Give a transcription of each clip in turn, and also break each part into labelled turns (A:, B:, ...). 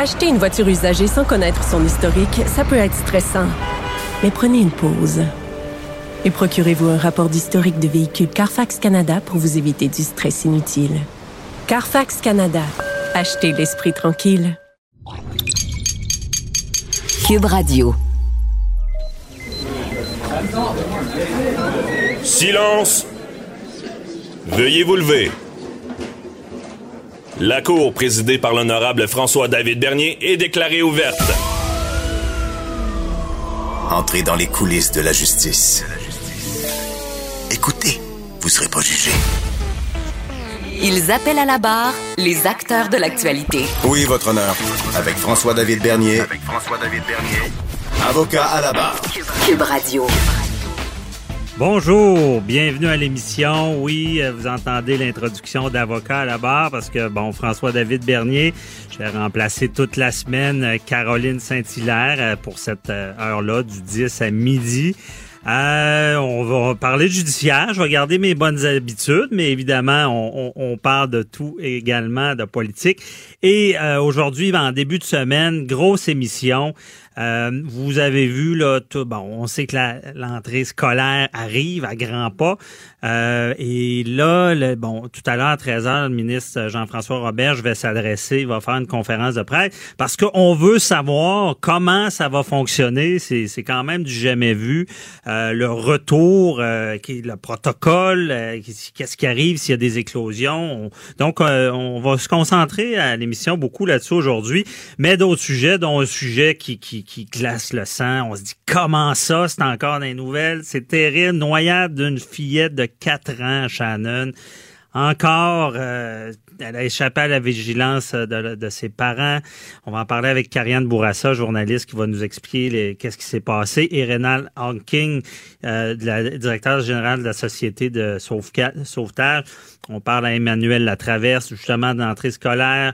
A: Acheter une voiture usagée sans connaître son historique, ça peut être stressant. Mais prenez une pause. Et procurez-vous un rapport d'historique de véhicule Carfax Canada pour vous éviter du stress inutile. Carfax Canada. Achetez l'esprit tranquille.
B: Cube Radio.
C: Silence! Veuillez vous lever. La cour présidée par l'honorable François-David Bernier est déclarée ouverte.
D: Entrez dans les coulisses de la justice. Écoutez, vous serez pas jugé.
B: Ils appellent à la barre les acteurs de l'actualité.
D: Oui, votre honneur. Avec François-David Bernier. Avec François-David Bernier. Avocat à la barre.
B: Cube Radio.
E: Bonjour, bienvenue à l'émission. Oui, euh, vous entendez l'introduction d'avocat à la barre parce que, bon, François-David Bernier, je vais remplacer toute la semaine euh, Caroline Saint-Hilaire euh, pour cette heure-là, du 10 à midi. Euh, on va parler judiciaire. Je vais garder mes bonnes habitudes, mais évidemment, on, on, parle de tout également, de politique. Et aujourd'hui, en début de semaine, grosse émission. Euh, vous avez vu là, tout, bon, on sait que l'entrée scolaire arrive à grands pas. Euh, et là, le, bon, tout à l'heure à 13h, le ministre Jean-François Robert je vais s'adresser, il va faire une conférence de presse parce qu'on veut savoir comment ça va fonctionner. C'est, quand même du jamais vu. Euh, le retour, le protocole, qu'est-ce qui arrive s'il y a des éclosions. donc, on va se concentrer à l'émission beaucoup là-dessus aujourd'hui, mais d'autres sujets, dont un sujet qui, qui qui glace le sang. On se dit comment ça, c'est encore les nouvelles? C'est terrible. Noyade d'une fillette de 4 ans, Shannon. Encore, euh, elle a échappé à la vigilance de, ses parents. On va en parler avec Karianne Bourassa, journaliste, qui va nous expliquer qu'est-ce qui s'est passé. Et Rénal Hawking, euh, directeur général de la Société de sauvetage. On parle à Emmanuel Latraverse, justement, d'entrée scolaire.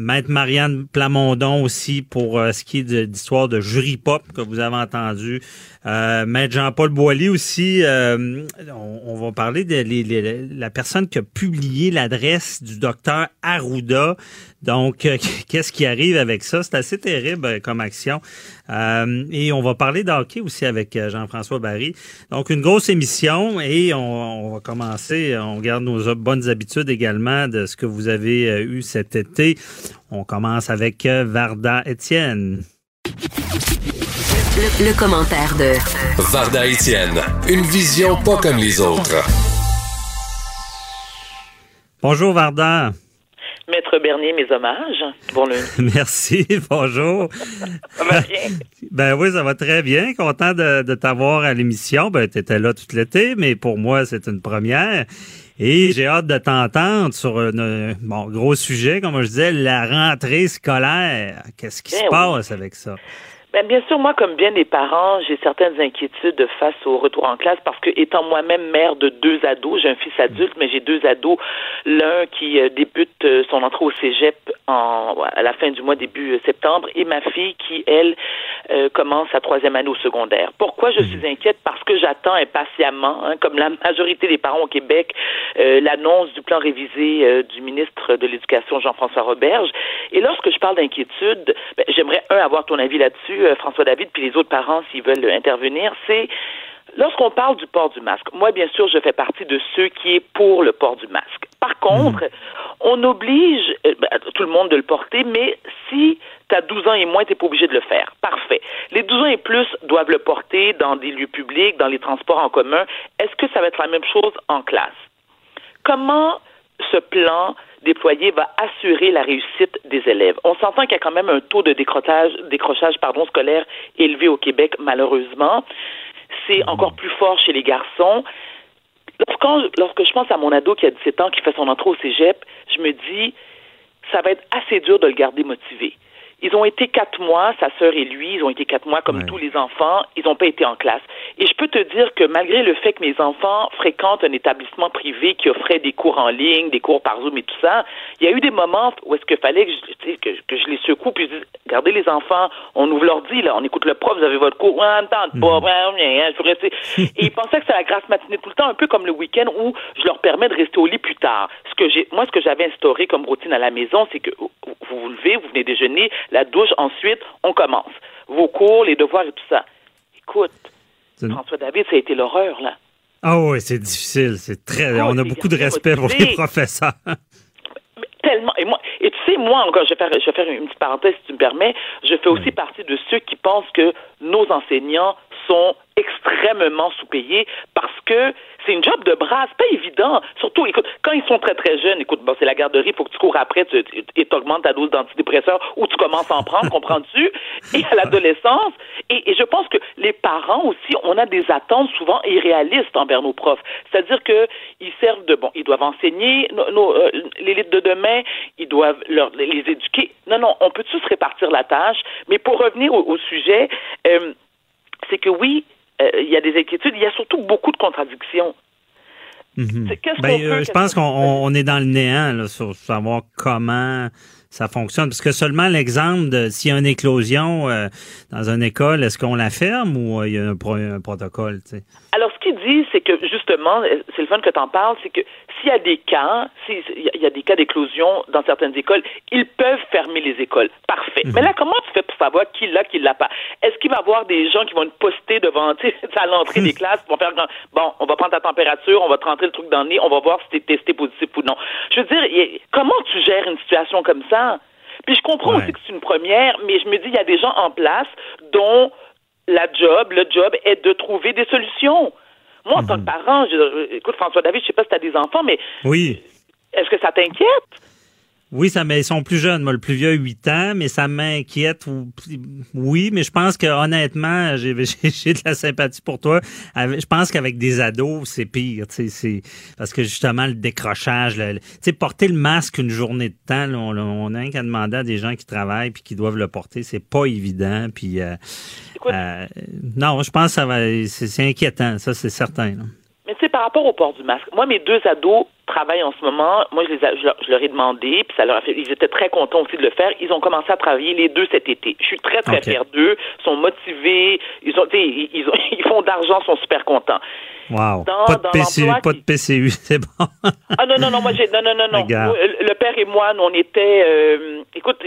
E: Maître Marianne Plamondon aussi pour euh, ce qui est d'histoire de, jury pop que vous avez entendu. Euh, Maître Jean-Paul Boilly aussi. Euh, on, va parler de la personne qui a publié l'adresse du docteur Arruda. Donc, qu'est-ce qui arrive avec ça? C'est assez terrible comme action. et on va parler d'hockey aussi avec Jean-François Barry. Donc, une grosse émission et on, va commencer. On garde nos bonnes habitudes également de ce que vous avez eu cet été. On commence avec euh, Varda Étienne.
B: Le, commentaire de
F: Varda Étienne, une vision pas comme les autres.
E: Bonjour Varda.
G: Maître Bernier, mes hommages. Bon
E: Merci, bonjour.
G: ça va bien?
E: Ben oui, ça va très bien. Content de, de t'avoir à l'émission. Ben, tu étais là tout l'été, mais pour moi, c'est une première. Et j'ai hâte de t'entendre sur un bon, gros sujet, comme je disais, la rentrée scolaire. Qu'est-ce qui ben se passe avec ça?
G: Ben, bien sûr, moi, comme bien des parents, j'ai certaines inquiétudes face au retour en classe parce que, étant moi-même mère de deux ados, j'ai un fils adulte, mais j'ai deux ados. L'un qui euh, débute euh, son entrée au cégep en, à la fin du mois, début euh, septembre, et ma fille qui, elle, commence sa troisième année au secondaire. Pourquoi je suis mhm. inquiète? Parce que j'attends impatiemment, hein, comme la majorité des parents au Québec, l'annonce du plan révisé du ministre de l'Éducation, Jean-François Roberge. Et lorsque je parle d'inquiétude, ben, j'aimerais, un, avoir ton avis là-dessus euh, François David, puis les autres parents, s'ils veulent intervenir, c'est lorsqu'on parle du port du masque. Moi, bien sûr, je fais partie de ceux qui est pour le port du masque. Par contre, on oblige euh, ben, tout le monde de le porter, mais si tu as 12 ans et moins, tu n'es pas obligé de le faire. Parfait. Les 12 ans et plus doivent le porter dans des lieux publics, dans les transports en commun. Est-ce que ça va être la même chose en classe? Comment ce plan déployé va assurer la réussite des élèves. On s'entend qu'il y a quand même un taux de décrochage, décrochage pardon, scolaire élevé au Québec, malheureusement. C'est encore plus fort chez les garçons. lorsque je pense à mon ado qui a 17 ans, qui fait son entrée au cégep, je me dis, ça va être assez dur de le garder motivé. Ils ont été quatre mois, sa sœur et lui, ils ont été quatre mois comme tous les enfants, ils n'ont pas été en classe. Et je peux te dire que malgré le fait que mes enfants fréquentent un établissement privé qui offrait des cours en ligne, des cours par Zoom et tout ça, il y a eu des moments où est-ce qu'il fallait que je, que, je les secoue puis je dis, Regardez les enfants, on ouvre l'ordi, là, on écoute le prof, vous avez votre cours, ouais, tente pas, rester. Et ils pensaient que c'était la grasse matinée tout le temps, un peu comme le week-end où je leur permets de rester au lit plus tard. Ce que j'ai, moi, ce que j'avais instauré comme routine à la maison, c'est que vous vous levez, vous venez déjeuner, la douche, ensuite, on commence. Vos cours, les devoirs et tout ça. Écoute, François David, ça a été l'horreur, là.
E: Ah oui, c'est difficile. C'est très. on a beaucoup de respect pour les professeurs.
G: tellement. Et moi, et tu sais, moi encore, je vais faire, je vais faire une petite parenthèse si tu me permets. Je fais aussi partie de ceux qui pensent que nos enseignants sont extrêmement sous-payés parce que c'est une job de bras, c'est pas évident. Surtout, écoute, quand ils sont très très jeunes, écoute, bon, c'est la garderie, il faut que tu cours après tu, et tu augmentes ta dose d'antidépresseur ou tu commences à en prendre, comprends-tu? Et à l'adolescence, et, je pense que les parents aussi, on a des attentes souvent irréalistes envers nos profs. C'est-à-dire que ils servent de bon, ils doivent enseigner nos, euh, l'élite de demain, ils doivent leur, les éduquer. Non, non, on peut tous répartir la tâche, mais pour revenir au, sujet, euh, c'est que oui, il y a des inquiétudes, il y a surtout beaucoup de contradictions.
E: Mhm. Ben, euh, je pense qu'on est dans le néant là, sur savoir comment ça fonctionne. Parce que seulement l'exemple de s'il y a une éclosion euh, dans une école, est-ce qu'on la ferme ou il y a un, protocole?
G: Alors, qu'il dit, c'est que justement, c'est le fun que tu en parles, c'est que s'il y a des cas, s'il y a des cas d'éclosion dans certaines écoles, ils peuvent fermer les écoles. Parfait. Mhm. Mais là, comment tu fais pour savoir qui l'a, qui l'a pas? Est-ce qu'il va y avoir des gens qui vont être postés devant, tu sais, à l'entrée des classes, qui vont faire, bon, on va prendre ta température, on va te rentrer le truc dans le nez, on va voir si tu es testé positif ou non. Je veux dire, comment tu gères une situation comme ça? Puis je comprends aussi que c'est une première, mais je me dis, il y a des gens en place dont la job, le job est de trouver des solutions. Moi, en tant que mhm. parent, je, écoute, François David, je sais pas si tu as des enfants, mais
E: oui.
G: est-ce que ça t'inquiète?
E: Oui, ça, mais ils sont plus jeunes. Moi, le plus vieux a 8 ans, mais ça m'inquiète. Oui, mais je pense que honnêtement, j'ai de la sympathie pour toi. Je pense qu'avec des ados, c'est pire. C'est parce que justement le décrochage, tu sais, porter le masque une journée de temps, on, on, a qu'à demander à des gens qui travaillent puis qui doivent le porter, c'est pas évident. Puis euh, euh, non, je pense que ça va, c'est inquiétant, ça c'est certain.
G: Mais tu sais, par rapport au port du masque, moi, mes deux ados travaillent en ce moment. Moi, je, les je, leur, ai demandé, puis ça leur a fait. Ils étaient très contents aussi de le faire. Ils ont commencé à travailler les deux cet été. Je suis très très fière d'eux. Ils sont motivés. Ils ont, ils, ils, ont, ils font d'argent, sont super contents.
E: Wow. pas, de PCU, pas de PCU, c'est bon.
G: ah non non non, moi j'ai non non non non. Le père et moi, nous, on était. Euh, écoute,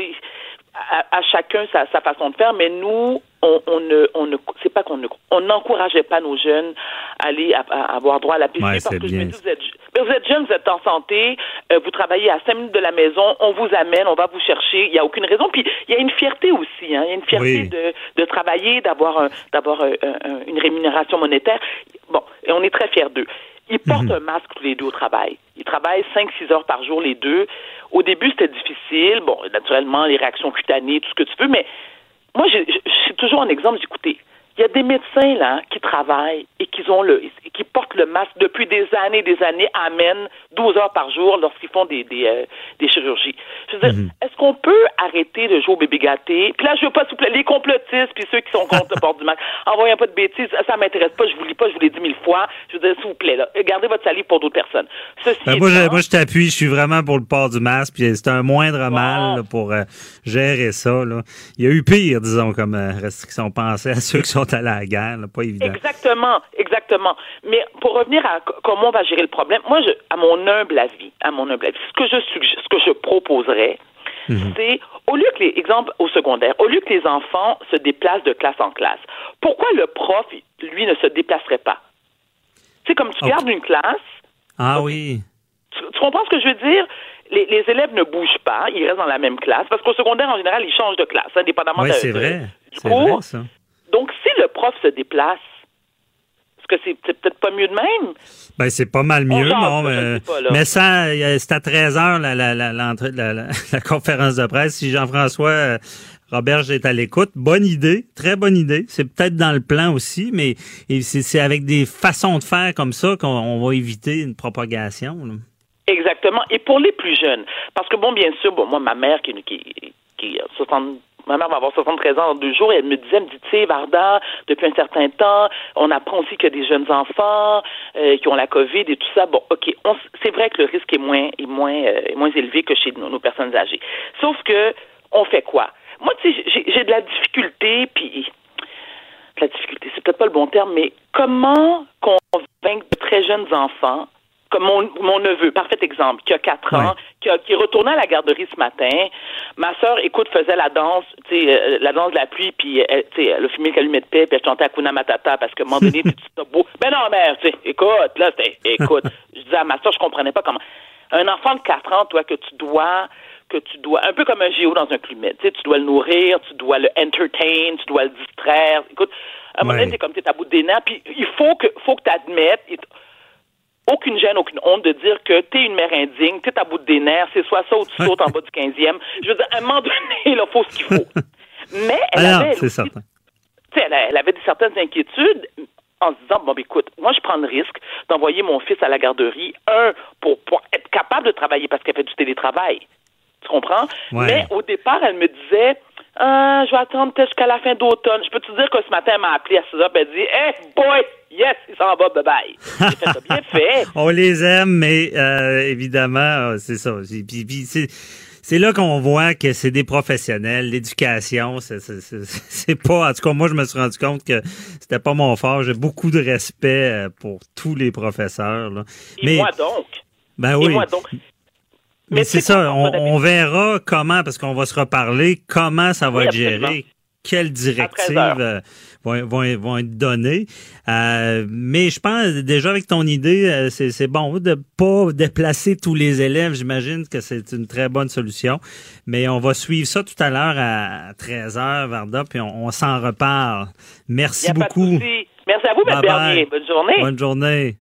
G: à, chacun sa, sa, façon de faire, mais nous, on, on ne, on ne, c'est pas qu'on ne, on n'encourageait pas nos jeunes à aller à, avoir droit à la piscine parce que je me dis, vous êtes, vous êtes jeune, vous êtes en santé, euh, vous travaillez à cinq minutes de la maison, on vous amène, on va vous chercher, il n'y a aucune raison. Puis il y a une fierté aussi, hein, il y a une fierté de, de travailler, d'avoir, d'avoir une rémunération monétaire. Bon, et on est très fiers d'eux. Ils portent mhm. un masque tous les deux au travail. Ils travaillent 5-6 heures par jour, les deux. Au début, c'était difficile. Bon, naturellement, les réactions cutanées, tout ce que tu veux, mais moi, c'est toujours un exemple. J'écoutais, il y a des médecins là qui travaillent et qui ont le qui portent le masque depuis des années et des années, amènent 12 heures par jour lorsqu'ils font des des, euh, des chirurgies. Je veux dire, mhm. est-ce qu'on peut arrêter de jouer au bébé gâté? Puis là, je veux pas, plaît, les complotistes puis ceux qui sont contre le port du masque, envoyez pas de bêtises, ça m'intéresse pas, je vous lis pas, je vous l'ai dit mille fois. Je veux dire, s'il vous plaît, là, gardez votre salive pour d'autres personnes.
E: Ben, moi, je, moi, je t'appuie, je suis vraiment pour le port du masque, puis c'est un moindre mal pour euh, gérer ça. Là. Il y a eu pire, disons, comme euh, restriction. Pensez à ceux qui sont à la guerre, pas évident.
G: Exactement, exactement. Mais pour revenir à comment on va gérer le problème, moi, je, à mon humble avis, à mon humble avis, ce que je ce que je proposerais, mhm. c'est au lieu que les exemples au secondaire, au lieu que les enfants se déplacent de classe en classe, pourquoi le prof, lui, ne se déplacerait pas? C'est comme tu gardes une classe.
E: Ah oui.
G: Tu, comprends ce que je veux dire? Les, élèves ne bougent pas, ils restent dans la même classe, parce qu'au secondaire, en général, ils changent de classe, indépendamment
E: oui, c'est vrai. du cours. Vrai, ça.
G: Donc, si le prof se déplace, est-ce que c'est peut-être pas mieux de même?
E: Ben, c'est pas mal mieux, non, mais, ça, c'est à 13 heures la, la, la, la, conférence de presse. Si Jean-François euh, Robert est à l'écoute, bonne idée, très bonne idée. C'est peut-être dans le plan aussi, mais c'est avec des façons de faire comme ça qu'on va éviter une propagation.
G: Exactement. Et pour les plus jeunes, parce que bon, bien sûr, bon, moi, ma mère qui, qui, qui a 60 Ma mère va avoir 73 ans dans deux jours et elle me disait, elle me dit, tu sais, Varda, depuis un certain temps, on apprend aussi qu'il y a des jeunes enfants euh, qui ont la COVID et tout ça. Bon, OK, c'est vrai que le risque est moins, est moins, euh, moins élevé que chez nos, nos personnes âgées. Sauf que, on fait quoi? moi, tu sais, j'ai de la difficulté, puis la difficulté, c'est peut-être pas le bon terme, mais comment convaincre de très jeunes enfants comme mon, mon neveu, parfait exemple, qui a 4 ans, qui, a, qui est retourné à la garderie ce matin. Ma sœur, écoute, faisait la danse, tu sais, euh, la danse de la pluie, puis elle, tu sais, elle a fumé le calumet de paix, puis elle chantait Akuna Matata, parce qu'à un moment donné, tu beau. Ben non, mère, tu sais, écoute, là, écoute. je disais à ma sœur, je comprenais pas comment. Un enfant de 4 ans, toi, que tu dois que tu dois, un peu comme un géo dans un climat, tu sais, tu dois le nourrir, tu dois le entertain, tu dois le distraire. Écoute, à un moment donné, c'est comme tu es à bout des nerfs, puis il faut que, faut que tu admettes, aucune gêne, aucune honte de dire que tu es une mère indigne, tu es à bout des nerfs, c'est soit ça ou tu sautes en bas du 15e. Je veux dire, à un moment donné, il faut ce qu'il faut. Mais elle avait.
E: certain.
G: Elle, elle avait certaines inquiétudes en se disant, bon, ben, écoute, moi, je prends le risque d'envoyer mon fils à la garderie, un, pour, pour être capable de travailler parce qu'elle fait du télétravail. Tu comprends? Mais au départ, elle me disait, ah, je vais attendre peut-être jusqu'à la fin d'automne. Je peux te dire que ce matin, elle m'a appelé à 6 heures, elle dit, hey, boy, yes, il s'en va, bye bye. J'ai fait ça bien fait.
E: On les aime, mais euh, évidemment, euh, c'est ça. Puis, c'est là qu'on voit que c'est des professionnels. L'éducation, c'est pas. En tout cas, moi, je me suis rendu compte que c'était pas mon fort. J'ai beaucoup de respect euh, pour tous les professeurs. Là.
G: Et mais, moi donc.
E: Ben oui. Et moi donc. Mais c'est ça, on, verra comment, parce qu'on va se reparler, comment ça va être géré, quelles directives euh, vont, vont, vont, être données. Euh, mais je pense déjà avec ton idée, euh, c'est bon de pas déplacer tous les élèves. J'imagine que c'est une très bonne solution. Mais on va suivre ça tout à l'heure à 13h, Varda, puis on, s'en reparle. Merci beaucoup.
G: Merci à vous, M. Bernier. Bonne journée.
E: Bonne journée.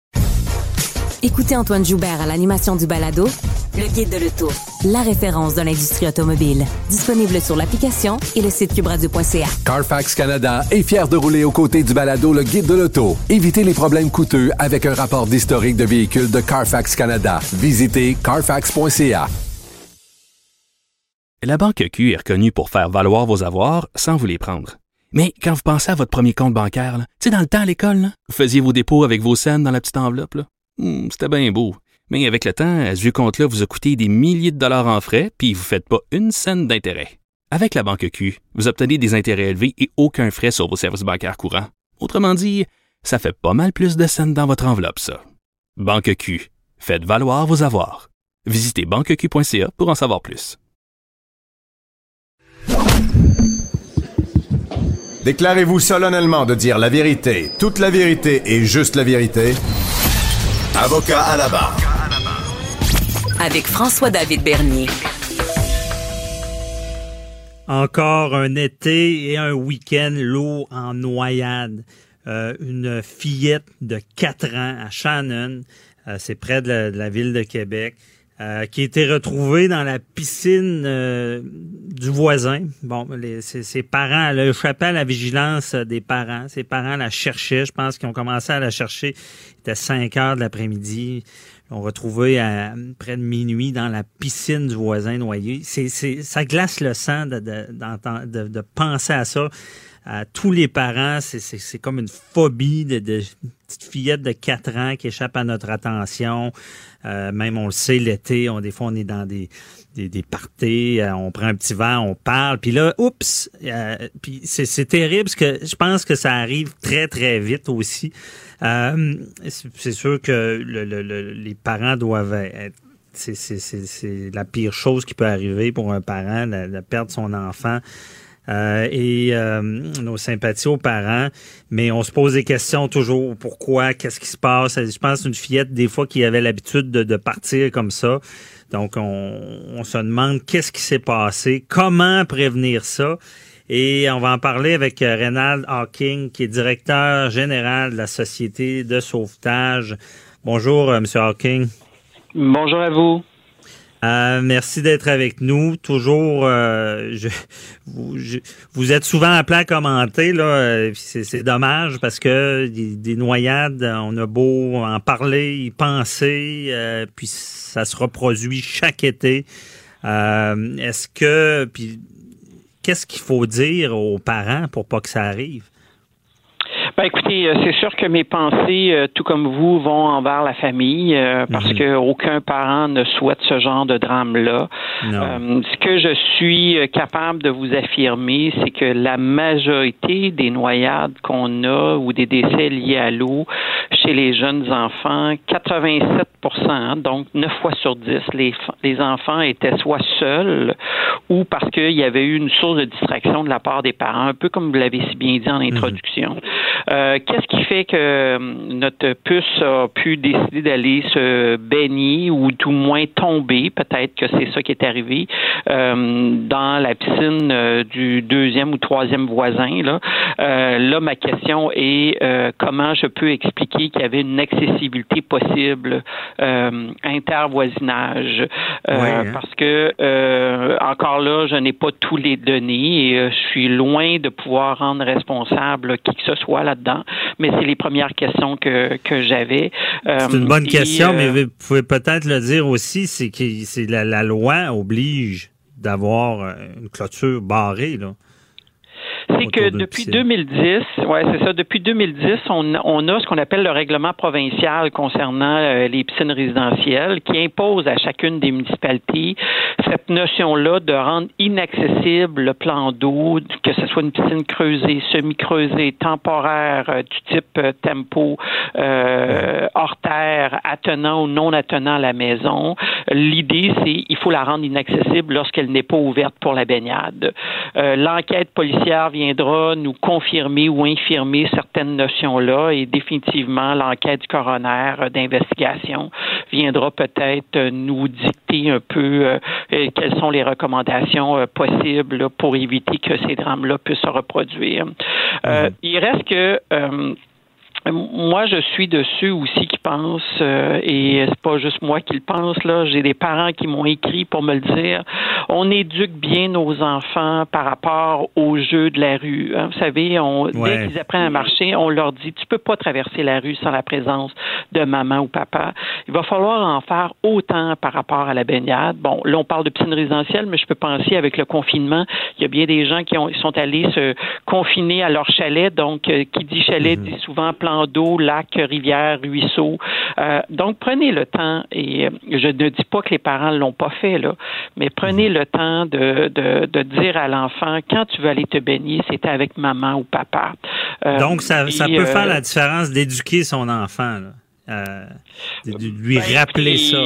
B: Écoutez Antoine Joubert à l'animation du balado le guide de l'auto, la référence de l'industrie automobile. Disponible sur l'application et le site cubradio.ca.
F: Carfax Canada est fier de rouler aux côtés du balado Le guide de l'auto. Évitez les problèmes coûteux avec un rapport d'historique de véhicule de Carfax Canada. Visitez carfax.ca.
H: La Banque Q est reconnue pour faire valoir vos avoirs sans vous les prendre. Mais quand vous pensez à votre premier compte bancaire, tu sais, dans le temps à l'école, vous faisiez vos dépôts avec vos scènes dans la petite enveloppe. Hmm, c'était bien beau. Mais avec le temps, ce compte-là vous a coûté des milliers de dollars en frais, puis vous ne faites pas une scène d'intérêt. Avec la banque Q, vous obtenez des intérêts élevés et aucun frais sur vos services bancaires courants. Autrement dit, ça fait pas mal plus de scènes dans votre enveloppe, ça. Banque Q, faites valoir vos avoirs. Visitez banqueq.ca pour en savoir plus.
D: Déclarez-vous solennellement de dire la vérité, toute la vérité et juste la vérité. Avocat à la barre
B: avec François-David Bernier.
E: Encore un été et un week-end l'eau en noyade. Euh, une fillette de 4 ans à Shannon, euh, c'est près de la, ville de Québec, euh, qui a été retrouvée dans la piscine du voisin. Bon, ses, parents, elle a à la vigilance des parents. Ses parents la cherchaient, je pense qu'ils ont commencé à la chercher. Il était 5 heures de l'après-midi on retrouvait à près de minuit dans la piscine du voisin noyé. C'est, ça glace le sang de, de, de, penser à ça. À tous les parents, c'est, comme une phobie de, de petite fillette de 4 ans qui échappe à notre attention. Euh, même on le sait, l'été, on, des fois on est dans des, des, des parties, euh, on prend un petit verre, on parle, puis là, oups, euh, puis c'est, terrible parce que je pense que ça arrive très très vite aussi. Euh, c'est sûr que les parents doivent être c'est la pire chose qui peut arriver pour un parent, de, perdre son enfant. Euh, et euh, nos sympathies aux parents, mais on se pose des questions toujours. Pourquoi? Qu'est-ce qui se passe? Je pense une fillette, des fois, qui avait l'habitude de, partir comme ça. Donc, on, on se demande qu'est-ce qui s'est passé, comment prévenir ça? Et on va en parler avec euh, Reynald Hawking, qui est directeur général de la Société de sauvetage. Bonjour, euh, M. Hawking.
I: Bonjour à vous.
E: Euh, merci d'être avec nous. Toujours, je, vous, êtes souvent appelé à commenter. Là, c'est, dommage parce que des, noyades, on a beau en parler, y penser, puis ça se reproduit chaque été. est-ce que, puis qu'est-ce qu'il faut dire aux parents pour pas que ça arrive?
I: Ben, écoutez, c'est sûr que mes pensées, tout comme vous, vont envers la famille, parce mhm. que aucun parent ne souhaite ce genre de drame-là. ce que je suis capable de vous affirmer, c'est que la majorité des noyades qu'on a ou des décès liés à l'eau chez les jeunes enfants, 87% donc 9 fois sur 10, les, les enfants étaient soit seuls ou parce qu'il y avait eu une source de distraction de la part des parents, un peu comme vous l'avez si bien dit en introduction. Euh, qu'est-ce qui fait que euh, notre puce a pu décider d'aller se baigner ou tout moins tomber, peut-être que c'est ça qui est arrivé, euh, dans la piscine du deuxième ou troisième voisin. Là, là ma question est comment je peux expliquer qu'il y avait une accessibilité possible euh, intervoisinage? Euh, hein. Parce que, euh, encore là, je n'ai pas tous les données et je suis loin de pouvoir rendre responsable qui que ce soit là-dedans. Mais c'est les premières questions que, que j'avais.
E: c'est une bonne question, mais vous pouvez peut-être le dire aussi, c'est que c'est la, la loi oblige d'avoir une clôture barrée. Là.
I: C'est que depuis 2010, ouais, c'est ça. Depuis 2010, on, on a ce qu'on appelle le règlement provincial concernant euh, les piscines résidentielles, qui impose à chacune des municipalités cette notion-là de rendre inaccessible le plan d'eau, que ce soit une piscine creusée, semi-creusée, temporaire, euh, du type euh, tempo, hors terre, attenant ou non attenant à la maison. L'idée, c'est il faut la rendre inaccessible lorsqu'elle n'est pas ouverte pour la baignade. L'enquête policière viendra nous confirmer ou infirmer certaines notions-là et définitivement l'enquête du coroner d'investigation viendra peut-être nous dicter un peu euh, quelles sont les recommandations euh, possibles pour éviter que ces drames-là puissent se reproduire. Euh, mm-hmm. il reste que moi, je suis de ceux aussi qui pensent, euh, et c'est pas juste moi qui le pense, là, j'ai des parents qui m'ont écrit pour me le dire, on éduque bien nos enfants par rapport aux jeux de la rue. Hein. Vous savez, on, dès qu'ils apprennent à marcher, on leur dit, tu peux pas traverser la rue sans la présence de maman ou papa. Il va falloir en faire autant par rapport à la baignade. Bon, là, on parle de piscine résidentielle, mais je peux penser avec le confinement, il y a bien des gens qui ont, sont allés se confiner à leur chalet, donc, euh, qui dit chalet mhm. dit souvent plan d'eau, lac, rivière, ruisseau. Euh, donc, prenez le temps, et euh, je ne dis pas que les parents ne l'ont pas fait, là, mais prenez le temps de, de, dire à l'enfant, quand tu veux aller te baigner, c'est avec maman ou papa.
E: Euh, donc, ça, ça peut faire la différence d'éduquer son enfant, de, lui ben, rappeler ça.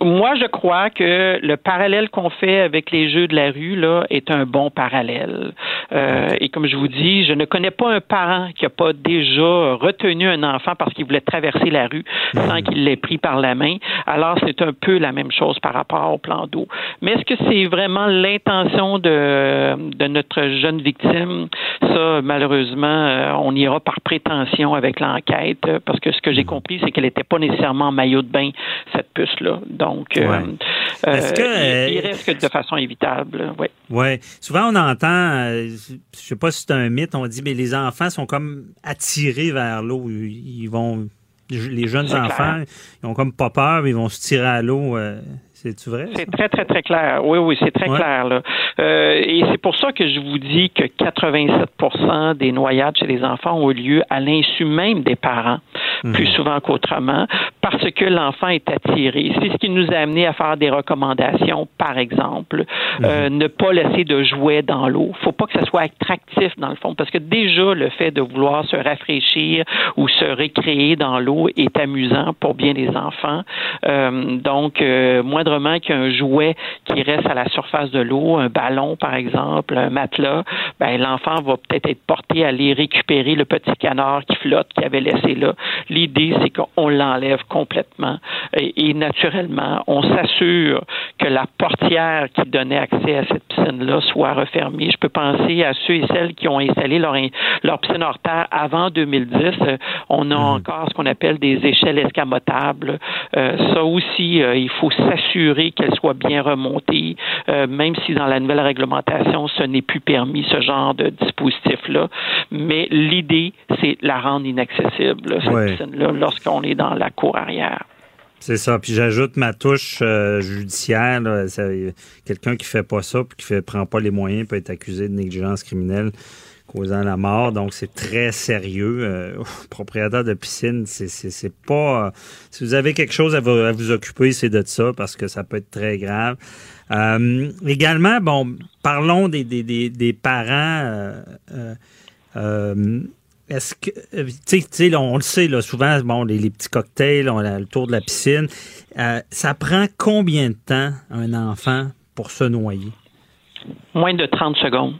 I: moi, je crois que le parallèle qu'on fait avec les jeux de la rue là est un bon parallèle. Euh, et comme je vous dis, je ne connais pas un parent qui n'a pas déjà retenu un enfant parce qu'il voulait traverser la rue sans mhm. qu'il l'ait pris par la main. Alors, c'est un peu la même chose par rapport au plan d'eau. Mais est-ce que c'est vraiment l'intention de, de notre jeune victime? Ça, malheureusement, euh, on ira par prétention avec l'enquête parce que ce que j'ai mhm. compris, c'est qu'elle n'était pas nécessairement en maillot de bain, cette puce-là. Donc, euh, il, reste de façon évitable. Oui.
E: Ouais. Souvent, on entend je sais pas si c'est un mythe, on dit, mais les enfants sont comme attirés vers l'eau. Ils vont, les jeunes enfants, ils ont comme pas peur, mais ils vont se tirer à l'eau. Euh, c'est vrai?
I: C'est très, très, très clair. Oui, oui, c'est très clair. Là. Euh, et c'est pour ça que je vous dis que 87% des noyades chez les enfants ont lieu à l'insu même des parents, mhm. plus souvent qu'autrement, parce que l'enfant est attiré. C'est ce qui nous a amené à faire des recommandations, par exemple, euh, mhm. ne pas laisser de jouets dans l'eau. faut pas que ça soit attractif, dans le fond, parce que déjà, le fait de vouloir se rafraîchir ou se récréer dans l'eau est amusant pour bien des enfants. Euh, donc, moindre qu'un jouet qui reste à la surface de l'eau, un ballon par exemple, un matelas, ben l'enfant va peut-être être porté à aller récupérer le petit canard qui flotte, qui avait laissé là. L'idée, c'est qu'on l'enlève complètement et, naturellement, on s'assure que la portière qui donnait accès à cette piscine-là soit refermée. Je peux penser à ceux et celles qui ont installé leur, leur piscine hors terre avant 2010. On a mhm. encore ce qu'on appelle des échelles escamotables. Euh, ça aussi, euh, il faut s'assurer qu'elle soit bien remontée, euh, même si dans la nouvelle réglementation, ce n'est plus permis, ce genre de dispositif-là. Mais l'idée, c'est la rendre inaccessible, cette lorsqu'on est dans la cour arrière.
E: C'est ça. Puis j'ajoute ma touche euh, judiciaire. Quelqu'un qui fait pas ça puis qui ne prend pas les moyens peut être accusé de négligence criminelle causant la mort. Donc, c'est très sérieux. Euh, propriétaire de piscine, c'est pas... Euh, si vous avez quelque chose à vous, occuper, c'est de ça, parce que ça peut être très grave. Également, bon, parlons des, des, des, parents. Est-ce que, tu sais, on le sait, souvent, bon, les, petits cocktails, le tour de la piscine. ça prend combien de temps un enfant pour se noyer?
I: Moins de 30 secondes.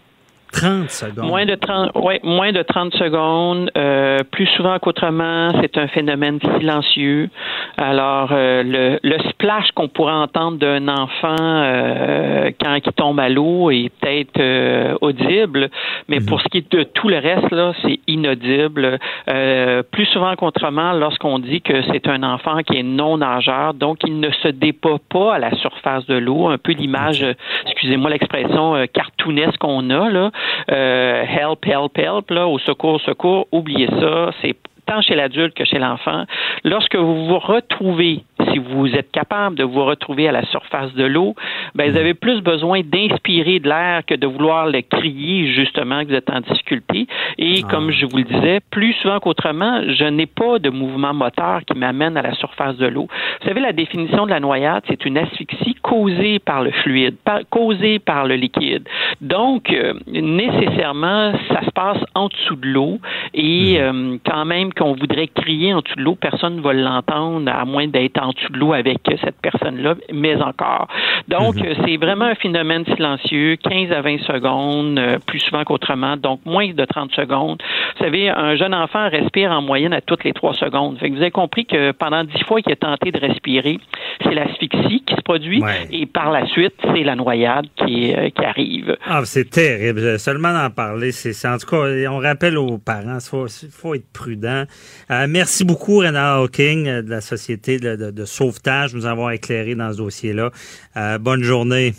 E: 30 secondes.
I: Moins de 30, ouais, moins de 30 secondes. Euh, plus souvent qu'autrement, c'est un phénomène silencieux. Alors, euh, le, le, splash qu'on pourrait entendre d'un enfant euh, quand il tombe à l'eau est peut-être euh, audible, mais mhm. pour ce qui est de tout le reste, là, c'est inaudible. Euh, plus souvent qu'autrement, lorsqu'on dit que c'est un enfant qui est non nageur, donc il ne se débat pas à la surface de l'eau, un peu l'image, excusez-moi l'expression cartoonesque qu'on a là. Euh, help, help, help, là, au secours, secours, oubliez ça, c'est tant chez l'adulte que chez l'enfant. Lorsque vous vous retrouvez si vous êtes capable de vous retrouver à la surface de l'eau, ben, vous avez plus besoin d'inspirer de l'air que de vouloir le crier, justement, que vous êtes en difficulté. Et ah. comme je vous le disais, plus souvent qu'autrement, je n'ai pas de mouvement moteur qui m'amène à la surface de l'eau. Vous savez, la définition de la noyade, c'est une asphyxie causée par le fluide, causée par le liquide. Donc, euh, nécessairement, ça se passe en dessous de l'eau et hmm. euh, quand même qu'on voudrait crier en dessous de l'eau, personne ne va l'entendre à moins d'être en dessous de l'eau avec cette personne-là, mais encore. Donc, mhm. c'est vraiment un phénomène silencieux, 15 à 20 secondes, euh, plus souvent qu'autrement, donc moins de 30 secondes. Vous savez, un jeune enfant respire en moyenne à toutes les 3 secondes. Fait que vous avez compris que pendant 10 fois qu'il a tenté de respirer, c'est l'asphyxie qui se produit et par la suite, c'est la noyade qui, euh, qui arrive.
E: Ah, c'est terrible. Seulement d'en parler, c'est en tout cas, on rappelle aux parents, il faut, faut, être prudent. Euh, merci beaucoup, Renard Hawking, de la Société de, de de sauvetage, nous avoir éclairé dans ce dossier-là. Euh, bonne journée.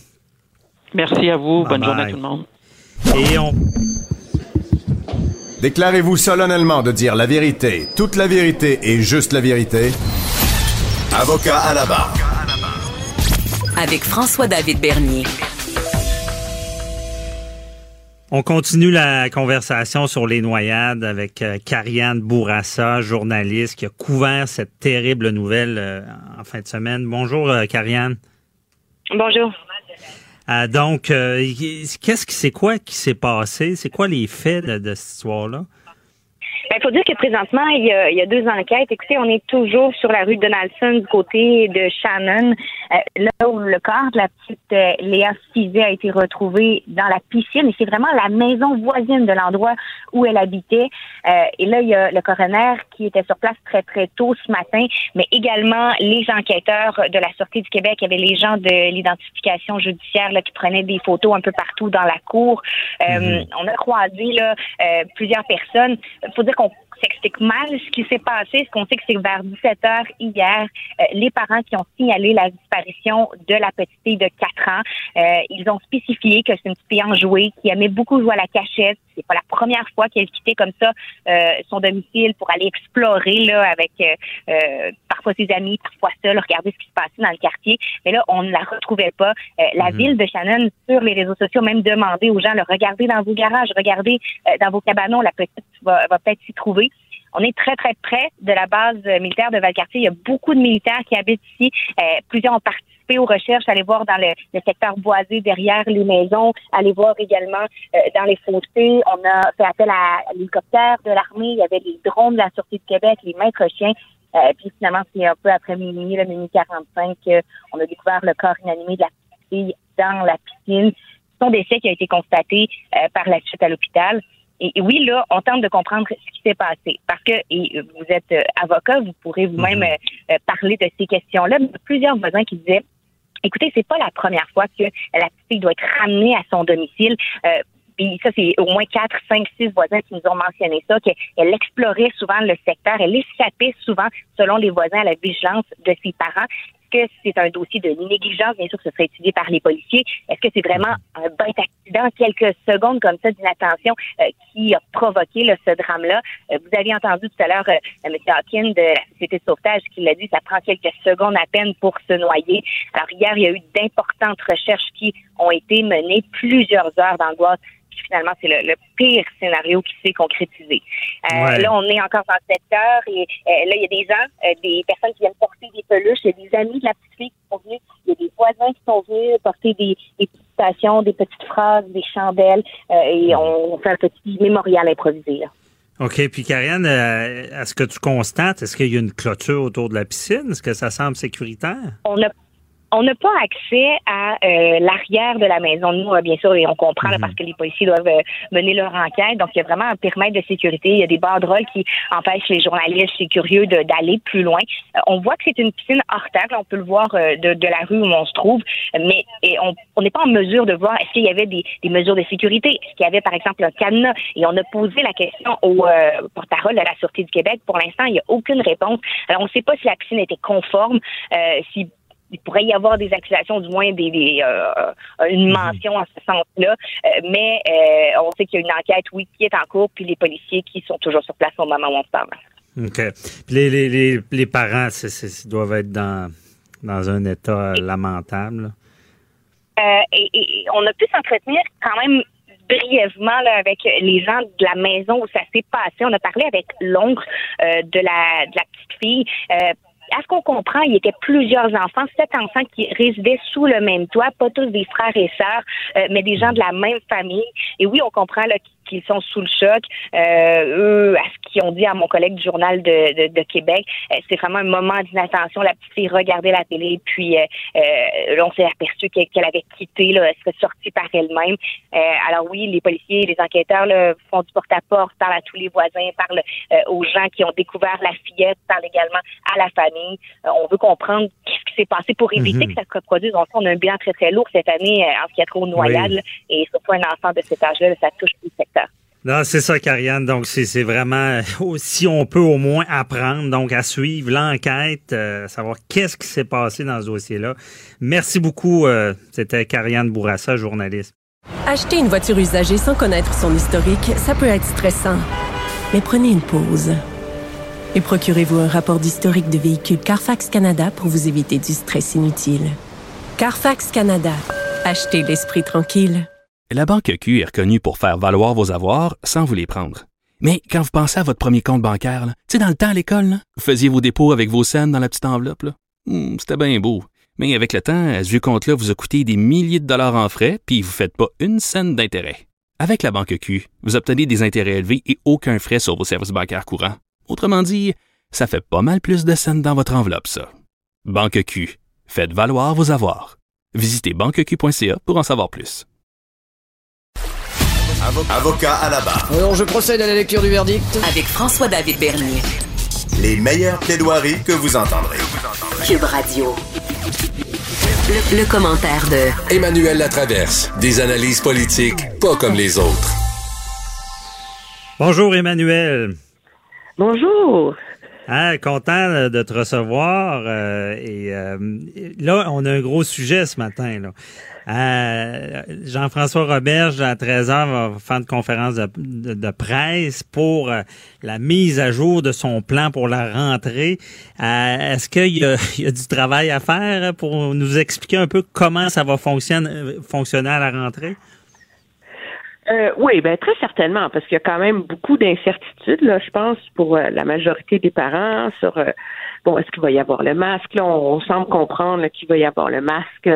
I: Merci à vous. bonne journée à tout le monde. Et on...
D: Déclarez-vous solennellement de dire la vérité, toute la vérité et juste la vérité. Avocat à la barre.
B: Avec François-David Bernier.
E: On continue la conversation sur les noyades avec euh, Karianne Bourassa, journaliste qui a couvert cette terrible nouvelle euh, en fin de semaine. Bonjour, euh, Karianne.
J: Bonjour.
E: donc, qu'est-ce qui c'est quoi qui s'est passé? C'est quoi les faits de cette histoire-là?
J: Il ben, faut dire que présentement, il y, a, il y, a, deux enquêtes. Écoutez, on est toujours sur la rue Donaldson du côté de Shannon, euh, là où le corps de la petite euh, Léa Fizet a été retrouvé dans la piscine. Et c'est vraiment la maison voisine de l'endroit où elle habitait. Euh, et là, il y a le coroner qui était sur place très, très tôt ce matin, mais également les enquêteurs de la Sûreté du Québec. Il y avait les gens de l'identification judiciaire là, qui prenaient des photos un peu partout dans la cour. Mm-hmm. On a croisé là, plusieurs personnes. Il faut dire qu'on s'explique mal ce qui s'est passé. Ce qu'on sait que c'est vers 17 heures hier, euh, les parents qui ont signalé la disparition de la petite fille de 4 ans, euh, ils ont spécifié que c'est une petite fille enjouée qui aimait beaucoup jouer à la cachette. C'est pas la première fois qu'elle quittait comme ça euh, son domicile pour aller explorer là avec parfois ses amis, parfois seule, regarder ce qui se passait dans le quartier. Mais là, on ne la retrouvait pas. la mhm. ville de Shannon, sur les réseaux sociaux, même demandé aux gens, de regarder dans vos garages, regardez dans vos cabanons, la petite va, va peut-être s'y trouver. On est très, très près de la base militaire de Valcartier. Il y a beaucoup de militaires qui habitent ici. Euh, plusieurs ont participé aux recherches, aller voir dans le, secteur boisé derrière les maisons, aller voir également euh, dans les fossés. On a fait appel à, l'hélicoptère de l'armée. Il y avait les drones de la Sûreté de Québec, les maîtres chiens. Euh, puis finalement, c'est un peu après minuit, le minuit 45, on a découvert le corps inanimé de la fille dans la piscine. Son décès qui a été constaté par la suite à l'hôpital. Et, oui, là, on tente de comprendre ce qui s'est passé. Parce que et vous êtes euh, avocat, vous pourrez vous-même mhm. euh, euh, parler de ces questions-là. Plusieurs voisins qui disaient écoutez, c'est pas la première fois que la petite fille doit être ramenée à son domicile. puis ça, c'est au moins quatre, cinq, six voisins qui nous ont mentionné ça, qu'elle explorait souvent le secteur, elle échappait souvent, selon les voisins, à la vigilance de ses parents que c'est un dossier de négligence? Bien sûr ce serait étudié par les policiers. Est-ce que c'est vraiment un bête accident, quelques secondes comme ça d'inattention euh, qui a provoqué ce drame-là? Euh, vous avez entendu tout à l'heure euh, M. Hawkins de la Société de sauvetage qui l'a dit, ça prend quelques secondes à peine pour se noyer. Alors hier, il y a eu d'importantes recherches qui ont été menées, plusieurs heures d'angoisse puis finalement, c'est le, pire scénario qui s'est concrétisé. Là, on est encore dans le secteur et là, il y a des gens, des personnes qui viennent porter des peluches, il y a des amis de la petite fille qui sont venus, il y a des voisins qui sont venus porter des, des petites stations, des petites phrases, des chandelles et on fait un petit mémorial improvisé. Là.
E: OK. Puis, euh, est-ce que tu constates, est-ce qu'il y a une clôture autour de la piscine? Est-ce que ça semble sécuritaire?
J: On a on n'a pas accès à euh, l'arrière de la maison. Nous, euh, bien sûr, et on comprend mhm. parce que les policiers doivent euh, mener leur enquête. Donc, il y a vraiment un périmètre de sécurité. Il y a des banderoles qui empêchent les journalistes, les curieux, d'aller plus loin. on voit que c'est une piscine hors terre. On peut le voir de, de, la rue où on se trouve, mais et on n'est pas en mesure de voir est-ce qu'il y avait des, des, mesures de sécurité, est-ce qu'il y avait, par exemple, un cadenas. Et on a posé la question au porte-parole de la Sûreté du Québec. Pour l'instant, il n'y a aucune réponse. Alors, on ne sait pas si la piscine était conforme, si il pourrait y avoir des accusations, du moins des, euh, une mhm. mention en ce sens-là. Euh, mais euh, on sait qu'il y a une enquête, oui, qui est en cours, puis les policiers qui sont toujours sur place au moment où on se parle.
E: OK. Puis les, les, les, parents doivent être dans, dans un état lamentable.
J: et, on a pu s'entretenir quand même brièvement avec les gens de la maison où ça s'est passé. On a parlé avec l'oncle de, la, de la petite fille à ce qu'on comprend, il y avait plusieurs enfants, sept enfants qui résidaient sous le même toit, pas tous des frères et sœurs, euh, mais des gens de la même famille. Et oui, on comprend là, qu'ils sont sous le choc. Euh, eux, à ce qu'ils ont dit à mon collègue du journal de, de, Québec, euh, c'est vraiment un moment d'inattention. La petite fille regardait la télé, puis euh, on s'est aperçu qu'elle avait quitté, là, elle serait sortie par elle-même. alors oui, les policiers, les enquêteurs font du porte-à-porte, parlent à tous les voisins, parlent aux gens qui ont découvert la fillette, parlent également à la famille. on veut comprendre qui s'est passé pour éviter mhm. que ça se reproduise. Donc, on a un bilan très, très lourd cette année en ce qui a trop noyade, et surtout un enfant de cet âge-là, ça touche tout le secteur.
E: Non, c'est ça, Karianne. Donc, c'est vraiment, si on peut au moins apprendre, donc à suivre l'enquête, euh, savoir qu'est-ce qui s'est passé dans ce dossier-là. Merci beaucoup. Euh, C'était Karianne Bourassa, journaliste.
A: Acheter une voiture usagée sans connaître son historique, ça peut être stressant. Mais prenez une pause. Et procurez-vous un rapport d'historique de véhicule Carfax Canada pour vous éviter du stress inutile. Carfax Canada. Achetez l'esprit tranquille.
H: La Banque Q est reconnue pour faire valoir vos avoirs sans vous les prendre. Mais quand vous pensez à votre premier compte bancaire, tu sais, dans le temps à l'école, vous faisiez vos dépôts avec vos scènes dans la petite enveloppe. Hmm, c'était bien beau. Mais avec le temps, ce vieux compte-là vous a coûté des milliers de dollars en frais, puis vous ne faites pas une scène d'intérêt. Avec la Banque Q, vous obtenez des intérêts élevés et aucun frais sur vos services bancaires courants. Autrement dit, ça fait pas mal plus de scènes dans votre enveloppe, ça. Banque Q, faites valoir vos avoirs. Visitez banqueq.ca pour en savoir plus.
D: Avocat à la barre.
K: Alors, je procède à la lecture du verdict.
B: Avec François-David Bernier.
D: Les meilleures plaidoiries que vous entendrez.
B: Cube Radio. Le, commentaire de
F: Emmanuel Latraverse. Des analyses politiques pas comme les autres.
E: Bonjour Emmanuel.
L: Bonjour.
E: Ah, content de te recevoir. Euh, et euh, là, on a un gros sujet ce matin. Euh, Jean-François Roberge, à 13h, va faire une conférence de, presse pour euh, la mise à jour de son plan pour la rentrée. Euh, est-ce qu'il y, a du travail à faire pour nous expliquer un peu comment ça va fonctionner à la rentrée?
L: Oui, ben très certainement, parce qu'il y a quand même beaucoup d'incertitudes, là, je pense, pour la majorité des parents sur bon, est-ce qu'il va y avoir le masque? Là, on, semble comprendre qu'il va y avoir le masque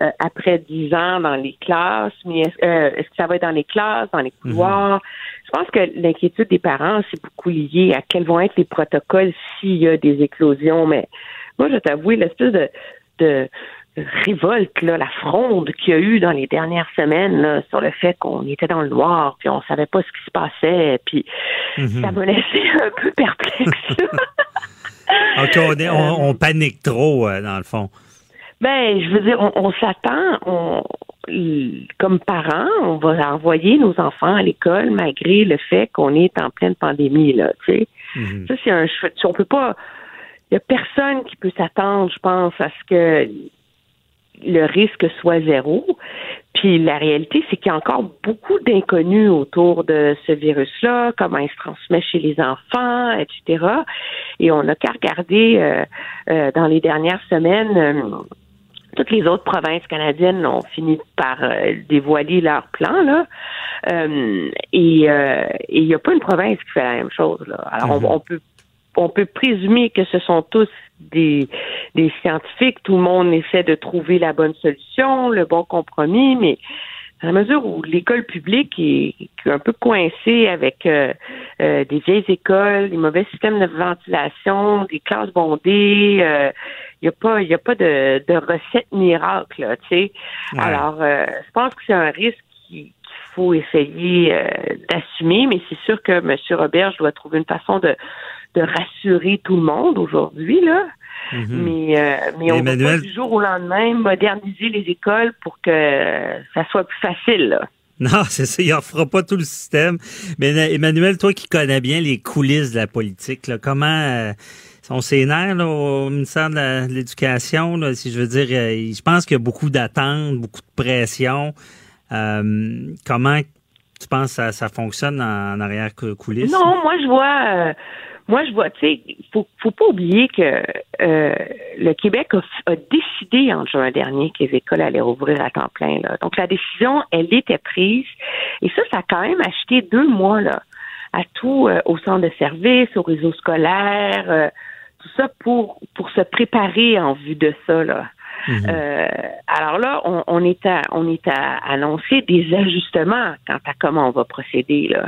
L: euh, après dix ans dans les classes, mais euh, est-ce, que ça va être dans les classes, dans les mhm. couloirs? Je pense que l'inquiétude des parents, c'est beaucoup lié à quels vont être les protocoles s'il y a des éclosions. Mais moi, je t'avoue, l'espèce de, de révolte, là, la fronde qu'il y a eu dans les dernières semaines sur le fait qu'on était dans le noir, puis on savait pas ce qui se passait, puis mhm. ça m'a laissé un peu perplexe.
E: OK, on, on, panique trop, euh, dans le fond.
L: Ben, je veux dire, on, s'attend, on, comme parents, on va envoyer nos enfants à l'école malgré le fait qu'on est en pleine pandémie, là, tu sais. Mhm. Ça, c'est un On peut pas. Il y a personne qui peut s'attendre, je pense, à ce que le risque soit zéro. Puis la réalité, c'est qu'il y a encore beaucoup d'inconnus autour de ce virus-là, comment il se transmet chez les enfants, etc. Et on n'a qu'à regarder euh, euh, dans les dernières semaines. Euh, toutes les autres provinces canadiennes ont fini par euh, dévoiler leur plan. Là. Euh, et il n'y a pas une province qui fait la même chose. Là. Alors, on, peut on peut présumer que ce sont tous des, des scientifiques. Tout le monde essaie de trouver la bonne solution, le bon compromis, mais à la mesure où l'école publique est, un peu coincée avec euh, euh, des vieilles écoles, des mauvais systèmes de ventilation, des classes bondées, il euh, n'y a pas, il a pas de, de recette miracle, tu sais. Alors, je pense que c'est un risque qu'il faut essayer d'assumer, mais c'est sûr que M. Robert doit trouver une façon de, de rassurer tout le monde aujourd'hui, là. Mhm. Mais, euh, mais on peut pas du jour au lendemain moderniser les écoles pour que ça soit plus facile.
E: Non, c'est ça, il ne fera pas tout le système. Mais Emmanuel, toi qui connais bien les coulisses de la politique, là, comment euh, sont ses nerfs au ministère de l'Éducation, si je veux dire, euh, je pense qu'il y a beaucoup d'attentes, beaucoup de pression. comment tu penses que ça, fonctionne en, arrière coulisses?
L: Non, moi je vois moi, je vois, tu sais, faut, faut pas oublier que euh, le Québec a, décidé en juin dernier que les écoles allaient rouvrir à temps plein. Là. Donc, la décision, elle était prise. Et ça, ça a quand même acheté deux mois là, à tout, euh, au centre de service, au réseau scolaire, euh, tout ça pour, pour se préparer en vue de ça. Là. Mm-hmm. alors là, on, on, est à on est à annoncer des ajustements quant à comment on va procéder là.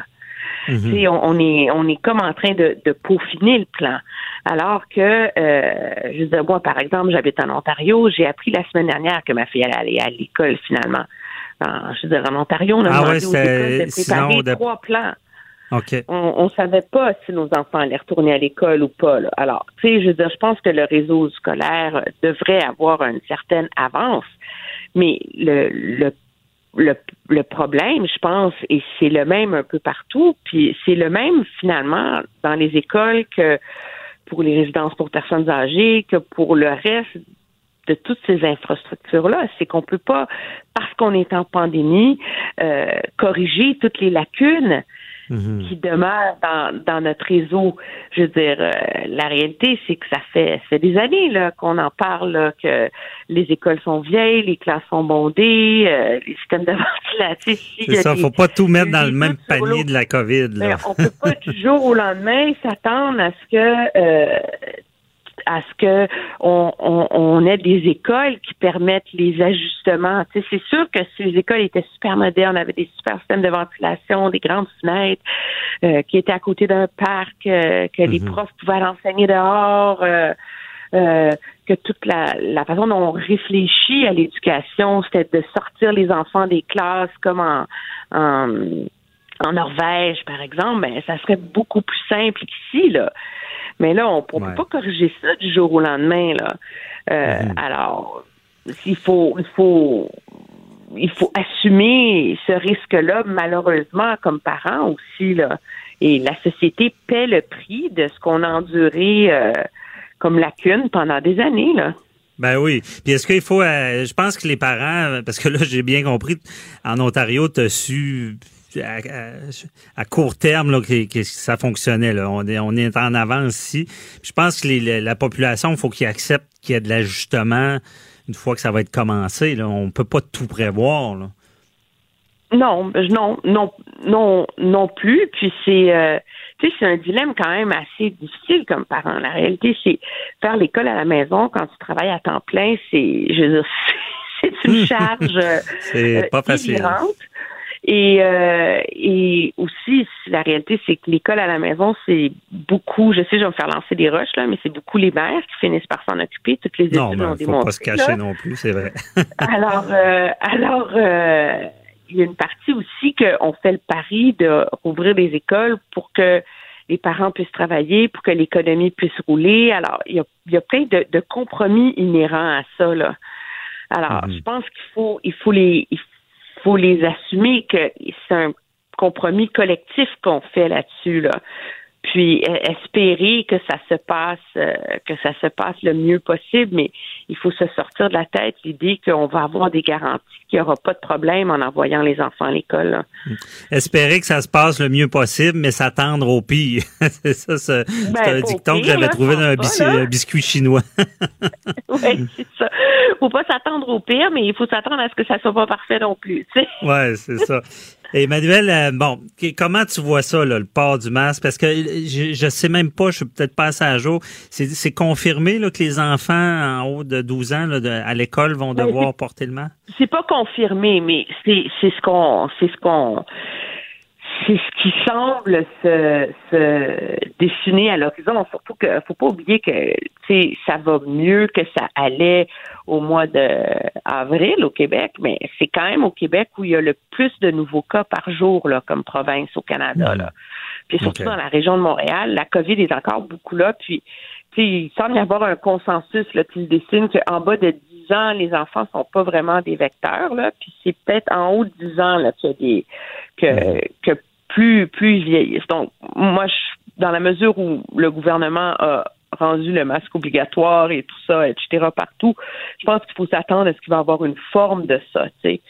L: Mhm. on, est on est comme en train de, peaufiner le plan. Alors que, euh, je veux moi, par exemple, j'habite en Ontario, j'ai appris la semaine dernière que ma fille allait aller à l'école finalement. je veux dire, en Ontario, on a
E: ah demandé aux écoles de préparer
L: trois plans. On ne savait pas si nos enfants allaient retourner à l'école ou pas. Alors, tu sais, je veux dire, je pense que le réseau scolaire devrait avoir une certaine avance, mais le, le le, le problème, je pense, et c'est le même un peu partout, puis c'est le même finalement dans les écoles que pour les résidences pour personnes âgées, que pour le reste de toutes ces infrastructures-là. C'est qu'on peut pas, parce qu'on est en pandémie, euh, corriger toutes les lacunes Mhm. qui demeure dans, dans notre réseau. Je veux dire, euh, la réalité, c'est que ça fait, fait des années là, qu'on en parle, que les écoles sont vieilles, les classes sont bondées, euh, les systèmes de ventilation.
E: C'est ça, faut pas tout mettre dans le même panier de la COVID. Là.
L: Ben, on peut pas du jour au lendemain s'attendre à ce que euh, à ce que on, on, ait des écoles qui permettent les ajustements. c'est sûr que si les écoles étaient super modernes, avaient des super systèmes de ventilation, des grandes fenêtres, euh, qui étaient à côté d'un parc, euh, que les mhm. profs pouvaient enseigner dehors, euh, que toute la, la façon dont on réfléchit à l'éducation, c'était de sortir les enfants des classes comme en, en Norvège, par exemple, ben, ça serait beaucoup plus simple qu'ici, là. Mais là, on ne peut pas corriger ça du jour au lendemain. Là. Euh, mhm. Alors, il faut, il faut, il faut assumer ce risque-là, malheureusement, comme parents aussi. Là. Et la société paie le prix de ce qu'on a enduré euh, comme lacune pendant des années. Là.
E: Ben oui. Puis est-ce qu'il faut, euh, je pense que les parents, parce que là j'ai bien compris, en Ontario, tu as su à, court terme là, que, ça fonctionnait. Là. On, est, on est en avance ici. je pense que la population, il faut qu'ils acceptent qu'il y ait de l'ajustement une fois que ça va être commencé. Là. On peut pas tout prévoir. Là.
L: Non, non, non, non, non plus. Puis c'est, euh, tu sais, c'est un dilemme quand même assez difficile comme parent. La réalité, c'est faire l'école à la maison quand tu travailles à temps plein, c'est, je veux dire, c'est une charge
E: c'est pas facile.
L: Et, euh, et aussi, la réalité, c'est que l'école à la maison, c'est beaucoup, je sais, je vais me faire lancer des roches, là, mais c'est beaucoup les mères qui finissent par s'en occuper. Toutes les
E: études non, il faut pas se cacher non plus, c'est vrai.
L: alors, euh, alors euh, il y a une partie aussi qu'on fait le pari de rouvrir des écoles pour que les parents puissent travailler, pour que l'économie puisse rouler. Alors, il y a, il y a plein de, de, compromis inhérents à ça, là. Alors, mm-hmm. je pense qu'il faut, il faut les, il faut les assumer que c'est un compromis collectif qu'on fait là-dessus. Là puis e, espérer que ça se passe euh, que ça se passe le mieux possible, mais il faut se sortir de la tête l'idée qu'on va avoir des garanties qu'il n'y aura pas de problème en envoyant les enfants à l'école.
E: Espérer que ça se passe le mieux possible, mais s'attendre au pire. c'est ça, c'est ben, un dicton que j'avais trouvé dans un biscuit, chinois.
L: oui, c'est ça. faut pas s'attendre au pire, mais il faut s'attendre à ce que ça soit pas parfait non plus.
E: Oui, c'est ça. Emmanuel, euh, bon, comment tu vois ça, le port du masque? Parce que je, je sais même pas, je suis peut-être pas assez à jour. C'est confirmé là, que les enfants en haut de 12 ans à l'école vont ben, devoir porter le masque?
L: C'est pas confirmé, mais c'est ce qu'on c'est ce qu'on c'est ce qui semble se, se dessiner à l'horizon. Surtout que faut pas oublier que ça va mieux que ça allait au mois d'avril au Québec, mais c'est quand même au Québec où il y a le plus de nouveaux cas par jour là, comme province au Canada. Là. Puis surtout dans la région de Montréal, la COVID est encore beaucoup là. Puis il semble y avoir un consensus là, qui dessine qu'en bas de 10 ans, les enfants sont pas vraiment des vecteurs. Là, puis c'est peut-être en haut de 10 ans là, qu'il y a des que, que plus plus vieillissent. Donc, moi, je, dans la mesure où le gouvernement a rendu le masque obligatoire et tout ça, etc., partout, je pense qu'il faut s'attendre à ce qu'il va y avoir une forme de ça. Tu sais.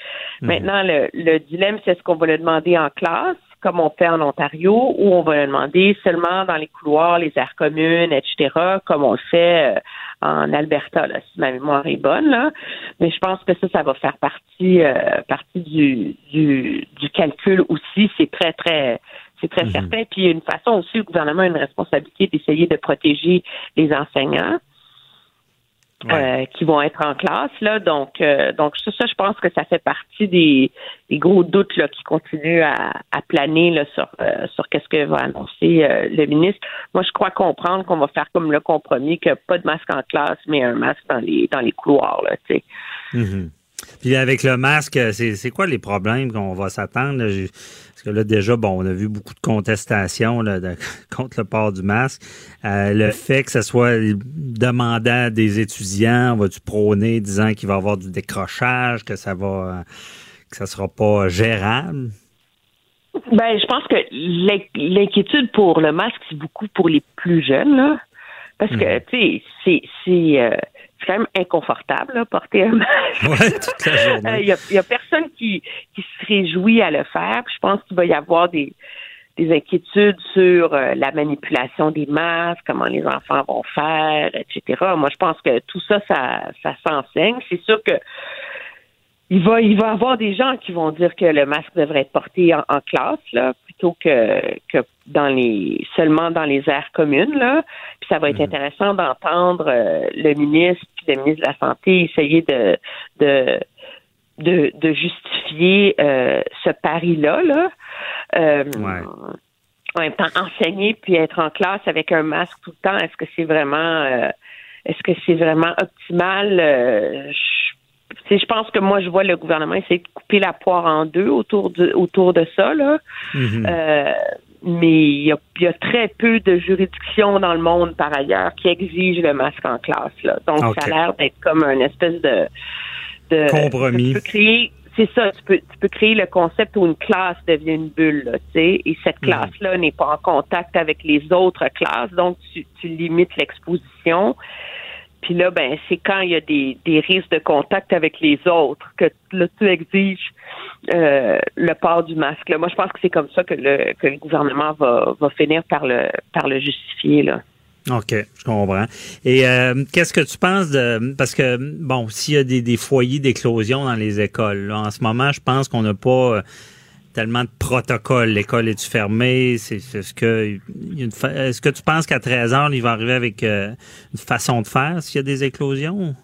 L: Mhm. Maintenant, le, le dilemme, c'est est-ce qu'on va le demander en classe, comme on fait en Ontario, ou on va le demander seulement dans les couloirs, les aires communes, etc., comme on le fait euh, en Alberta, là, si ma mémoire est bonne. Là. Mais je pense que ça, ça va faire partie, euh, partie du, du, du calcul aussi. C'est très, très c'est très mhm. certain. Puis il y a une façon aussi, le gouvernement a une responsabilité d'essayer de protéger les enseignants. Euh, qui vont être en classe là. Donc euh, donc ça, ça je pense que ça fait partie des, des gros doutes là qui continuent à, à planer là sur euh, sur qu'est-ce que va annoncer le ministre. Moi je crois comprendre qu'on va faire comme le compromis que pas de masque en classe mais un masque dans les dans les couloirs là tu sais.
E: Mhm. Puis avec le masque, c'est quoi les problèmes qu'on va s'attendre? Parce que là, déjà, bon, on a vu beaucoup de contestations là, contre le port du masque. Euh, le fait que ce soit demandant des étudiants, on va-tu prôner disant qu'il va y avoir du décrochage, que ça va que ça sera pas gérable?
L: Ben, je pense que l'inquiétude pour le masque, c'est beaucoup pour les plus jeunes, là. Parce que, hmm. tu sais, c'est euh, c'est quand même inconfortable, là, porter un masque.
E: Ouais, toute la journée.
L: Il n'y a, a, personne qui, qui se réjouit à le faire. je pense qu'il va y avoir des, des inquiétudes sur euh, la manipulation des masques, comment les enfants vont faire, etc. Moi, je pense que tout ça, ça, ça s'enseigne. C'est sûr que il va, il va avoir des gens qui vont dire que le masque devrait être porté en, classe, là, plutôt que, que dans les seulement dans les aires communes, là. Puis ça va être mhm. intéressant d'entendre euh, le ministre puis le ministre de la Santé essayer de de de, de justifier euh, ce pari-là, là. Euh, En même temps, enseigner puis être en classe avec un masque tout le temps, est-ce que c'est vraiment est-ce que c'est vraiment optimal? je pense que moi, je vois le gouvernement essayer de couper la poire en deux autour de, autour de ça. Là. Mm-hmm. Euh, mais il y, a, très peu de juridictions dans le monde, par ailleurs, qui exigent le masque en classe. Là. Donc, ça a l'air d'être comme un espèce de... de
E: Compromis.
L: c'est ça, tu peux, tu peux créer le concept où une classe devient une bulle, tu sais, et cette mm-hmm. classe-là n'est pas en contact avec les autres classes, donc tu, tu limites l'exposition. Puis là, ben, c'est quand il y a des, des risques de contact avec les autres que là, tu exiges euh, le port du masque. Moi, je pense que c'est comme ça que le, que le gouvernement va, va finir par le, par le justifier. Là.
E: OK, je comprends. Et euh, qu'est-ce que tu penses de parce que bon, s'il y a des, des foyers d'éclosion dans les écoles, en ce moment, je pense qu'on n'a pas tellement de protocoles. L'école est fermée? C'est, est-ce que est-ce que tu penses qu'à 13 heures, il va arriver avec euh, une façon de faire s'il y a des éclosions?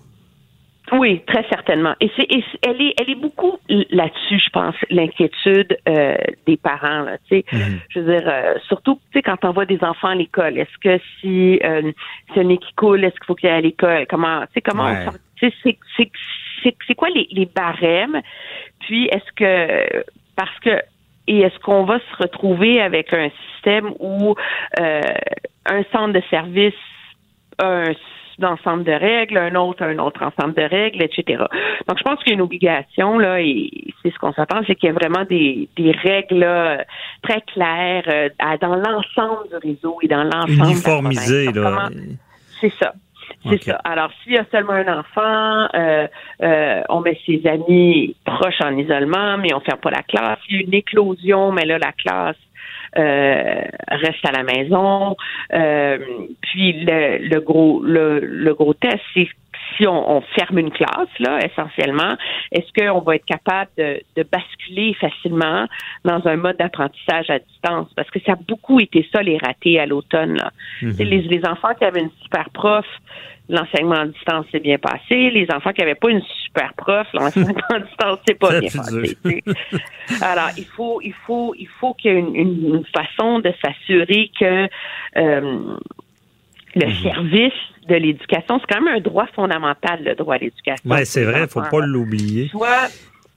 L: Oui, très certainement. Et, c'est, elle est, elle est beaucoup là-dessus, je pense, l'inquiétude euh, des parents. Là, tu sais, mm-hmm. je veux dire, euh, surtout, tu sais, quand on voit des enfants à l'école, est-ce que si euh, c'est un nez qui coule, est-ce qu'il faut qu'il aille à l'école? Comment, tu sais, comment c'est, c'est, c'est, c'est quoi les, les barèmes? Puis, est-ce que parce que et est-ce qu'on va se retrouver avec un système où euh, un centre de service un ensemble de règles, un autre un autre ensemble de règles, etc. Donc, je pense qu'il y a une obligation, là, et c'est ce qu'on s'attend, c'est qu'il y a vraiment des, des règles très claires euh, dans l'ensemble du réseau et dans l'ensemble
E: Uniformisé, là.
L: C'est ça. C'est ça. Alors, s'il y a seulement un enfant, euh, euh, on met ses amis proches en isolement, mais on ne ferme pas la classe. Il y a une éclosion, mais là, la classe euh, reste à la maison. puis le, le gros le, le gros test, c'est si on, ferme une classe, là, essentiellement, est-ce qu'on va être capable de, basculer facilement dans un mode d'apprentissage à distance? Parce que ça a beaucoup été ça, les ratés à l'automne. Là. Mm-hmm. les, les enfants qui avaient une super prof, l'enseignement à distance s'est bien passé. Les enfants qui n'avaient pas une super prof, l'enseignement à distance s'est pas bien passé. Alors, il faut, il faut, il faut qu'il y ait une, façon de s'assurer que euh, le mhm. service de l'éducation, c'est quand même un droit fondamental, le droit à l'éducation.
E: Oui, c'est vrai, il ne faut pas l'oublier.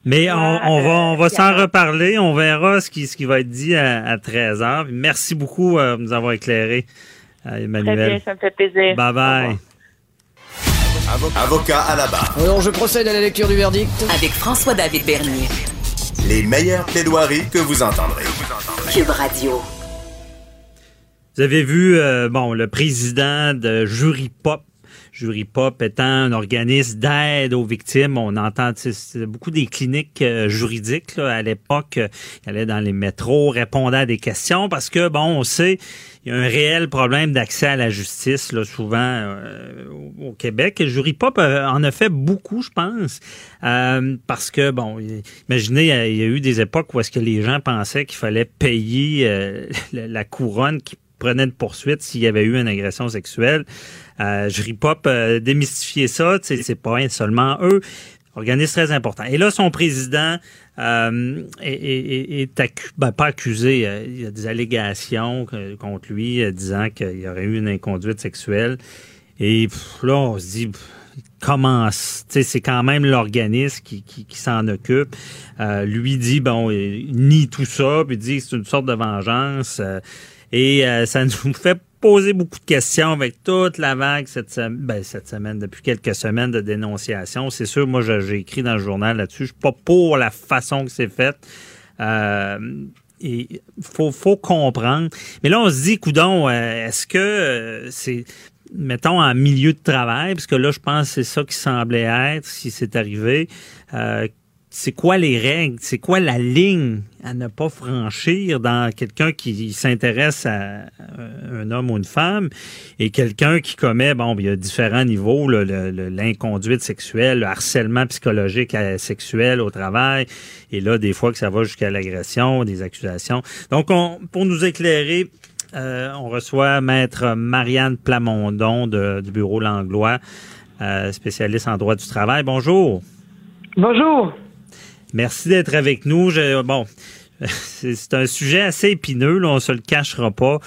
E: mais on, on, va, on va s'en reparler. On verra ce qui, ce qui va être dit à, 13 h Merci beaucoup euh, de nous avoir éclairé, euh, Emmanuel.
L: Très bien, ça me fait plaisir.
E: Bye bye.
D: Avocat à la barre.
K: Alors, je procède à la lecture du verdict.
B: Avec François-David Bernier.
D: Les meilleures plaidoiries que vous entendrez.
B: Cube Radio.
E: Vous avez vu, euh, bon, le président de Jury Pop Jury Pop étant un organisme d'aide aux victimes, on entend beaucoup des cliniques euh, juridiques à l'époque, euh, il allait dans les métros, répondait à des questions parce que bon, on sait il y a un réel problème d'accès à la justice là, souvent euh, au Québec. Jury Pop en a fait beaucoup, je pense, parce que bon, imaginez, il y a eu des époques où est-ce que les gens pensaient qu'il fallait payer la couronne qui prenait de poursuite s'il y avait eu une agression sexuelle. Euh, Jury Pop euh, démystifier ça, c'est pas seulement eux. Organisme très important. Et là, son président euh, est, est, ben, pas accusé. Euh, il y a des allégations contre lui euh, disant qu'il y aurait eu une inconduite sexuelle. Et là, on se dit, comment c'est quand même l'organisme qui, qui, qui s'en occupe. Euh, lui dit, bon, il nie tout ça, puis dit c'est une sorte de vengeance. et ça nous fait poser beaucoup de questions avec toute la vague cette, semaine, ben, cette semaine, depuis quelques semaines de dénonciation. C'est sûr, moi, j'ai écrit dans le journal là-dessus. Je suis pas pour la façon que c'est fait. Euh, et faut, faut comprendre. Mais là, on se dit, coudon, euh, est-ce que euh, c'est, mettons, en milieu de travail, parce que là, je pense que c'est ça qui semblait être, si c'est arrivé, euh, c'est quoi les règles, c'est quoi la ligne à ne pas franchir dans quelqu'un qui s'intéresse à un homme ou une femme et quelqu'un qui commet, bon, il y a différents niveaux, l'inconduite sexuelle, le harcèlement psychologique sexuel au travail, et là, des fois que ça va jusqu'à l'agression, des accusations. Donc, on, pour nous éclairer, euh, on reçoit Maître Marianne Plamondon du bureau Langlois, euh, spécialiste en droit du travail. Bonjour.
M: Bonjour.
E: Merci d'être avec nous. bon, c'est un sujet assez épineux, là, on se le cachera pas.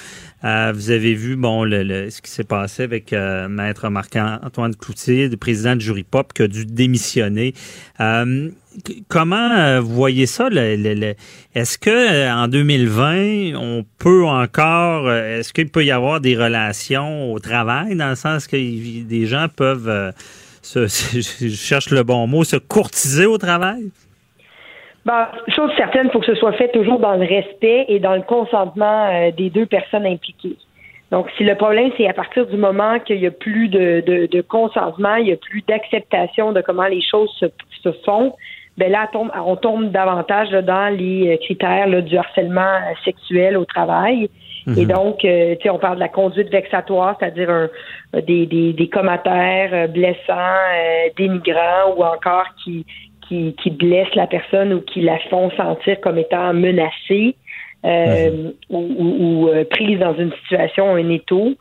E: Euh, vous avez vu bon ce qui s'est passé avec euh, Maître Marc-Antoine Cloutier, le président de Jury Pop, qui a dû démissionner. Euh, comment vous voyez ça? est-ce que en 2020, on peut encore, est-ce qu'il peut y avoir des relations au travail, dans le sens que des gens peuvent, se, je cherche le bon mot, se courtiser au travail?
M: Ben, chose certaine, il faut que ce soit fait toujours dans le respect et dans le consentement euh, des deux personnes impliquées. Donc, si le problème, c'est à partir du moment qu'il n'y a plus de, de, consentement, il n'y a plus d'acceptation de comment les choses se, se font, ben là, on tombe, on tombe davantage dans les euh, critères du harcèlement euh, sexuel au travail. Et mhm. donc, tu sais, on parle de la conduite vexatoire, c'est-à-dire des, des, des commentaires blessants, dénigrants ou encore qui, qui, blessent la personne ou qui la font sentir comme étant menacée euh, ou, euh, prise dans une situation, un étau.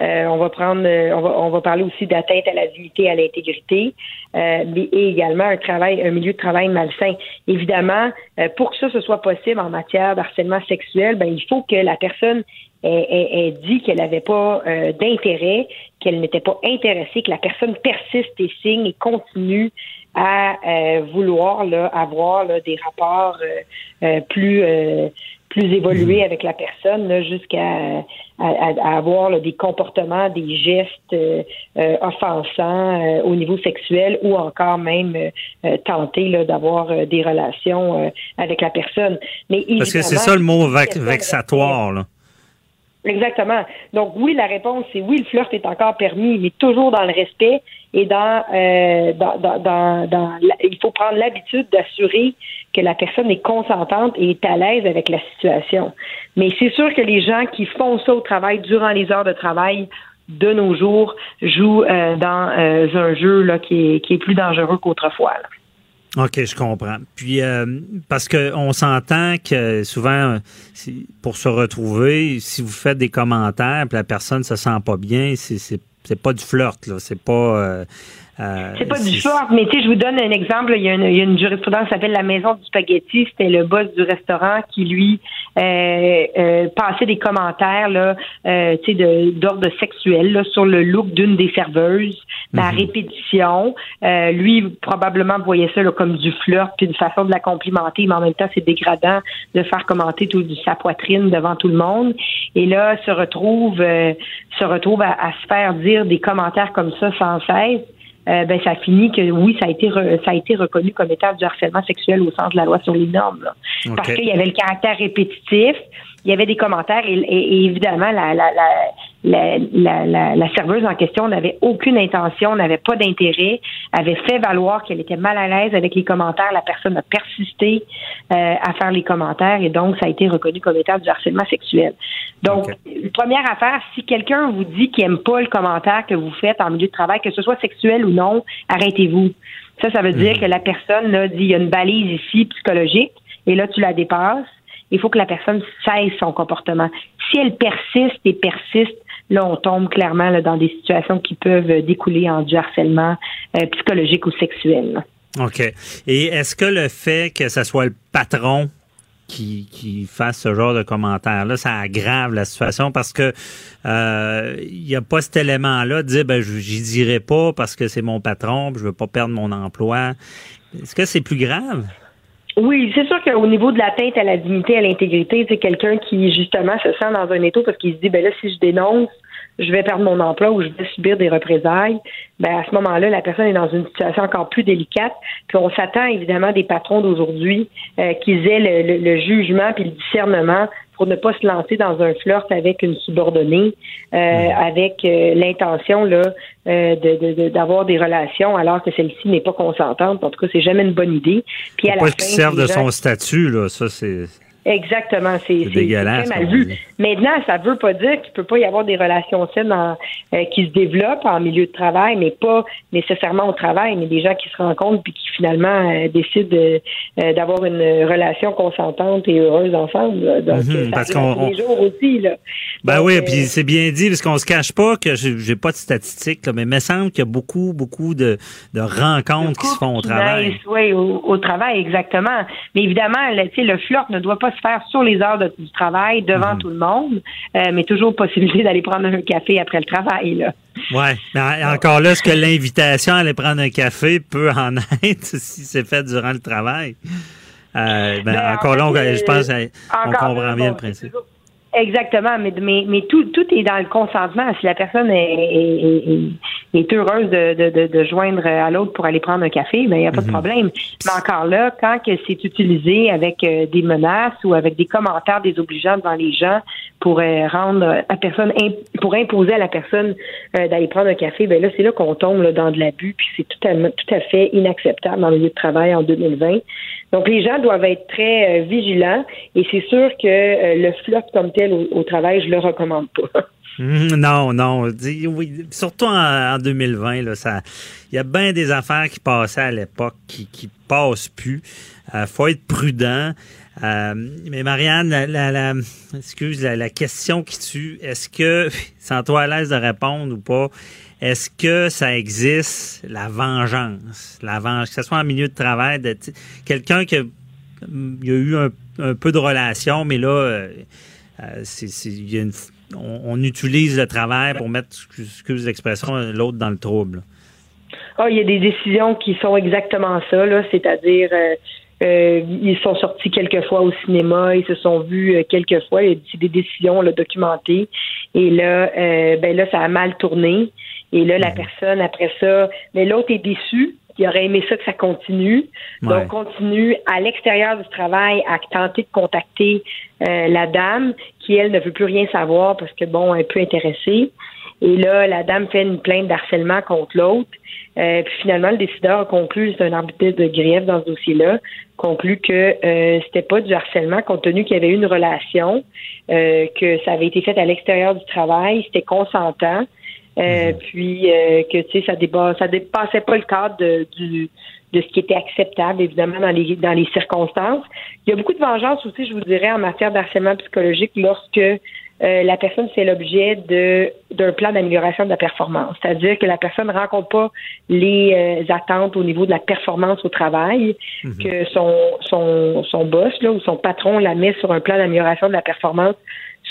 M: Euh, on va prendre, on va, on va parler aussi d'atteinte à la dignité, et à l'intégrité, mais également un travail, un milieu de travail malsain. Évidemment, pour que ça ce soit possible en matière d'harcèlement sexuel, ben il faut que la personne ait, dit qu'elle n'avait pas d'intérêt, qu'elle n'était pas intéressée, que la personne persiste et signe et continue à euh, vouloir là, avoir là, des rapports euh, euh, plus plus évolués mhm. avec la personne jusqu'à à, avoir des comportements, des gestes offensants au niveau sexuel ou encore même tenter d'avoir des relations avec la personne.
E: Mais Parce que c'est ça le mot vexatoire. Là.
M: Exactement. Donc oui, la réponse c'est oui, le flirt est encore permis, mais toujours dans le respect et dans, euh, il faut prendre l'habitude d'assurer que la personne est consentante et est à l'aise avec la situation. Mais c'est sûr que les gens qui font ça au travail durant les heures de travail de nos jours, jouent dans un jeu qui, est, plus dangereux qu'autrefois.
E: OK, je comprends. Puis parce que on s'entend que souvent pour se retrouver, si vous faites des commentaires, puis la personne se sent pas bien, c'est c'est pas du flirt là, c'est pas
M: euh, c'est pas du fort, mais tu sais, je vous donne un exemple. Il y a une, il y a une jurisprudence qui s'appelle la Maison du Spaghetti. C'était le boss du restaurant qui, lui, euh, euh, passait des commentaires là, euh, tu sais, d'ordre sexuel là, sur le look d'une des serveuses, la mhm. répétition. Euh, lui, probablement voyait ça là, comme du flirt, puis une façon de la complimenter, mais en même temps, c'est dégradant de faire commenter tout sa poitrine devant tout le monde. Et là, se retrouve, se retrouve à, à se faire dire des commentaires comme ça sans cesse. Euh, ben ça finit que oui, ça a été ça a été reconnu comme état du harcèlement sexuel au sens de la loi sur les normes. Parce qu'il y avait le caractère répétitif, il y avait des commentaires et, évidemment la, la, la, la, la, serveuse en question n'avait aucune intention, n'avait pas d'intérêt, avait fait valoir qu'elle était mal à l'aise avec les commentaires. La personne a persisté euh, à faire les commentaires et donc ça a été reconnu comme état du harcèlement sexuel. Donc, première affaire, si quelqu'un vous dit qu'il aime pas le commentaire que vous faites en milieu de travail, que ce soit sexuel ou non, arrêtez-vous. Ça, ça veut dire mhm. que la personne là, dit il y a une balise ici psychologique et là tu la dépasses. Il faut que la personne cesse son comportement. Si elle persiste et persiste, là, on tombe clairement dans des situations qui peuvent découler en du harcèlement euh, psychologique ou sexuel.
E: OK. Et est-ce que le fait que ce soit le patron qui, qui fasse ce genre de commentaires-là, ça aggrave la situation? Parce que euh, il n'y a pas cet élément-là de dire ben j'y dirai pas parce que c'est mon patron, je veux pas perdre mon emploi. Est-ce que c'est plus grave?
M: Oui, c'est sûr qu'au niveau de l'atteinte à la dignité, à l'intégrité, c'est quelqu'un qui justement se sent dans un étau parce qu'il se dit ben là si je dénonce, je vais perdre mon emploi ou je vais subir des représailles. Ben à ce moment-là, la personne est dans une situation encore plus délicate. Puis on s'attend évidemment des patrons d'aujourd'hui euh, qu'ils aient le, le, jugement puis le discernement pour ne pas se lancer dans un flirt avec une subordonnée, euh, avec euh, l'intention là euh, de, d'avoir des relations alors que celle-ci n'est pas consentante. En tout cas, c'est jamais une bonne idée.
E: Puis à la pas qu'il serve de son statut là, ça c'est.
M: Exactement, c'est dégueulasse. Très mal vu. Maintenant, ça veut pas dire qu'il peut pas y avoir des relations saines euh, qui se développent en milieu de travail, mais pas nécessairement au travail, mais des gens qui se rencontrent puis qui finalement euh, décident euh, d'avoir une relation consentante et heureuse ensemble. Donc, mhm, parce qu'on jours aussi là.
E: Ben oui, puis c'est bien dit parce qu'on se cache pas que j'ai pas de statistiques, mais il me semble qu'il y a beaucoup, beaucoup de, de rencontres qui se font au travail.
M: Oui, au, travail, exactement. Mais évidemment, le, le flirt ne doit pas se faire sur les heures du travail devant mhm. tout le monde, euh, mais toujours possibilité d'aller prendre un café après le travail. Là.
E: Ouais, mais encore là, est-ce que l'invitation à aller prendre un café peut en être si c'est fait durant le travail? Euh, ben, ben, encore là, je pense qu'on comprend bien le principe.
M: Exactement, mais, mais, mais tout, tout est dans le consentement. Si la personne est, est, heureuse de, de, de, joindre à l'autre pour aller prendre un café, ben il n'y a pas de mhm. problème. Mais encore là, quand que c'est utilisé avec euh, des menaces ou avec des commentaires désobligeants devant les gens pour euh, rendre la personne pour imposer à la personne euh, d'aller prendre un café, ben là, c'est là qu'on tombe dans de l'abus, puis c'est tout à, tout à fait inacceptable dans le milieu de travail en 2020. Donc, les gens doivent être très vigilants et c'est sûr que le flop comme tel au, travail, je le recommande pas.
E: Hum, non, non. Oui, surtout en, 2020, là, il y a bien des affaires qui passaient à l'époque qui, qui passent plus. Il euh, faut être prudent. Euh, mais Marianne, la, excuse, la, question qui tue, est-ce que, sans toi à l'aise de répondre ou pas, est-ce que ça existe, la vengeance? La vengeance, que ce soit en milieu de travail, de quelqu'un qui a, il y a eu un, peu de relation, mais là, euh, euh, on, utilise le travail pour mettre, excuse l'expression, l'autre dans le trouble.
M: Ah, il y a des décisions qui sont exactement ça, c'est-à-dire euh, euh, ils sont sortis quelques fois au cinéma, ils se sont vus quelques fois, il y a des décisions documentées. Et là, ben là, ça a mal tourné. Et là, la mhm. personne, après ça, mais l'autre est déçu il aurait aimé ça que ça continue. Donc, continue à l'extérieur du travail à tenter de contacter euh, la dame qui, elle, ne veut plus rien savoir parce que, bon, elle est peu intéressée. Et là, la dame fait une plainte d'harcèlement contre l'autre. Euh, puis finalement, le décideur a conclu, c'est un arbitre de grief dans ce dossier-là, conclut que euh, c'était pas du harcèlement compte tenu qu'il y avait eu une relation, euh, que ça avait été fait à l'extérieur du travail, c'était consentant. Euh,
E: Mhm.
M: puis euh, que tu sais ça dépasse, ça dépassait pas le cadre de, du de ce qui était acceptable évidemment dans les dans les circonstances. Il y a beaucoup de vengeance aussi, je vous dirais, en matière d'harcèlement psychologique lorsque euh, la personne fait l'objet de d'un plan d'amélioration de la performance, c'est-à-dire que la personne ne rencontre pas les euh, attentes au niveau de la performance au travail, que son son son boss là ou son patron la met sur un plan d'amélioration de la performance.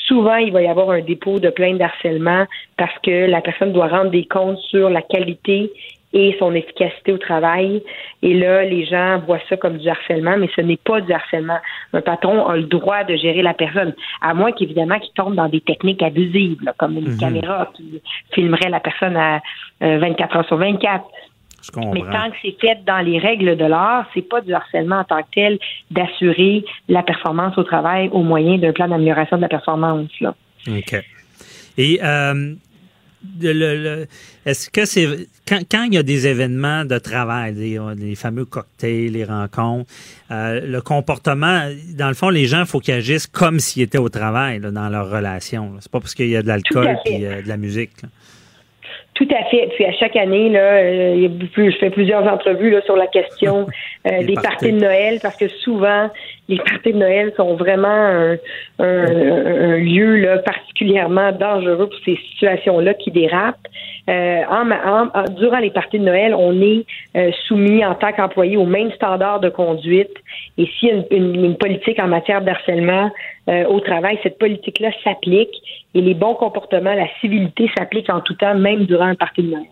M: Souvent, il va y avoir un dépôt de plainte d'harcèlement parce que la personne doit rendre des comptes sur la qualité et son efficacité au travail. Et là, les gens voient ça comme du harcèlement, mais ce n'est pas du harcèlement. Un patron a le droit de gérer la personne, à moins qu'évidemment qu'il tombe dans des techniques abusives, là, comme une
E: Mhm.
M: caméra qui filmerait la personne à euh, 24 heures sur 24.
E: Je comprends.
M: Mais tant que c'est fait dans les règles de l'art, c'est pas du harcèlement en tant que tel d'assurer la performance au travail au moyen d'un plan d'amélioration de la performance. Là.
E: OK. Et euh, est-ce que c'est quand, quand il y a des événements de travail, les, les fameux cocktails, les rencontres, euh, le comportement, dans le fond, les gens, il faut qu'ils agissent comme s'ils étaient au travail là, dans leur relation. C'est pas parce qu'il y a de l'alcool et de la musique. là.
M: Tout à fait. Puis à chaque année, là, euh, je fais plusieurs entrevues là, sur la question euh, des
E: parties.
M: parties de Noël parce que souvent les parties de Noël sont vraiment un, un- un lieu là, particulièrement dangereux pour ces situations-là qui dérapent. Euh, en, en- durant les parties de Noël, on est euh, soumis en tant qu'employé aux mêmes standards de conduite. Et s'il y a une, une- une politique en matière de harcèlement euh, au travail, cette politique-là s'applique et les bons comportements, la civilité s'applique en tout temps, même durant un party de Noël.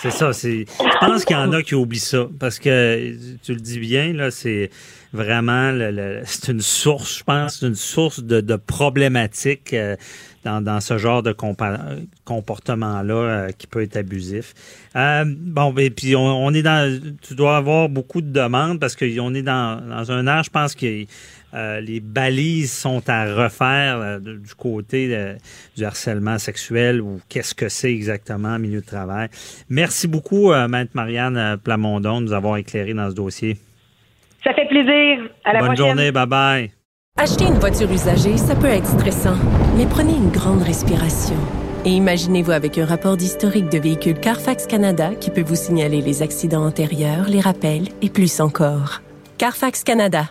E: C'est ça. C'est. Je pense qu'il y en a qui oublient ça parce que tu le dis bien là, c'est vraiment le- le- c'est une source. Je pense, une source de, de problématiques euh, dans, dans ce genre de compa- comportement là qui peut être abusif. Euh, bon, et puis on, on est dans. Tu dois avoir beaucoup de demandes parce qu'on est dans, dans un âge, je pense que euh, les balises sont à refaire euh, du côté euh, du harcèlement sexuel ou qu'est-ce que c'est exactement en milieu de travail. Merci beaucoup, euh, Maître Marianne Plamondon, de nous avoir éclairé dans ce dossier.
M: Ça fait plaisir. À la
E: Bonne
M: prochaine.
E: journée, bye bye.
A: Acheter une voiture usagée, ça peut être stressant, mais prenez une grande respiration. Et imaginez-vous avec un rapport d'historique de véhicule Carfax Canada qui peut vous signaler les accidents antérieurs, les rappels et plus encore. Carfax Canada.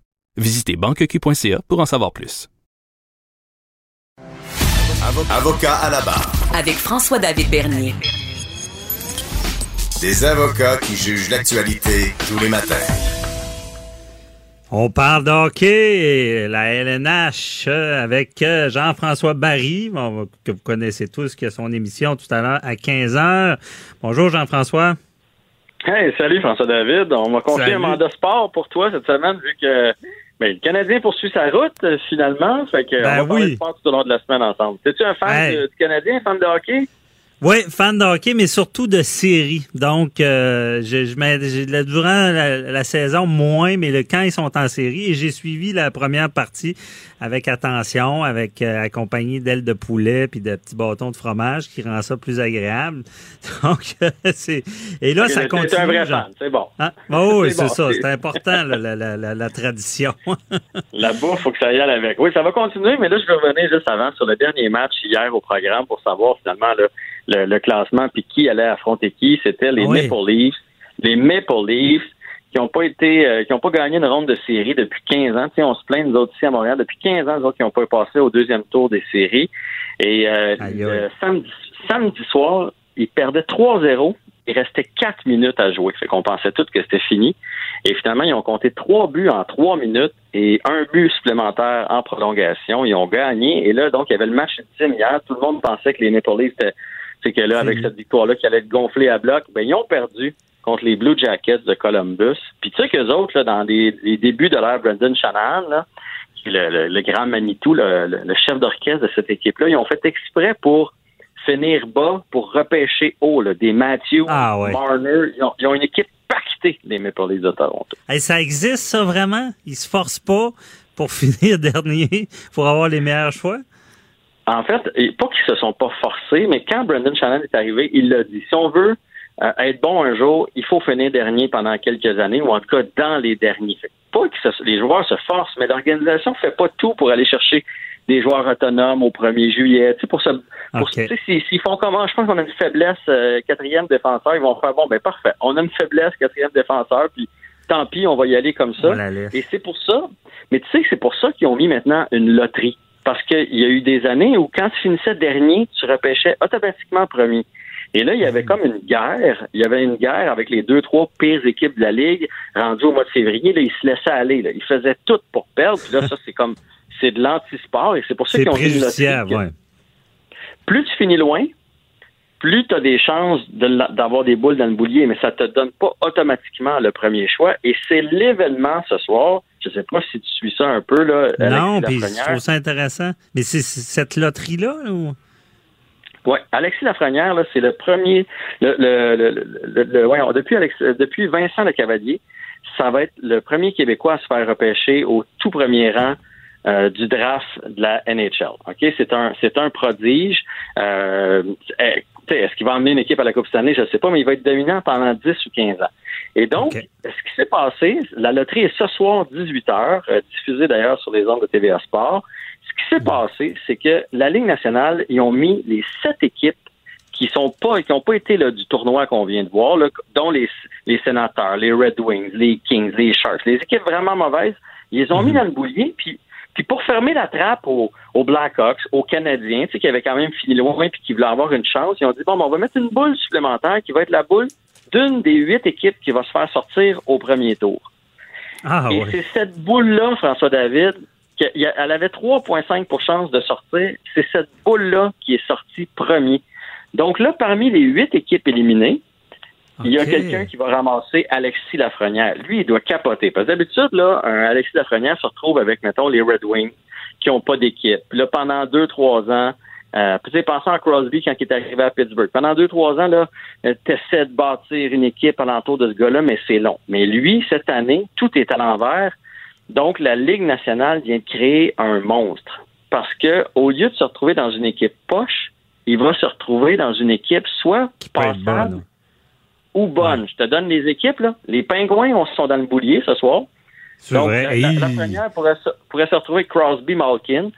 H: Visitez banqueq.ca pour en savoir plus.
D: Avocat à la barre.
B: Avec François-David Bernier.
D: Des avocats qui jugent l'actualité tous les matins.
E: On parle de hockey, la LNH, euh, avec euh, Jean-François Barry, que vous connaissez tous, qui a son émission tout à l'heure à 15 heures. Bonjour Jean-François.
N: Hey, salut François David. On m'a confié
E: Salut.
N: un mandat sport pour toi cette semaine vu que ben, le Canadien poursuit sa route euh, finalement. Fait que
E: Ben
N: on va parler
E: oui.
N: de sport tout au long de la semaine ensemble. T'es-tu un fan
E: Hey.
N: de- du Canadien, fan de hockey?
E: Oui, fan de hockey, mais surtout de séries. Donc, euh, je, je mets- durant la, la saison, moins, mais le, quand ils sont en série, et j'ai suivi la première partie avec attention, avec euh, accompagné d'ailes de poulet puis de petits bâtons de fromage qui rend ça plus agréable. Donc, euh, c'est... Et là, ça continue.
N: T'es un vrai
E: genre.
N: fan, c'est bon.
E: Hein? Oh, oui,
N: C'est
E: c'est
N: bon,
E: ça.
N: c'est-
E: C'est important, là, la, la, la tradition.
N: La bouffe, faut que ça y aille avec. Oui, ça va continuer, mais là, je vais revenir juste avant sur le dernier match hier au programme pour savoir finalement là, le, le classement puis qui allait affronter qui. C'était les
E: Oui.
N: Maple Leafs. Les Maple Leafs qui n'ont pas été, euh, qui ont pas gagné une ronde de série depuis 15 ans. Tu sais, on se plaint, nous autres ici à Montréal, depuis 15 ans, nous autres qui n'ont pas passé au deuxième tour des séries. Et euh,
E: aïe.
N: samedi, samedi soir, ils perdaient 3-0. Il restait 4 minutes à jouer. Fait qu'on pensait tous que c'était fini. Et finalement, ils ont compté trois buts en trois minutes et un but supplémentaire en prolongation. Ils ont gagné. Et là, donc, il y avait le match ultime hier. Tout le monde pensait que les Maple Leafs, étaient- c'est que là, avec cette victoire-là, qui allait être gonflée à bloc, ben, ils ont perdu contre les Blue Jackets de Columbus. Puis tu sais qu'eux autres, là, dans les, les débuts de l'ère Brendan Shanahan, là, qui est le, le- le grand Manitou, le, le- le chef d'orchestre de cette équipe-là, ils ont fait exprès pour finir bas pour repêcher haut, là, des Matthews,
E: Ah, ouais.
N: Marner. Ils ont, ils ont une équipe pactée, les Maple Leafs de Toronto.
E: Hey, ça existe, ça, vraiment? Ils se forcent pas pour finir dernier, pour avoir les meilleurs choix?
N: En fait, pas qu'ils se sont pas forcés, mais quand Brendan Shannon est arrivé, il l'a dit. Si on veut euh, être bon un jour, il faut finir dernier pendant quelques années, ou en tout cas dans les derniers. Fait pas que ce- les joueurs se forcent, mais l'organisation fait pas tout pour aller chercher des joueurs autonomes au 1er juillet. Tu sais, pour ça, pour, tu sais, s'ils font comment, je pense qu'on a une faiblesse euh, quatrième défenseur, ils vont faire bon, ben parfait. On a une faiblesse quatrième défenseur, puis tant pis, on va y aller comme ça. Et c'est pour ça, mais tu sais que c'est pour ça qu'ils ont mis maintenant une loterie. Parce qu'il y a eu des années où quand tu finissais dernier, tu repêchais automatiquement premier. Et là, il y avait comme une guerre. Il y avait une guerre avec les deux, trois pires équipes de la Ligue. Rendu au mois de février, là, ils se laissaient aller. Là. Ils faisaient tout pour perdre. Puis là, ça, c'est comme c'est de l'antisport et c'est pour ça qu'ils ont une
E: ouais.
N: Plus tu finis loin, plus tu as des chances de d'avoir des boules dans le boulier, mais ça te donne pas automatiquement le premier choix. Et c'est l'événement ce soir. Je sais pas si tu suis ça un peu, là.
E: non, puis je trouve ça intéressant. Mais c'est cette loterie-là, là, ou-
N: Oui, Alexis Lafrenière, là, c'est le premier, le, le, le, le- le- voyons, depuis, Alex, depuis Vincent Le Cavalier, ça va être le premier Québécois à se faire repêcher au tout premier rang euh, du draft de la NHL. Ok, c'est un, c'est un prodige. Euh, est-ce qu'il va emmener une équipe à la Coupe Stanley? Je ne sais pas, mais il va être dominant pendant 10 ou 15 ans. Et donc, ce qui s'est passé, la loterie est ce soir 18h, euh, diffusée d'ailleurs sur les ondes de TVA Sport. Ce qui s'est passé, c'est que la Ligue nationale, ils ont mis les sept équipes qui sont pas qui n'ont pas été là, du tournoi qu'on vient de voir, là, dont les, les sénateurs, les Red Wings, les Kings, les Sharks, les équipes vraiment mauvaises, ils les ont mis dans le boulier, puis puis pour fermer la trappe aux, aux Blackhawks, aux Canadiens, tu sais, qui avaient quand même fini loin puis qui voulaient avoir une chance, ils ont dit bon, ben, on va mettre une boule supplémentaire qui va être la boule d'une des huit équipes qui va se faire sortir au premier tour.
E: Ah,
N: Et c'est cette boule-là, François David, elle avait 3,5 pour chance de sortir. C'est cette boule-là qui est sortie premier. Donc là, parmi les huit équipes éliminées, il y a quelqu'un qui va ramasser Alexis Lafrenière. Lui, il doit capoter. Parce que d'habitude, là, un Alexis Lafrenière se retrouve avec, mettons, les Red Wings qui n'ont pas d'équipe. Là, pendant deux, trois ans, euh, puis tu sais, pensons à Crosby quand il est arrivé à Pittsburgh. Pendant deux, trois ans, là, euh, t'essaies de bâtir une équipe alentour de ce gars-là, mais c'est long. Mais lui, cette année, tout est à l'envers. Donc, la Ligue nationale vient de créer un monstre. Parce que, au lieu de se retrouver dans une équipe poche, il va se retrouver dans une équipe soit
E: être
N: passable. Ou bonne. Je te donne les équipes, là. Les Pingouins, on sont dans le boulier ce soir. Donc,
E: vrai.
N: la, la- la
E: Hey.
N: première pourrait se, pourrait se retrouver Crosby Malkin.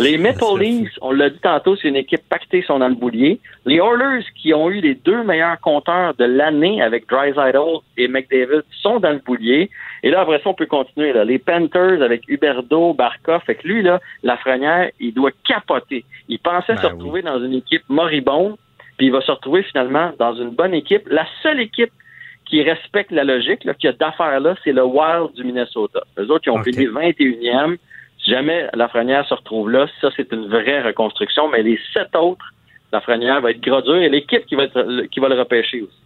N: Les Maple Leafs, on l'a dit tantôt, c'est une équipe pactée, sont dans le boulier. Les Oilers, qui ont eu les deux meilleurs compteurs de l'année avec Drysdale et McDavid, sont dans le boulier. Et là, après ça, on peut continuer. Là. Les Panthers avec Huberdo, Barkov. Fait que lui, là, Lafrenière, il doit capoter. Il pensait
E: Ben
N: se retrouver dans une équipe moribonde, puis il va se retrouver finalement dans une bonne équipe. La seule équipe qui respecte la logique, là, qui a d'affaires là, c'est le Wild du Minnesota. Eux autres, qui ont fini 21e. Si jamais Lafrenière se retrouve là, ça, c'est une vraie reconstruction. Mais les sept autres, Lafrenière va être gros dur et l'équipe qui va, être, qui va le repêcher aussi.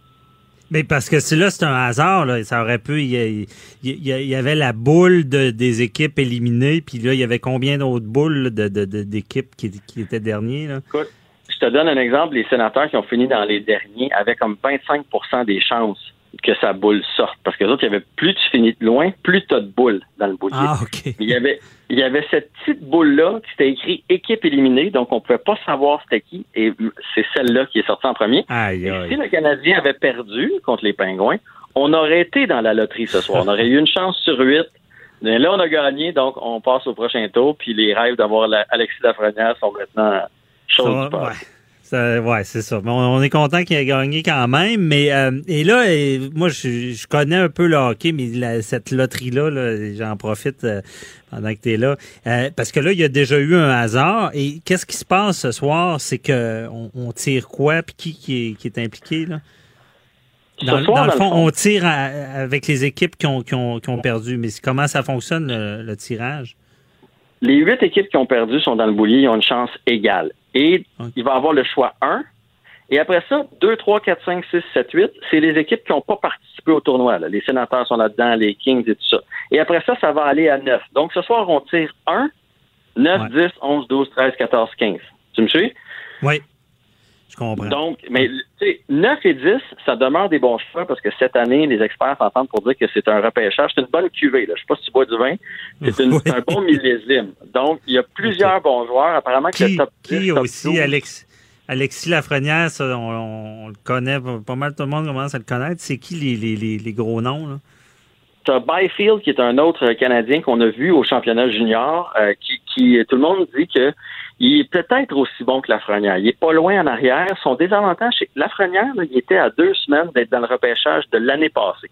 E: Mais parce que c'est là, c'est un hasard. Là. Ça aurait pu. Il y, avait la boule de, des équipes éliminées, puis là, il y avait combien d'autres boules là, de, d'équipes qui, qui étaient derniers? Là?
N: Je te donne un exemple. Les sénateurs qui ont fini dans les derniers avaient comme 25% des chances que sa boule sorte. Parce que les autres, il y avait plus tu finis de loin, plus tu as de boules dans le boulier.
E: Ah, OK.
N: Il y avait, il y avait cette petite boule-là qui était écrit équipe éliminée, donc on pouvait pas savoir c'était qui, et c'est celle-là qui est sortie en premier.
E: Aïe,
N: Et
E: aïe.
N: si le Canadien avait perdu contre les Pingouins, on aurait été dans la loterie ce soir. On aurait eu une chance sur huit. Mais là, on a gagné, donc on passe au prochain tour, puis les rêves d'avoir la- Alexis Lafrenière sont maintenant choses du.
E: Ça, ouais, c'est ça. Bon, on est content qu'il ait gagné quand même, mais euh, et là, et moi, je, je connais un peu le hockey, mais la- cette loterie-là, là, j'en profite euh, pendant que tu es là, Euh, parce que là, il y a déjà eu un hasard. Et qu'est-ce qui se passe ce soir, c'est que on, on tire quoi, puis qui, qui, est, qui est impliqué là? Dans,
N: soir,
E: dans le fond,
N: fond-
E: on tire à- avec les équipes qui ont, qui ont, qui ont perdu. Mais comment ça fonctionne le, le tirage?
N: Les huit équipes qui ont perdu sont dans le boulier, ils ont une chance égale. Et il va avoir le choix 1. Et après ça, 2, 3, 4, 5, 6, 7, 8, c'est les équipes qui n'ont pas participé au tournoi. là. Les sénateurs sont là-dedans, les Kings et tout ça. Et après ça, ça va aller à 9. Donc ce soir, on tire 1, 9, 10, 11, 12, 13, 14, 15. Tu me suis?
E: Oui. Je comprends.
N: Donc, mais tu sais, 9 et 10, ça demeure des bons choix parce que cette année, les experts s'entendent pour dire que c'est un repêchage. C'est une bonne cuvée. Là. Je sais pas si tu bois du vin. C'est un bon millésime. Donc, il y a plusieurs bons joueurs. Apparemment que le
E: Qui,
N: top 10,
E: qui
N: top
E: aussi,
N: 12,
E: Alex, Alexis Lafrenière, ça, on, on le connaît, pas pas mal tout le monde commence à le connaître. C'est qui les, les, les, les gros noms? Là?
N: T'as Byfield, qui est un autre Canadien qu'on a vu au championnat junior, euh, qui, qui tout le monde dit que il est peut-être aussi bon que Lafrenière. Il est pas loin en arrière. Son désavantage, c'est que Lafrenière, là, il était à deux semaines d'être dans le repêchage de l'année passée.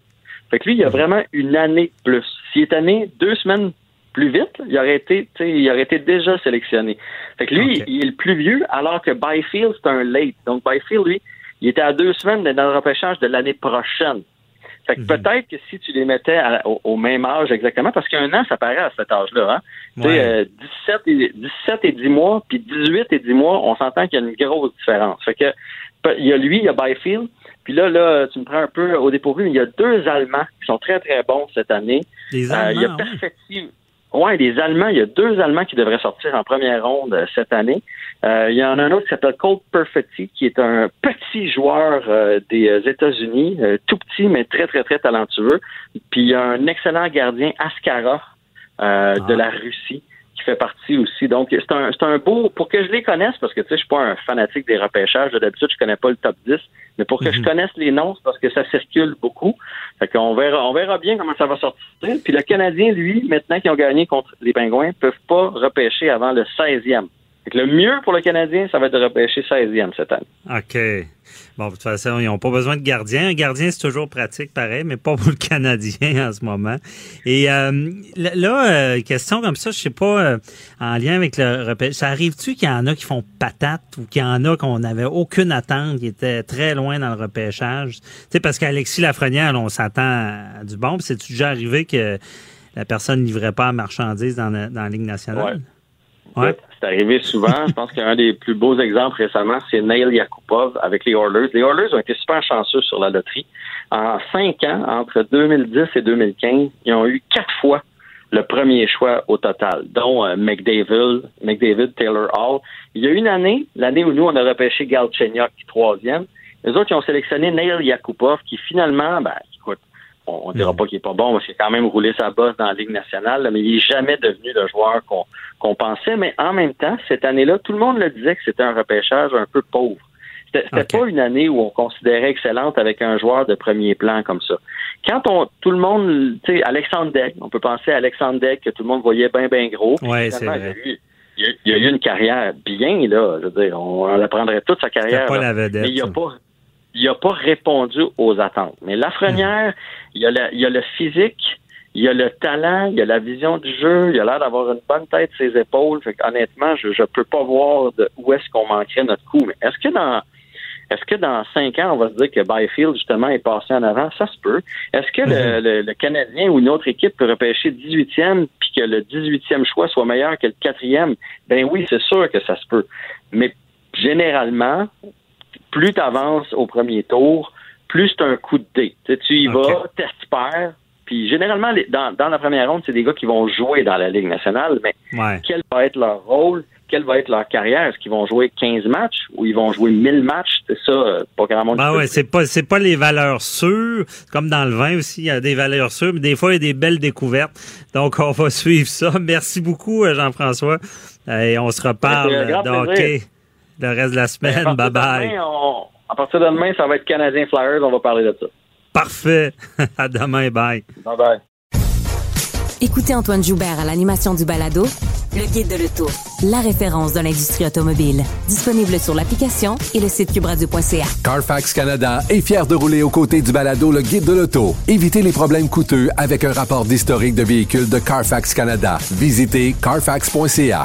N: Fait que lui, il a vraiment une année plus. S'il est année deux semaines plus vite, il aurait été, il aurait été déjà sélectionné. Fait que lui, il est le plus vieux, alors que Byfield, c'est un late. Donc Byfield, lui, il était à deux semaines d'être dans le repêchage de l'année prochaine. Fait que peut-être que si tu les mettais à- au, au même âge exactement, parce qu'un an, ça paraît à cet âge-là, hein? Tu sais,
E: Ouais.
N: euh, 17, et, 17 et 10 mois, puis 18 et 10 mois, on s'entend qu'il y a une grosse différence. Fait que il y a lui, il y a Byfield, puis là, là, tu me prends un peu au dépourvu, mais il y a deux Allemands qui sont très, très bons cette année.
E: Les
N: Euh, il y a
E: Allemands, ouais.
N: Perfetti- Ouais, les Allemands, il y a deux Allemands qui devraient sortir en première ronde euh, cette année. Euh, il y en a un autre qui s'appelle Colt Perfetti, qui est un petit joueur euh, des euh, États-Unis, euh, tout petit mais très très très talentueux. Puis il y a un excellent gardien euh, de la Russie qui fait partie aussi. Donc c'est un c'est un beau pour que je les connaisse parce que tu sais je suis pas un fanatique des repêchages. D'habitude je connais pas le top 10, mais pour que je connaisse les noms c'est parce que ça circule beaucoup. Fait qu'on verra on verra bien comment ça va sortir. Puis le Canadien lui maintenant qu'ils ont gagné contre les Pingouins peuvent pas repêcher avant le 16e. Le mieux pour le Canadien, ça va être de repêcher 16e cette année.
E: OK. Bon, de toute façon, ils n'ont pas besoin de gardien. Un gardien, c'est toujours pratique, pareil, mais pas pour le Canadien en ce moment. Et euh, là, euh, question comme ça, je sais pas, euh, en lien avec le repêchage, ça arrive-tu qu'il y en a qui font patate ou qu'il y en a qu'on n'avait aucune attente, qui étaient très loin dans le repêchage? Tu sais, parce qu'Alexis Lafrenière, là, on s'attend à du bon. Puis c'est-tu déjà arrivé que la personne ne livrait pas la marchandise dans la, dans la Ligue nationale? Ouais.
N: C'est souvent. Je pense qu'un des plus beaux exemples récemment, c'est Neil Yakupov avec les Oilers. Les Oilers ont été super chanceux sur la loterie. En cinq ans, entre 2010 et 2015, ils ont eu quatre fois le premier choix au total, dont euh, McDavid, McDavid, Taylor Hall. Il y a une année, l'année où nous, on a repêché Galchenyuk, troisième. Les autres, ils ont sélectionné Neil Yakupov, qui finalement, ben, on, on dira pas qu'il est pas bon, parce qu'il a quand même roulé sa bosse dans la Ligue nationale, là, mais il est jamais devenu le joueur qu'on qu'on pensait. Mais en même temps, cette année-là, tout le monde le disait que c'était un repêchage un peu pauvre. C'était c'était pas une année où on considérait excellente avec un joueur de premier plan comme ça. Quand on tout le monde, tu sais, Alexandre Deck, on peut penser à Alexandre Deck que tout le monde voyait bien, bien gros.
E: Ouais, c'est vrai.
N: Il y, a eu, il a- il y a eu une carrière bien, là. Je veux dire, on, on apprendrait toute sa carrière.
E: pas
N: là.
E: la vedette,
N: Mais il a pas il a pas répondu aux attentes. Mais Lafrenière, il y a la- il y a le physique, il y a le talent, il y a la vision du jeu, il a l'air d'avoir une bonne tête ses épaules. Fait honnêtement, je ne peux pas voir de où est-ce qu'on manquerait notre coup. Mais est-ce que dans est-ce que dans cinq ans, on va se dire que Byfield, justement, est passé en avant? Ça se peut. Est-ce que le, le- le Canadien ou une autre équipe peut repêcher 18e puis que le 18e choix soit meilleur que le quatrième? Ben oui, c'est sûr que ça se peut. Mais généralement, plus tu avances au premier tour, plus c'est un coup de dé. Tu, y
E: Ok.
N: vas, t'espères. Puis généralement, les- dans, dans la première ronde, c'est des gars qui vont jouer dans la Ligue nationale, mais
E: Ouais.
N: quel va être leur rôle? Quelle va être leur carrière? Est-ce qu'ils vont jouer 15 matchs ou ils vont jouer 1000 matchs? C'est ça, euh, pas grand monde.
E: Ben ouais, c'est pas c'est pas les valeurs sûres, comme dans le vin aussi, il y a des valeurs sûres, mais des fois il y a des belles découvertes. Donc on va suivre ça. Merci beaucoup euh, Jean-François. Euh, Et on se reparle de hockey le reste de la
N: Ben, à
E: semaine. Bye bye.
N: demain, on- à partir de demain, ça va être Canadien Flyers. On va parler de ça.
E: Parfait. à demain, bye.
N: Bye bye.
B: Écoutez Antoine Joubert à l'animation du balado Le Guide de l'auto, la référence de l'industrie automobile. Disponible sur l'application et le site cubradio.ca.
F: Carfax Canada est fier de rouler aux côtés du balado Le Guide de l'auto. Évitez les problèmes coûteux avec un rapport d'historique de véhicule de Carfax Canada. Visitez carfax.ca.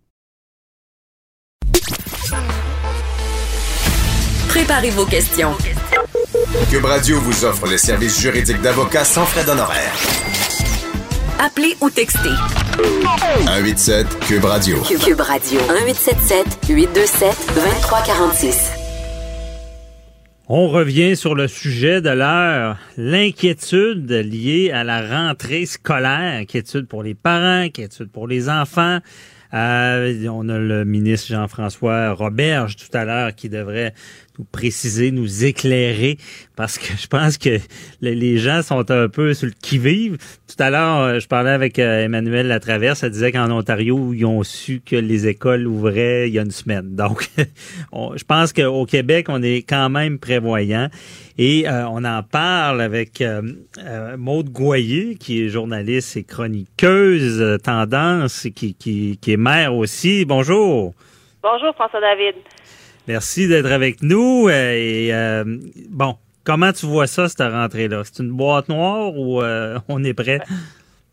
B: Préparez vos questions.
D: Cube Radio vous offre les services juridiques d'avocats sans frais d'honoraires.
B: Appelez ou textez.
D: 187 Cube Radio.
B: Cube Radio. 1877 827 2346.
E: On revient sur le sujet de l'heure, l'inquiétude liée à la rentrée scolaire, inquiétude pour les parents, inquiétude pour les enfants. Euh, on a le ministre Jean-François Roberge tout à l'heure qui devrait nous préciser, nous éclairer, parce que je pense que les gens sont un peu sur le qui-vive. Tout à l'heure, euh, je parlais avec euh, Emmanuel Latraverse, elle disait qu'en Ontario, ils ont su que les écoles ouvraient il y a une semaine. Donc, je pense qu'au Québec, on est quand même prévoyant. Et euh, on en parle avec euh, Maude Goyer, qui est journaliste et chroniqueuse tendance, qui, qui, est mère aussi. Bonjour.
O: Bonjour, François David.
E: Merci d'être avec nous. Euh, et euh, bon, comment tu vois ça, cette rentrée-là? C'est une boîte noire ou euh, on est prêt?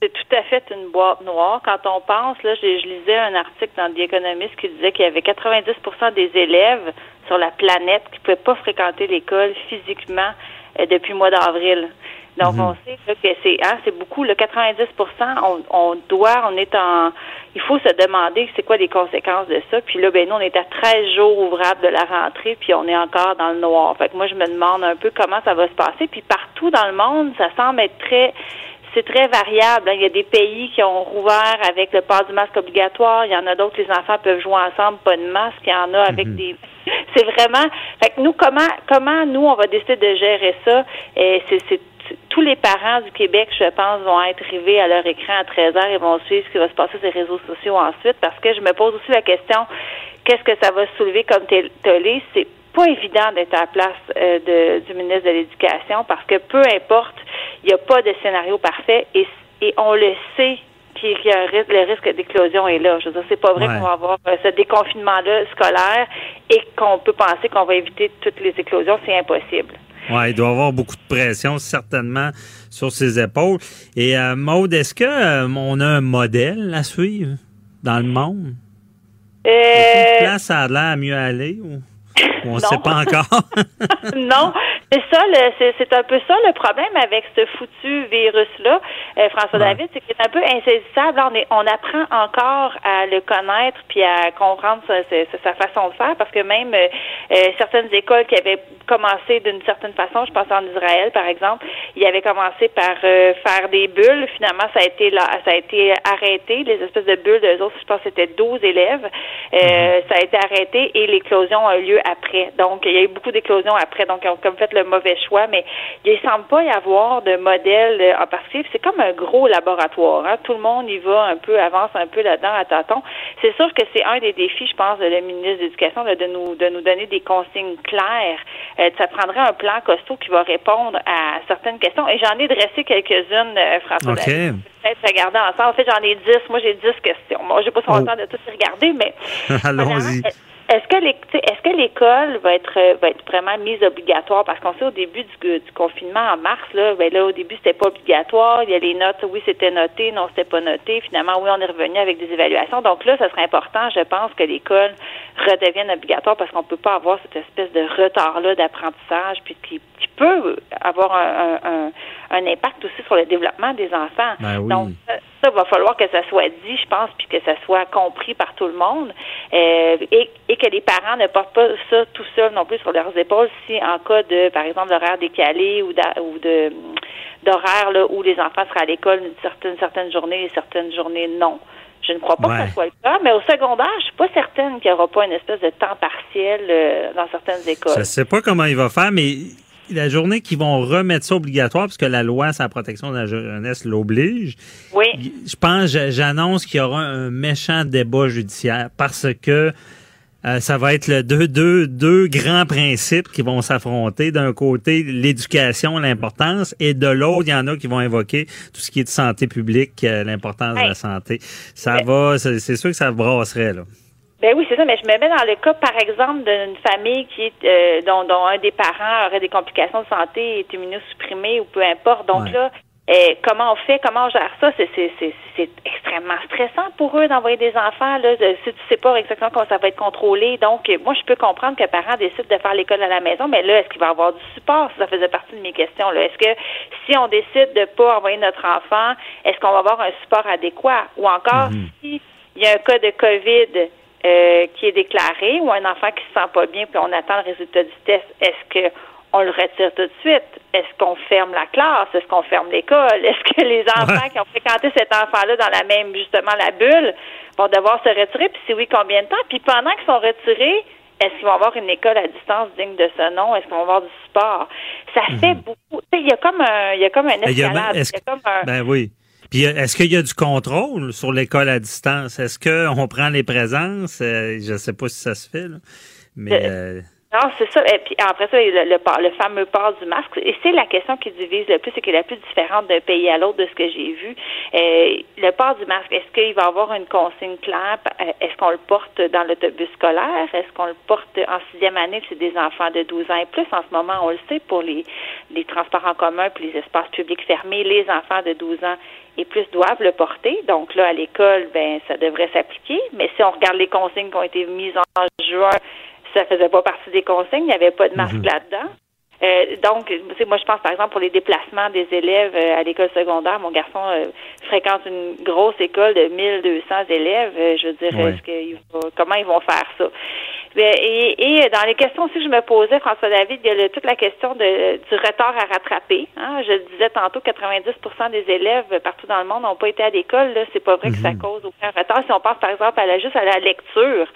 O: C'est tout à fait une boîte noire. Quand on pense, là, je, lisais un article dans The Economist qui disait qu'il y avait 90% des élèves sur la planète qui ne pouvaient pas fréquenter l'école physiquement depuis le mois d'avril. Donc, mhm. on sait que c'est hein, c'est beaucoup. Le 90 on, on doit, on est en... Il faut se demander c'est quoi les conséquences de ça. Puis là, ben nous, on est à 13 jours ouvrables de la rentrée, puis on est encore dans le noir. Fait que moi, je me demande un peu comment ça va se passer. Puis partout dans le monde, ça semble être très c'est très variable. Hein. Il y a des pays qui ont rouvert avec le port du masque obligatoire. Il y en a d'autres, les enfants peuvent jouer ensemble, pas de masque. Il y en a avec mhm. des. C'est vraiment. Fait que nous, comment, comment nous, on va décider de gérer ça? Et c'est tous les parents du Québec, je pense, vont être rivés à leur écran à 13 heures et vont suivre ce qui va se passer sur les réseaux sociaux ensuite parce que je me pose aussi la question qu'est-ce que ça va soulever comme télé? C'est pas évident d'être à la place euh, de, du ministre de l'Éducation parce que peu importe, il n'y a pas de scénario parfait et, et on le sait qu'il y a un risque, le risque d'éclosion est là. Je veux dire, c'est pas vrai qu'on va avoir euh, ce déconfinement-là scolaire et qu'on peut penser qu'on va éviter toutes les éclosions. C'est impossible.
E: Oui, il doit avoir beaucoup de pression, certainement, sur ses épaules. Et euh, Maude, est-ce que euh, on a un modèle à suivre dans le monde?
O: Euh...
E: Place ça a l'air mieux aller ou, on ne sait pas encore?
O: non, c'est ça, c'est un peu ça le problème avec ce foutu virus-là, euh, François David, c'est qu'il est un peu insaisissable. On, est, on apprend encore à le connaître puis à comprendre sa, sa, façon de faire parce que même euh, euh, certaines écoles qui avaient commencé d'une certaine façon, je pense en Israël par exemple, ils avaient commencé par faire des bulles. Finalement, ça a été là, ça a été arrêté. Les espèces de bulles, d'eux autres, je pense que c'était 12 élèves. Mm-hmm. Ça a été arrêté et l'éclosion a eu lieu après. Donc, il y a eu beaucoup d'éclosions après. Donc, ils ont comme fait le mauvais choix, mais il ne semble pas y avoir de modèle euh, en particulier. C'est comme un gros laboratoire. Hein. Tout le monde y va un peu, avance un peu là-dedans à tâtons. C'est sûr que c'est un des défis, je pense, de la ministre de l'Éducation, de nous de nous donner des consignes claires. Euh, ça prendrait un plan costaud qui va répondre à certaines questions. Et j'en ai dressé quelques-unes, euh, François.
E: Okay.
O: Peut-être regarder ensemble. En fait, j'en ai dix. Moi, j'ai dix questions. Moi, j'ai pas le oh. temps de tout regarder, mais.
E: Allons-y.
O: Est-ce que est-ce que l'école va être euh, va être vraiment mise obligatoire? Parce qu'on sait au début du, du, confinement en mars là, ben là au début c'était pas obligatoire, il y a les notes, oui c'était noté, non c'était pas noté, finalement oui on est revenu avec des évaluations. Donc là, ça serait important, je pense, que l'école redevienne obligatoire parce qu'on peut pas avoir cette espèce de retard là d'apprentissage puis qui, qui, peut avoir un, un, un, impact aussi sur le développement des enfants.
E: Ben
O: Donc ça, va falloir que ça soit dit, je pense, puis que ça soit compris par tout le monde euh, et, et que les parents ne portent pas ça tout seul non plus sur leurs épaules si en cas de, par exemple, d'horaire décalé ou, de d'horaire où les enfants seraient à l'école une certaine, certaine journée et certaines journées non. Je ne crois pas que ce soit le cas, mais au secondaire, je suis pas certaine qu'il n'y aura pas une espèce de temps partiel euh, dans certaines écoles.
E: Je ne sais pas comment il va faire, mais la journée qu'ils vont remettre ça obligatoire, parce que la loi sur la protection de la jeunesse l'oblige.
O: Oui.
E: Je pense, j'annonce qu'il y aura un méchant débat judiciaire parce que euh, ça va être le deux, deux, deux grands principes qui vont s'affronter. D'un côté, l'éducation, l'importance, et de l'autre, il y en a qui vont invoquer tout ce qui est de santé publique, euh, l'importance de la santé. Ça va, c'est sûr que ça brasserait, là.
O: Ben oui, c'est ça, mais je me mets dans le cas, par exemple, d'une famille qui est, euh, dont, dont, un des parents aurait des complications de santé, est immunosupprimé ou peu importe. Donc là, Et comment on fait, comment on gère ça, c'est, c'est, c'est, c'est extrêmement stressant pour eux d'envoyer des enfants. Là, si tu sais pas exactement comment ça va être contrôlé. Donc, moi, je peux comprendre que parents décident de faire l'école à la maison, mais là, est-ce qu'il va y avoir du support? Ça faisait partie de mes questions. Là. Est-ce que si on décide de pas envoyer notre enfant, est-ce qu'on va avoir un support adéquat? Ou encore, mm-hmm. si il y a un cas de COVID euh, qui est déclaré ou un enfant qui se sent pas bien puis on attend le résultat du test, est-ce que on le retire tout de suite? Est-ce qu'on ferme la classe? Est-ce qu'on ferme l'école? Est-ce que les enfants qui ont fréquenté cet enfant-là dans la même, justement, la bulle, vont devoir se retirer? Puis si oui, combien de temps? Puis pendant qu'ils sont retirés, est-ce qu'ils vont avoir une école à distance digne de ce nom? Est-ce qu'ils vont avoir du sport? Ça mhm. fait beaucoup. Il y a comme un, il y a comme un escalade. Il y a, comme un,
E: ben oui. Puis est-ce qu'il y a du contrôle sur l'école à distance? Est-ce qu'on prend les présences? Euh, je ne sais pas si ça se fait, là. mais... Euh,
O: non, c'est ça. Et puis après ça, le, le, fameux port du masque. Et c'est la question qui divise le plus et qui est la plus différente d'un pays à l'autre de ce que j'ai vu. Euh, le port du masque, est-ce qu'il va avoir une consigne claire? Euh, est-ce qu'on le porte dans l'autobus scolaire? Est-ce qu'on le porte en sixième année? C'est des enfants de 12 ans et plus? En ce moment, on le sait, pour les, les transports en commun puis les espaces publics fermés, les enfants de 12 ans et plus doivent le porter. Donc là, à l'école, ben ça devrait s'appliquer. Mais si on regarde les consignes qui ont été mises en juin, ça faisait pas partie des consignes, il n'y avait pas de masque mhm. là-dedans. Euh, donc, moi, je pense par exemple pour les déplacements des élèves euh, à l'école secondaire. Mon garçon euh, fréquente une grosse école de 1200 élèves. je veux dire, est-ce que, comment ils vont faire ça? Ben, et, et, dans les questions aussi que je me posais, François David, il y a toute la question de, du retard à rattraper. Hein. Je le disais tantôt, 90% des élèves partout dans le monde n'ont pas été à l'école. Là, c'est pas vrai que ça mhm. cause aucun retard. Si on pense par exemple à la, juste à la lecture,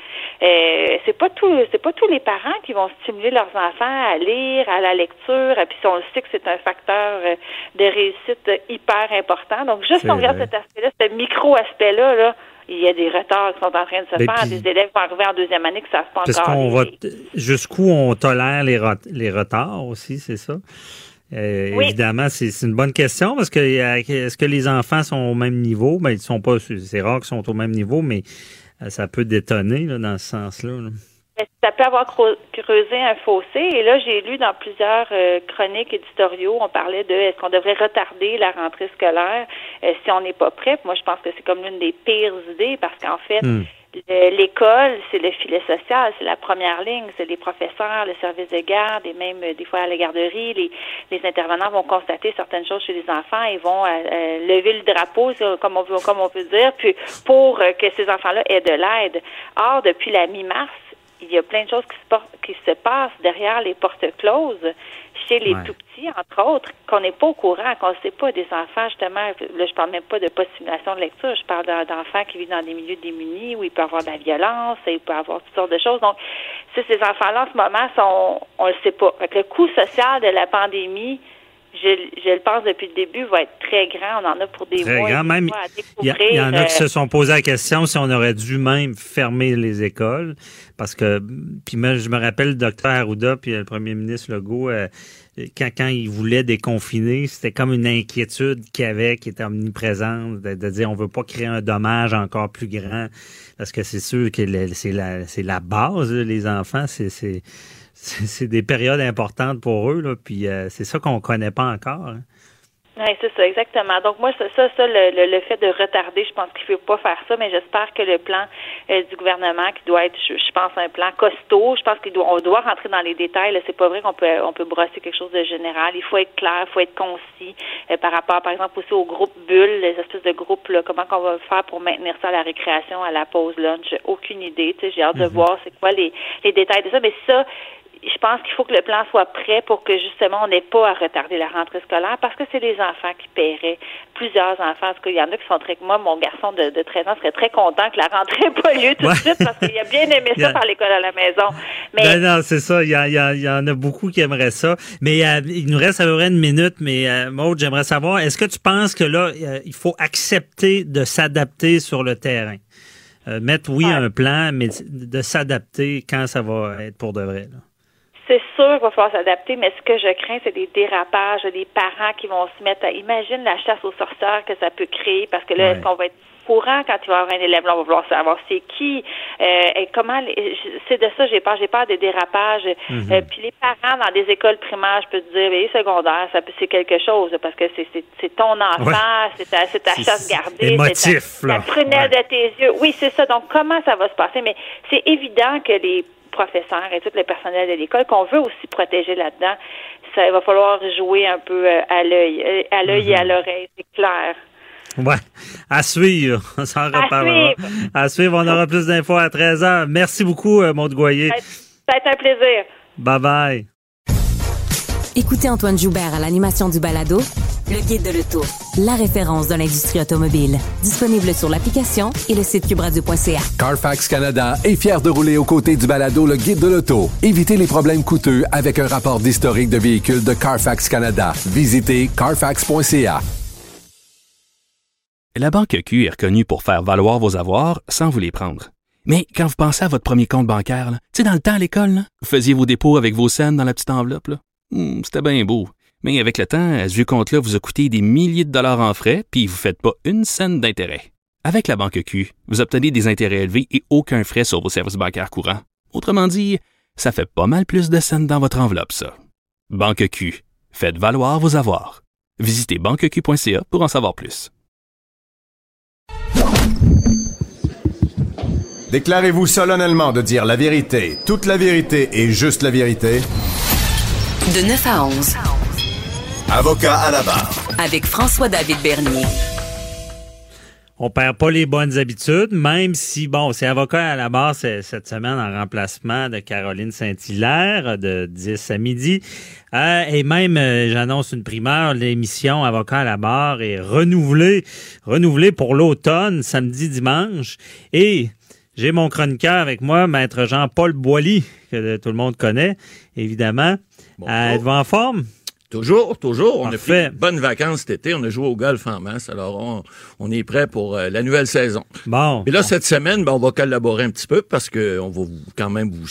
O: euh, c'est pas tout, c'est pas tous les parents qui vont stimuler leurs enfants à lire, à la lecture. Et puis si on le sait que c'est un facteur euh, de réussite hyper important. Donc juste on regarde cet aspect-là, ce micro aspect-là, là il y a des retards qui sont en train de se faire. des élèves vont arriver en deuxième année qui ne savent pas encore.
E: jusqu'où on tolère les, les retards aussi, c'est ça? Euh, évidemment, c'est une bonne question parce que est-ce que les enfants sont au même niveau? Ben, ils sont pas. C'est rare qu'ils sont au même niveau, mais euh, ça peut détonner dans ce sens-là. là
O: ça peut avoir creusé un fossé. Et là, j'ai lu dans plusieurs euh, chroniques éditoriaux, on parlait de est-ce qu'on devrait retarder la rentrée scolaire euh, si on n'est pas prêt? Moi, je pense que c'est comme l'une des pires idées parce qu'en fait, hmm. l'école, c'est le filet social, c'est la première ligne, c'est les professeurs, le service de garde et même euh, des fois à la garderie, les, les intervenants vont constater certaines choses chez les enfants et vont lever le drapeau, comme on veut, comme on peut dire, puis pour que ces enfants-là aient de l'aide. Or, depuis la mi-mars, il y a plein de choses qui se, qui se passent derrière les portes closes chez les tout petits, entre autres, qu'on n'est pas au courant, qu'on ne sait pas des enfants, justement, là, je parle même pas de post-simulation de lecture, je parle d'enfants qui vivent dans des milieux démunis où il peut y avoir de la violence, et il peut y avoir toutes sortes de choses. Donc, si ces enfants-là, en ce moment, sont, on le sait pas. le coût social de la pandémie, je, le pense depuis le début, va être très grand. On en a pour des
E: très
O: mois.
E: Grand, même. Il y, en a qui se sont posé la question si on aurait dû même fermer les écoles. Parce que, puis je me rappelle le docteur Arruda puis le premier ministre Legault, euh, quand, quand il voulait déconfiner, c'était comme une inquiétude qu'il avait, qui était omniprésente, de, dire on veut pas créer un dommage encore plus grand. Parce que c'est sûr que c'est la, la base, les enfants, c'est c'est des périodes importantes pour eux, là, puis euh, c'est ça qu'on connaît pas encore. Hein.
O: Oui, c'est ça, exactement. Donc moi, ça, ça, ça le, le, fait de retarder, je pense qu'il ne faut pas faire ça, mais j'espère que le plan euh, du gouvernement, qui doit être, je, pense, un plan costaud, je pense qu'on doit, on doit rentrer dans les détails. C'est pas vrai qu'on peut on peut brosser quelque chose de général. Il faut être clair, il faut être concis euh, par rapport, par exemple, aussi aux groupes bulles, les espèces de groupes, là, comment qu'on va faire pour maintenir ça à la récréation, à la pause lunch. Aucune idée. J'ai hâte de mm-hmm. voir c'est quoi les, les détails de ça. Mais ça, je pense qu'il faut que le plan soit prêt pour que justement on n'ait pas à retarder la rentrée scolaire parce que c'est les enfants qui paieraient. Plusieurs enfants, parce qu'il y en a qui sont très... Moi, mon garçon de, de 13 ans serait très content que la rentrée n'ait pas lieu tout de suite parce qu'il a bien aimé ça par l'école à la maison.
E: Mais... Ben non, c'est ça. Il y, y, en a beaucoup qui aimeraient ça. Mais euh, il nous reste à peu près une minute. Mais euh, Maud, j'aimerais savoir, est-ce que tu penses que là, euh, il faut accepter de s'adapter sur le terrain? Euh, mettre, oui, un plan, mais de s'adapter quand ça va être pour de vrai. Là.
O: C'est sûr qu'il va falloir s'adapter, mais ce que je crains, c'est des dérapages, des parents qui vont se mettre à. Imagine la chasse aux sorcières que ça peut créer, parce que là, est-ce qu'on va être courant quand il va y avoir un élève? Là, on va vouloir savoir c'est qui, euh, et comment. C'est de ça j'ai peur. J'ai peur des dérapages.
E: Mhm.
O: Euh, puis les parents dans des écoles primaires, je peux te dire, les secondaires, ça c'est quelque chose parce que c'est ton enfant,
E: Ouais.
O: c'est ta, ta chasse gardée, c'est ta, la prunelle de tes yeux. Oui, c'est ça. Donc comment ça va se passer? Mais c'est évident que les professeurs et tout le personnel de l'école qu'on veut aussi protéger là-dedans, ça il va falloir jouer un peu euh, à l'œil, euh, à l'œil et à l'oreille, c'est clair.
E: Ouais. À suivre. On s'en reparlera.
O: suivre.
E: À suivre. On aura plus d'infos à 13h. Merci beaucoup, euh, Maud Goyer.
O: Ça a été un plaisir.
E: Bye bye.
B: Écoutez Antoine Joubert à l'animation du balado Le Guide de l'Auto, la référence de l'industrie automobile. Disponible sur l'application et le site cubradio.ca.
F: Carfax Canada est fier de rouler aux côtés du balado Le Guide de l'auto. Évitez les problèmes coûteux avec un rapport d'historique de véhicule de Carfax Canada. Visitez carfax.ca.
H: La Banque Q est reconnue pour faire valoir vos avoirs sans vous les prendre. Mais quand vous pensez à votre premier compte bancaire, tu sais, dans le temps à l'école, là, vous faisiez vos dépôts avec vos scènes dans la petite enveloppe. Hmm, C'était bien beau. Mais avec le temps, à ce vieux compte-là vous a coûté des milliers de dollars en frais, puis vous ne faites pas une scène d'intérêt. Avec la Banque Q, vous obtenez des intérêts élevés et aucun frais sur vos services bancaires courants. Autrement dit, ça fait pas mal plus de scènes dans votre enveloppe, ça. Banque Q. Faites valoir vos avoirs. Visitez banqueq.ca pour en savoir plus.
D: Déclarez-vous solennellement de dire la vérité, toute la vérité et juste la vérité.
B: De 9 à 11.
D: Avocat à la barre.
B: Avec François-David Bernier.
E: On perd pas les bonnes habitudes, même si, bon, c'est avocat à la barre cette semaine en remplacement de Caroline Saint-Hilaire de 10 à midi. Euh, et même, euh, j'annonce une primeur, l'émission Avocat à la barre est renouvelée, renouvelée pour l'automne, samedi, dimanche. Et j'ai mon chroniqueur avec moi, maître Jean-Paul Boilly, que tout le monde connaît, évidemment. Euh, Êtes-vous en forme?
P: Toujours, toujours. On
E: Parfait.
P: a de bonnes vacances cet été. On a joué au golf en masse. Alors, on, on est prêt pour euh, la nouvelle saison.
E: Bon.
P: Et là, cette semaine, ben, on va collaborer un petit peu parce que on va vous- quand même vous,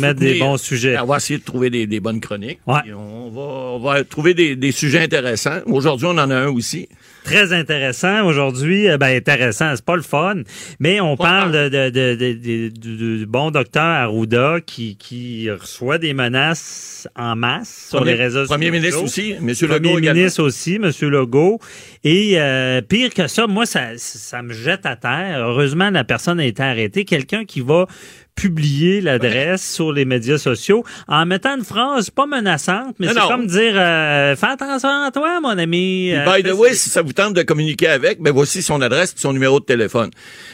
E: mettre des bons sujets.
P: On va essayer de trouver des, des bonnes chroniques.
E: Ouais.
P: On va, on va trouver des, des sujets intéressants. Aujourd'hui, on en a un aussi.
E: Très intéressant aujourd'hui. Euh, Ben intéressant, c'est pas le fun, mais on parle de, de, de, du- bon docteur Arruda qui, qui reçoit des menaces en masse sur
P: Premier-
E: les réseaux
P: Premier
E: sociaux.
P: ministre aussi, Monsieur
E: Premier
P: Legault également.
E: ministre aussi, Monsieur Legault. Et euh, pire que ça, moi, ça, ça me jette à terre. Heureusement, la personne a été arrêtée. Quelqu'un qui va publier l'adresse sur les médias sociaux en mettant une phrase pas menaçante, mais c'est comme dire euh, fais attention à toi, mon ami. Euh,
P: by the way, si ça vous tente de communiquer avec, ben voici son adresse et son numéro de téléphone.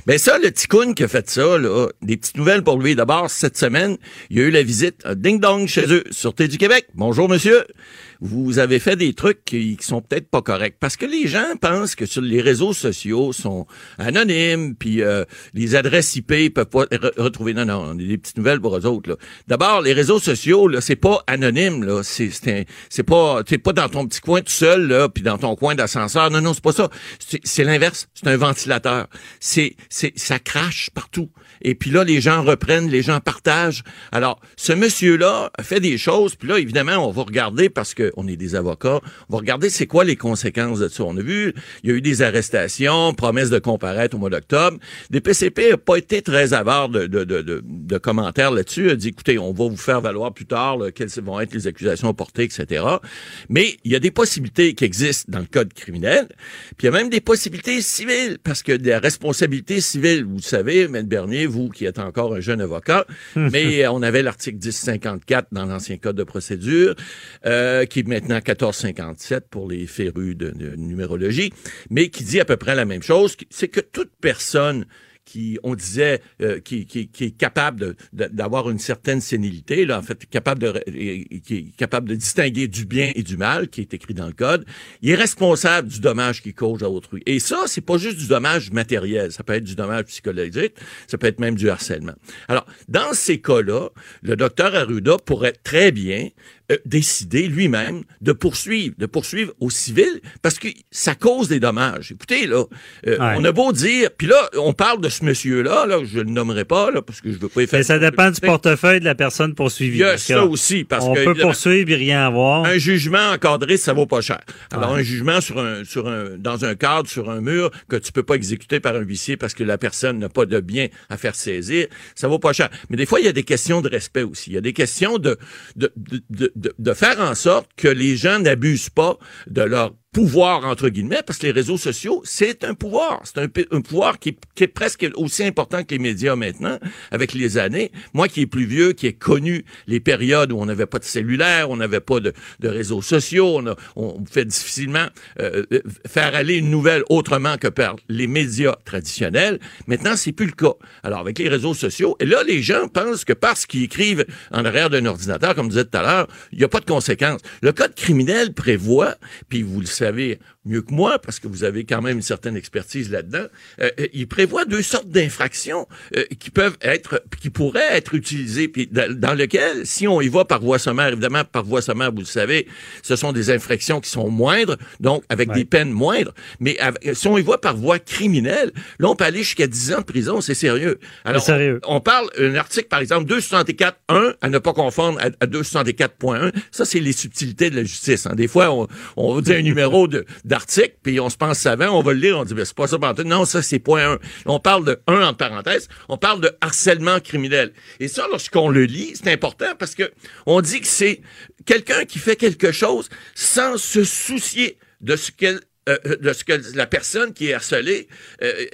P: Ben ça, le ticoun qui a fait ça, là, des petites nouvelles pour lui. D'abord, cette semaine, il y a eu la visite à Ding Dong chez eux, Sûreté du Québec. Bonjour, monsieur. Vous avez fait des trucs qui, qui sont peut-être pas corrects. Parce que les gens pensent que sur les réseaux sociaux sont anonymes, puis euh, les adresses IP peuvent pas re- retrouver. Non, non, on a des petites nouvelles pour eux autres. D'abord, les réseaux sociaux, là, c'est pas anonyme, là. C'est, c'est, pas, t'es pas dans ton petit coin tout seul, là, puis dans ton coin d'ascenseur. Non, non, c'est pas ça. C'est l'inverse. C'est un ventilateur. C'est, c'est, ça crache partout. Et puis là, les gens reprennent, les gens partagent. Alors, ce monsieur-là fait des choses, puis là, évidemment, on va regarder parce que on est des avocats. On va regarder c'est quoi les conséquences de ça. On a vu, il y a eu des arrestations, promesses de comparaître au mois d'octobre. Des PCP n'a pas été très avare de, de, de, de, commentaires là-dessus. A dit, écoutez, on va vous faire valoir plus tard là, quelles vont être les accusations portées, etc. Mais il y a des possibilités qui existent dans le code criminel. Puis il y a même des possibilités civiles, parce que de la responsabilité civile, vous savez, Maître Bernier, vous qui êtes encore un jeune avocat, mais euh, on avait l'article 1054 dans l'ancien code de procédure, euh, qui est maintenant 1457 pour les férus de, de numérologie, mais qui dit à peu près la même chose, c'est que toute personne qui, on disait, euh, qui, qui, qui est capable d'avoir une certaine sénilité, là, en fait, capable de, qui est capable de distinguer du bien et du mal, qui est écrit dans le code, il est responsable du dommage qu'il cause à autrui. Et ça, c'est pas juste du dommage matériel, ça peut être du dommage psychologique, ça peut être même du harcèlement. Alors, dans ces cas-là, le docteur Arruda pourrait très bien euh, décidé lui-même de poursuivre, de poursuivre au civil parce que ça cause des dommages. Écoutez, là, euh, on a beau dire, puis là, on parle de ce monsieur-là, là, je le nommerai pas, là, parce que je veux pas y faire...
E: Mais ça dépend du portefeuille de la personne poursuivie.
P: Il y a ça aussi, parce
E: on
P: que...
E: peut poursuivre et rien avoir.
P: Un jugement encadré, ça vaut pas cher. Alors, un jugement sur un, sur un, dans un cadre, sur un mur, que tu peux pas exécuter par un huissier parce que la personne n'a pas de bien à faire saisir, ça vaut pas cher. Mais des fois, il y a des questions de respect aussi. Il y a des questions de, de, de, de, de faire en sorte que les gens n'abusent pas de leur pouvoir, entre guillemets, parce que les réseaux sociaux, c'est un pouvoir. C'est un, un, pouvoir qui, qui, est presque aussi important que les médias maintenant, avec les années. Moi qui est plus vieux, qui ai connu les périodes où on n'avait pas de cellulaire, on n'avait pas de, de, réseaux sociaux, on, a, on fait difficilement euh, faire aller une nouvelle autrement que par les médias traditionnels. Maintenant, c'est plus le cas. Alors, avec les réseaux sociaux, et là, les gens pensent que parce qu'ils écrivent en arrière d'un ordinateur, comme je disais tout à l'heure, il n'y a pas de conséquences. Le code criminel prévoit, puis vous le savez mieux que moi, parce que vous avez quand même une certaine expertise là-dedans, euh, il prévoit deux sortes d'infractions euh, qui peuvent être, qui pourraient être utilisées, puis dans, lequel, si on y va par voie sommaire, évidemment, par voie sommaire, vous le savez, ce sont des infractions qui sont moindres, donc avec ouais. des peines moindres, mais avec, si on y va par voie criminelle, là, on peut aller jusqu'à 10 ans de prison, c'est sérieux. Alors,
E: sérieux.
P: On, on, parle, un article, par exemple, 264.1, à ne pas confondre à, à 264.1, ça, c'est les subtilités de la justice. Hein. Des fois, on, on dit un numéro d'article, puis on se pense savant, on va le lire, on dit, ben, c'est pas ça, non, ça, c'est point 1. On parle de 1 entre parenthèses, on parle de harcèlement criminel. Et ça, lorsqu'on le lit, c'est important parce que on dit que c'est quelqu'un qui fait quelque chose sans se soucier de ce qu'elle euh, de ce que la personne qui est harcelée euh,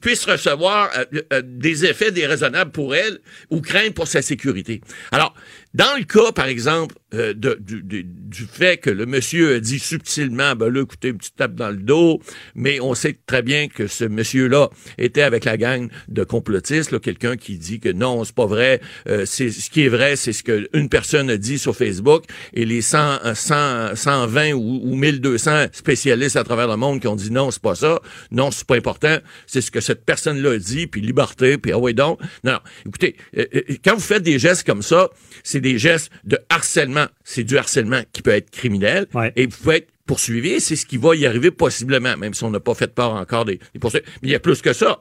P: puisse recevoir euh, des effets déraisonnables pour elle ou craindre pour sa sécurité. Alors, dans le cas, par exemple, euh, du, du, du, fait que le monsieur a dit subtilement, ben là, écoutez, une petite tape dans le dos, mais on sait très bien que ce monsieur-là était avec la gang de complotistes, quelqu'un qui dit que non, c'est pas vrai, euh, c'est ce qui est vrai, c'est ce qu'une personne a dit sur Facebook, et les 100, 100 120 ou, ou 1200 spécialistes à travers le monde qui ont dit non, c'est pas ça, non, c'est pas important, c'est ce que cette personne-là a dit, puis liberté, puis ah ouais donc. Non, écoutez, euh, quand vous faites des gestes comme ça, c'est des gestes de harcèlement. C'est du harcèlement qui peut être criminel
E: ouais.
P: et vous pouvez être poursuivi. C'est ce qui va y arriver possiblement, même si on n'a pas fait part encore des, des poursuites. Mais il y a plus que ça.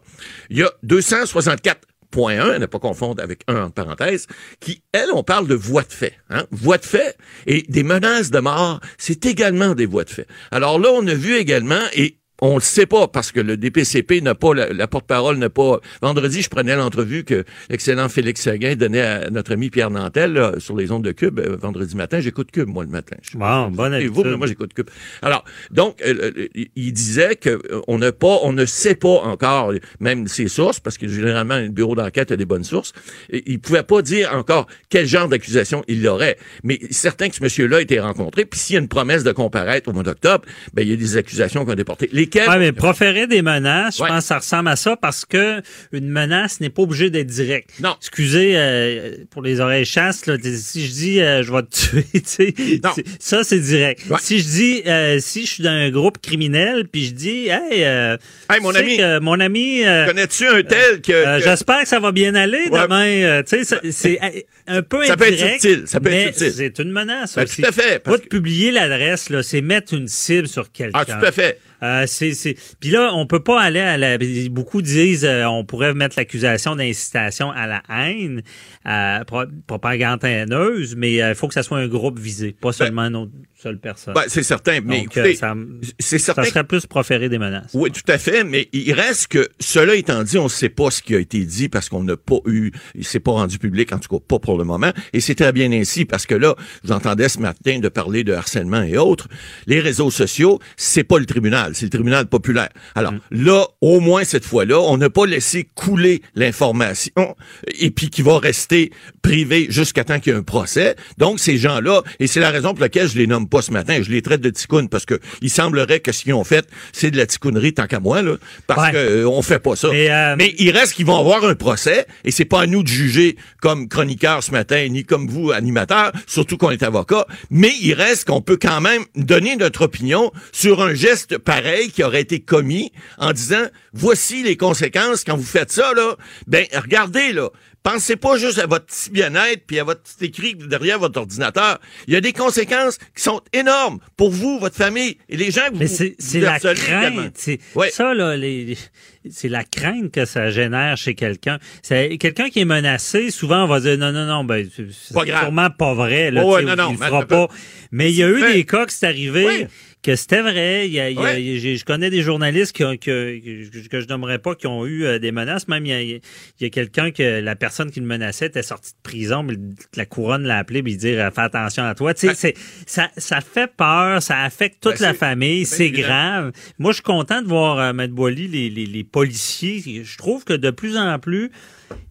P: Il y a 264 point 1, à ne pas confondre avec un entre parenthèses, qui, elle, on parle de voies de fait. Hein? Voies de fait et des menaces de mort, c'est également des voies de fait. Alors là, on a vu également, et on le sait pas parce que le DPCP n'a pas, la, la porte-parole n'a pas. Vendredi, je prenais l'entrevue que l'excellent Félix Seguin donnait à notre ami Pierre Nantel là, sur les ondes de Cube euh, vendredi matin. J'écoute Cube, moi, le matin. Je,
E: bon, bonne
P: et vous, moi, j'écoute Cube. Alors, donc, euh, il disait que euh, on n'a pas, on ne sait pas encore, même ses sources, parce que généralement, le bureau d'enquête a des bonnes sources. Et, il pouvait pas dire encore quel genre d'accusation il aurait. Mais certain que ce monsieur-là a été rencontré. Puis s'il y a une promesse de comparaître au mois d'octobre, ben, il y a des accusations qu'on a déportées. Les
E: lesquelles. Ouais, mais proférer des menaces, ouais. je pense que ça ressemble à ça parce que une menace n'est pas obligée d'être directe.
P: Non.
E: Excusez euh, pour les oreilles chasses, là, si je dis euh, je vais te tuer, tu sais, ça c'est direct.
P: Ouais.
E: Si je dis euh, si je suis dans un groupe criminel puis je dis hey,
P: hey mon ami,
E: que, mon ami,
P: connais-tu un tel que,
E: que... j'espère que ça va bien aller demain. tu sais, c'est un peu
P: ça
E: indirect.
P: Peut être subtil, ça peut
E: mais
P: être subtil.
E: C'est une menace.
P: Ben,
E: aussi.
P: tout à fait.
E: Pas de publier l'adresse là, c'est mettre une cible sur quelqu'un.
P: Ah, tout à fait.
E: Euh, c'est, c'est... Puis là, on peut pas aller à la... Beaucoup disent euh, on pourrait mettre l'accusation d'incitation à la haine, euh, propagande haineuse, mais il faut que ça soit un groupe visé, pas seulement ben, une autre seule personne.
P: Ben, c'est certain, mais
E: Donc,
P: écoutez,
E: ça,
P: c'est certain.
E: Ça serait plus proférer des menaces.
P: Oui, tout à fait, mais il reste que, cela étant dit, on ne sait pas ce qui a été dit parce qu'on n'a pas eu, il s'est pas rendu public, en tout cas pas pour le moment, et c'est très bien ainsi parce que là, j'entendais ce matin de parler de harcèlement et autres. Les réseaux sociaux, c'est pas le tribunal, c'est le tribunal populaire. Alors mm. là, au moins cette fois-là, on n'a pas laissé couler l'information et puis qui va rester privé jusqu'à temps qu'il y ait un procès. Donc ces gens-là, et c'est la raison pour laquelle je les nomme pas ce matin. Je les traite de ticounes parce que il semblerait que ce qu'ils ont fait, c'est de la ticounerie tant qu'à moi, là, parce
E: ouais.
P: que euh, on fait pas ça.
E: Mais, euh,
P: Mais il reste qu'ils vont avoir un procès et c'est pas à nous de juger comme chroniqueur ce matin, ni comme vous, animateur, surtout qu'on est avocat. Mais il reste qu'on peut quand même donner notre opinion sur un geste pareil pareil qui aurait été commis en disant voici les conséquences quand vous faites ça là. Ben regardez là, Pensez pas juste à votre petit bien-être puis à votre petit écrit derrière votre ordinateur. Il y a des conséquences qui sont énormes pour vous, votre famille et les gens que
E: Mais
P: vous
E: c'est c'est la crainte. C'est ça, là, les- c'est la crainte que ça génère chez quelqu'un. C'est quelqu'un qui est menacé, souvent on va dire non, non, non, ben c'est sûrement pas vrai. Là,
P: Ouais, non, non, mais
E: pas. Mais il y a eu des cas que c'est arrivé. Que c'était vrai. Il y a- il y a-
P: Ouais.
E: j'ai- je connais des journalistes qui ont- que, que, que je nommerai pas qui ont eu euh, des menaces. Même il y a, quelqu'un que la personne qui le menaçait était sortie de prison, mais la couronne l'a appelé et dire fais attention à toi. Tu sais, c'est- ça, ça fait peur, ça affecte toute
P: Ben,
E: la famille,
P: c'est
E: c'est grave. Moi, je suis content de voir euh, Boily, les, les, les policiers. Je trouve que de plus en plus,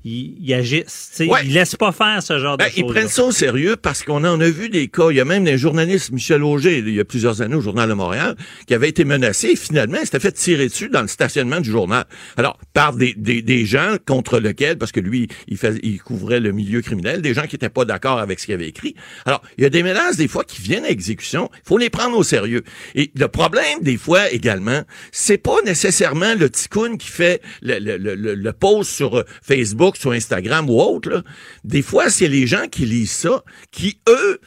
E: ils, ils agissent.
P: Ouais.
E: Ils laissent pas faire ce genre
P: Ben,
E: de
P: ils
E: choses.
P: prennent ça au sérieux parce qu'on en a vu des cas. Il y a même des journalistes, Michel Auger, il y a plusieurs années au Journal de Montréal, qui avait été menacé et finalement il s'était fait tirer dessus dans le stationnement du journal. Alors, par des, des, des gens contre lesquels, parce que lui, il, fait, il couvrait le milieu criminel, des gens qui n'étaient pas d'accord avec ce qu'il avait écrit. Alors, il y a des menaces des fois qui viennent à exécution. Il faut les prendre au sérieux. Et le problème des fois également, c'est pas nécessairement le ticoun qui fait le, le, le, le- le post sur euh, Facebook, sur Instagram ou autre. là. Des fois, c'est les gens qui lisent ça, qui, eux,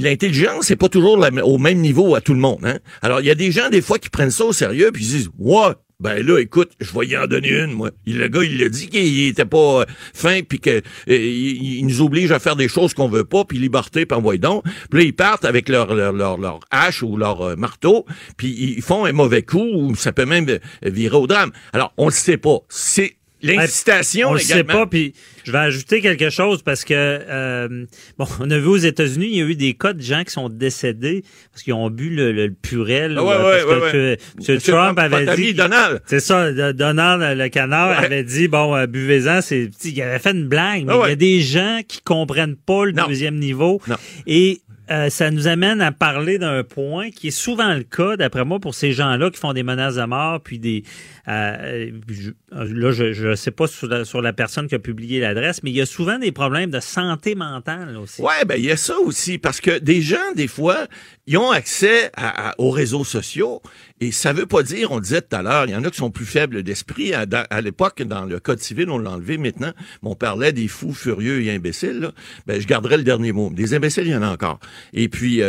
P: L'intelligence, c'est pas toujours au même niveau à tout le monde. Hein? Alors, il y a des gens, des fois, qui prennent ça au sérieux puis ils disent Ouais, ben là, écoute, je vais y en donner une, moi. Le gars, il l'a dit qu'il était pas euh, fin puis que euh, nous oblige à faire des choses qu'on veut pas, puis liberté, puis envoie donc. Puis là, ils partent avec leur, leur, leur, leur hache ou leur euh, marteau, puis ils font un mauvais coup, ou ça peut même euh, virer au drame. Alors, on le sait pas. C'est l'incitation
E: On le sait pas, puis je vais ajouter quelque chose parce que euh, bon, on a vu aux États-Unis, il y a eu des cas de gens qui sont décédés parce qu'ils ont bu le, le- le purel.
P: Ah ouais,
E: euh,
P: ouais,
E: parce
P: ouais,
E: que
P: ouais.
E: M. Trump avait dit.
P: Donald.
E: C'est ça, Donald le canard avait dit bon, euh, buvez-en. C'est, il avait fait une blague, mais
P: Ah
E: il y a des gens qui comprennent pas le deuxième niveau et euh, ça nous amène à parler d'un point qui est souvent le cas, d'après moi, pour ces gens-là qui font des menaces de mort, puis des... euh, je- là, je ne sais pas sur la, personne qui a publié l'adresse, mais il y a souvent des problèmes de santé mentale aussi.
P: Ouais, ben il y a ça aussi parce que des gens des fois, ils ont accès aux réseaux sociaux et ça veut pas dire, on disait tout à l'heure, il y en a qui sont plus faibles d'esprit. À l'époque, dans le code civil, on l'a enlevé maintenant, mais on parlait des fous furieux et imbéciles. là. Ben je garderai le dernier mot. Des imbéciles, il y en a encore. Et puis euh,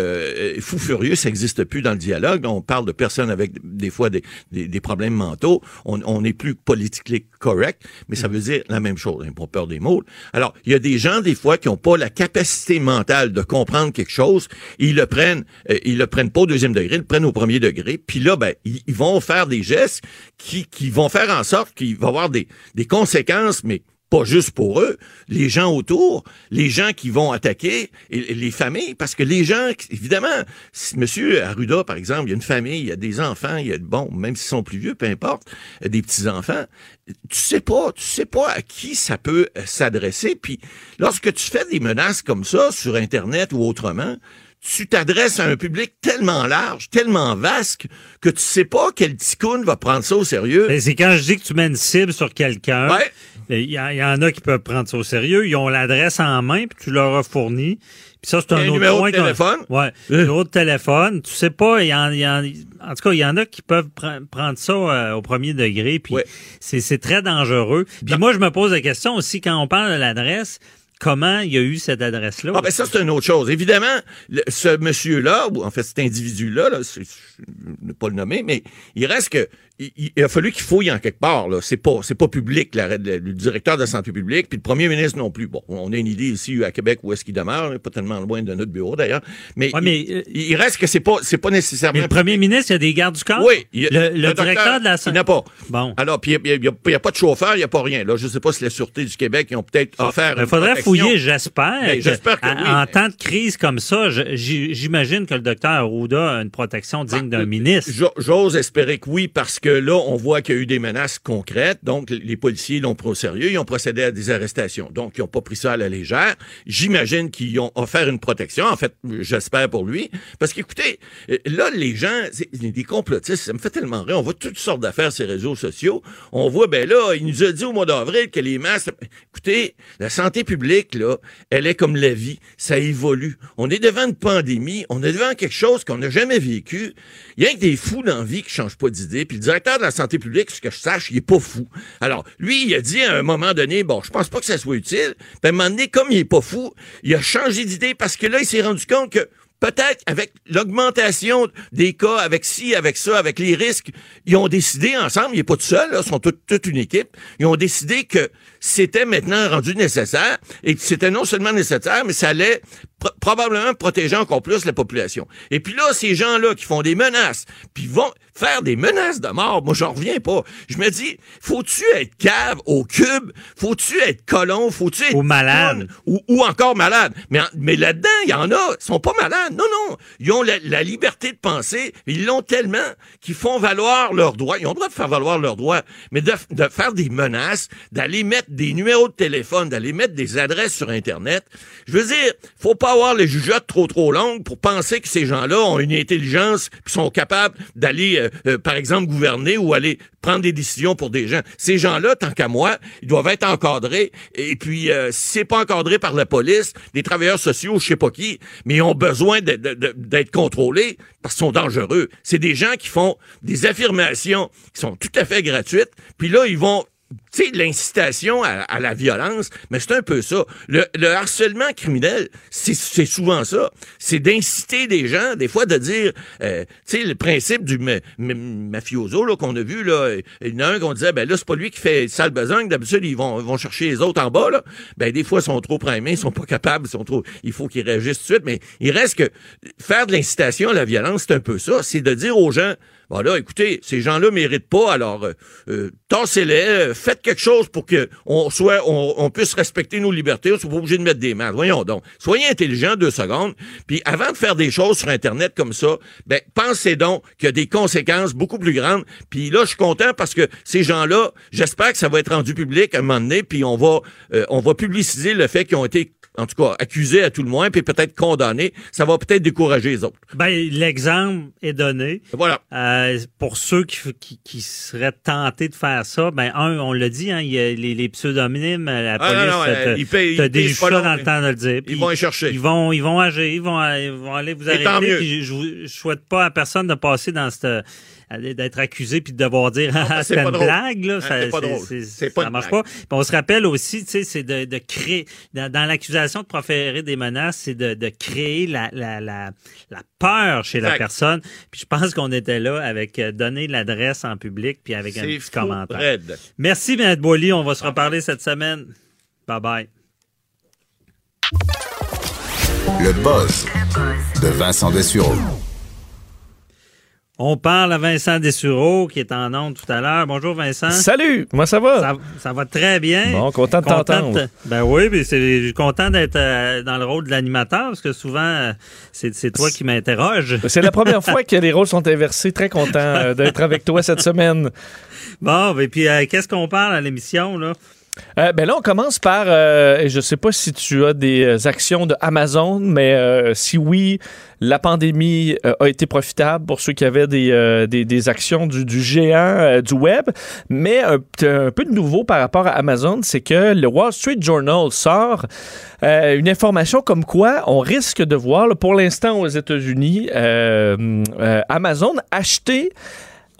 P: euh, fous furieux, ça n'existe plus dans le dialogue. On parle de personnes avec des fois des, des, des problèmes mentaux. On on n'est plus politiquement correct, mais ça veut dire la même chose. Hein, pas peur des mots. Alors il y a des gens des fois qui n'ont pas la capacité mentale de comprendre quelque chose. Ils le prennent, euh, ils le prennent pas au deuxième degré, ils le prennent au premier degré. Puis là, ben ils, ils vont faire des gestes qui qui vont faire en sorte qu'il va y avoir des des conséquences, mais pas juste pour eux, les gens autour, les gens qui vont attaquer, les familles, parce que les gens, évidemment, si Monsieur Arruda, par exemple, il y a une famille, il y a des enfants, il y a, bon, même s'ils sont plus vieux, peu importe, des petits-enfants, tu sais pas, tu sais pas à qui ça peut euh, s'adresser, puis lorsque tu fais des menaces comme ça, sur Internet ou autrement, tu t'adresses à un public tellement large, tellement vaste, que tu sais pas quel ticoun va prendre ça au sérieux.
E: Ben, c'est quand je dis que tu mets une cible sur quelqu'un. Il y, y en a qui peuvent prendre ça au sérieux. Ils ont l'adresse en main, puis tu leur as fourni. Puis ça, c'est un
P: un
E: autre
P: de
E: point.
P: téléphone?
E: Ouais, numéro de téléphone. Tu sais pas, il y en, y en, en tout cas, il y en a qui peuvent pre- prendre ça euh, au premier degré, puis c'est, c'est très dangereux. Puis moi, je me pose la question aussi, quand on parle de l'adresse, comment il y a eu cette adresse-là?
P: Ah ben ça, c'est une autre chose. Évidemment, ce monsieur-là, ou en fait cet individu-là, là, je ne pas le nommer, mais il reste que il, il a fallu qu'il fouille en quelque part. Là. C'est pas c'est pas public, la- le, le directeur de la santé publique, puis le premier ministre non plus. Bon, on a une idée ici à Québec où est-ce qu'il demeure, pas tellement loin de notre bureau d'ailleurs. Mais,
E: Ouais, mais,
P: il, il reste que c'est pas c'est pas nécessairement.
E: Mais le premier ministre, il y a des gardes du corps?
P: Oui, il
E: le,
P: docteur,
E: directeur de la
P: Il n'a pas.
E: Bon.
P: Alors, puis il n'y a, il y a pas de chauffeur, il n'y a pas rien. Là, je sais pas si la Sûreté du Québec, ils ont peut-être offert.
E: Il Ben, faudrait
P: protection.
E: fouiller, j'espère.
P: Ben, j'espère que
E: en,
P: oui,
E: en
P: mais-
E: temps de crise comme ça, j'imagine que le docteur Arruda a une protection digne d'un ministre.
P: Jo- J'ose espérer que oui, parce que là, on voit qu'il y a eu des menaces concrètes. Donc, les policiers l'ont pris au sérieux. Ils ont procédé à des arrestations. Donc, ils n'ont pas pris ça à la légère. J'imagine qu'ils ont offert une protection. En fait, j'espère pour lui. Parce qu'écoutez, là, les gens, des complotistes, ça me fait tellement rire. On voit toutes sortes d'affaires sur les réseaux sociaux. On voit, ben là, il nous a dit au mois d'avril que les masques... Écoutez, la santé publique, là, elle est comme la vie. Ça évolue. On est devant une pandémie. On est devant quelque chose qu'on n'a jamais vécu. Il y a que des fous dans la vie qui changent pas d'idée. Puis de la santé publique, ce que je sache, il est pas fou. Alors, lui, il a dit à un moment donné, bon, je pense pas que ça soit utile. Puis à un moment donné, comme il est pas fou, il a changé d'idée parce que là, il s'est rendu compte que peut-être avec l'augmentation des cas, avec ci, avec ça, avec les risques, ils ont décidé ensemble, il n'est pas tout seul, là, ils sont toute une équipe, ils ont décidé que c'était maintenant rendu nécessaire et que c'était non seulement nécessaire, mais ça allait probablement protéger encore plus la population. Et puis là, ces gens-là qui font des menaces, puis vont faire des menaces de mort, moi j'en reviens pas. Je me dis, faut-tu être cave au cube? Faut-tu être colon? Faut-tu être...
E: Ou malade.
P: Ou, ou, encore malade. Mais, mais là-dedans, il y en a, ils sont pas malades. Non, non. Ils ont la, liberté de penser. Ils l'ont tellement qu'ils font valoir leurs droits. Ils ont le droit de faire valoir leurs droits. Mais de, de faire des menaces, d'aller mettre des numéros de téléphone, d'aller mettre des adresses sur Internet. Je veux dire, faut pas avoir les jugeotes trop trop longues pour penser que ces gens-là ont une intelligence qui sont capables d'aller, euh, euh, par exemple, gouverner ou aller prendre des décisions pour des gens. Ces gens-là, tant qu'à moi, ils doivent être encadrés. Et puis, euh, si c'est pas encadré par la police, des travailleurs sociaux, je sais pas qui, mais ils ont besoin d'être contrôlés parce qu'ils sont dangereux. C'est des gens qui font des affirmations qui sont tout à fait gratuites. Puis là, ils vont tu sais, l'incitation à, la violence, mais c'est un peu ça. Le, harcèlement criminel, c'est souvent ça. C'est d'inciter des gens, des fois de dire, euh, tu sais, le principe du mafioso là qu'on a vu là, il y en a un qu'on disait, ben là c'est pas lui qui fait sale besogne, d'habitude ils vont, vont chercher les autres en bas là. Ben des fois ils sont trop primés, ils sont pas capables, ils sont trop, il faut qu'ils réagissent tout de suite. Mais il reste que faire de l'incitation à la violence, c'est un peu ça. C'est de dire aux gens Bon là, écoutez, ces gens-là méritent pas, alors euh, euh tassez-les, euh, faites quelque chose pour que on soit, on, puisse respecter nos libertés. On soit pas obligé de mettre des mains. Voyons donc. Soyez intelligents deux secondes. Puis avant de faire des choses sur Internet comme ça, ben pensez donc qu'il y a des conséquences beaucoup plus grandes. Puis là, je suis content parce que ces gens-là, j'espère que ça va être rendu public à un moment donné, puis on va, euh, on va publiciser le fait qu'ils ont été en tout cas, accusé à tout le moins, puis peut-être condamné, ça va peut-être décourager les autres.
E: Ben, l'exemple est donné.
P: Voilà.
E: Euh, pour ceux qui, qui, seraient tentés de faire ça, ben, un, on l'a dit, hein, il y a les, les pseudonymes, la ah, police non, non, te, ils te ça dans le temps de le dire.
P: Ils vont y chercher.
E: Ils vont, ils vont agir, ils vont, ils vont aller vous arrêter. je, je souhaite pas à personne de passer dans cette d'être accusé puis de devoir dire ah, c'est une blague là, ça,
P: pas drôle.
E: ça marche pas. on se rappelle aussi, tu sais, c'est de, de, créer dans, l'accusation de proférer des menaces, c'est de, de, créer la, la, la, la peur chez la personne. Puis je pense qu'on était là avec euh, donner l'adresse en public puis avec un petit commentaire. Merci M. Boily, on va se reparler cette semaine. Bye bye.
D: Le buzz de Vincent Dessureau.
E: On parle à Vincent Dessureau qui est en onde tout à l'heure. Bonjour Vincent.
Q: Salut, comment ça va?
E: Ça, va très bien.
Q: Bon, content de t'entendre.
E: Ben oui, mais je suis content d'être euh, dans le rôle de l'animateur parce que souvent, euh, c'est toi qui m'interroge.
Q: C'est la première fois que les rôles sont inversés. Très content euh, d'être avec toi cette semaine.
E: Bon, et puis qu'est-ce qu'on parle à l'émission, là?
Q: Euh, ben là, on commence par, euh, je ne sais pas si tu as des euh, actions de Amazon, mais si oui, la pandémie a été profitable pour ceux qui avaient des, des, actions du, du géant du web. Mais un, un, peu de nouveau par rapport à Amazon, c'est que le Wall Street Journal sort une information comme quoi on risque de voir, pour l'instant aux États-Unis, Amazon acheter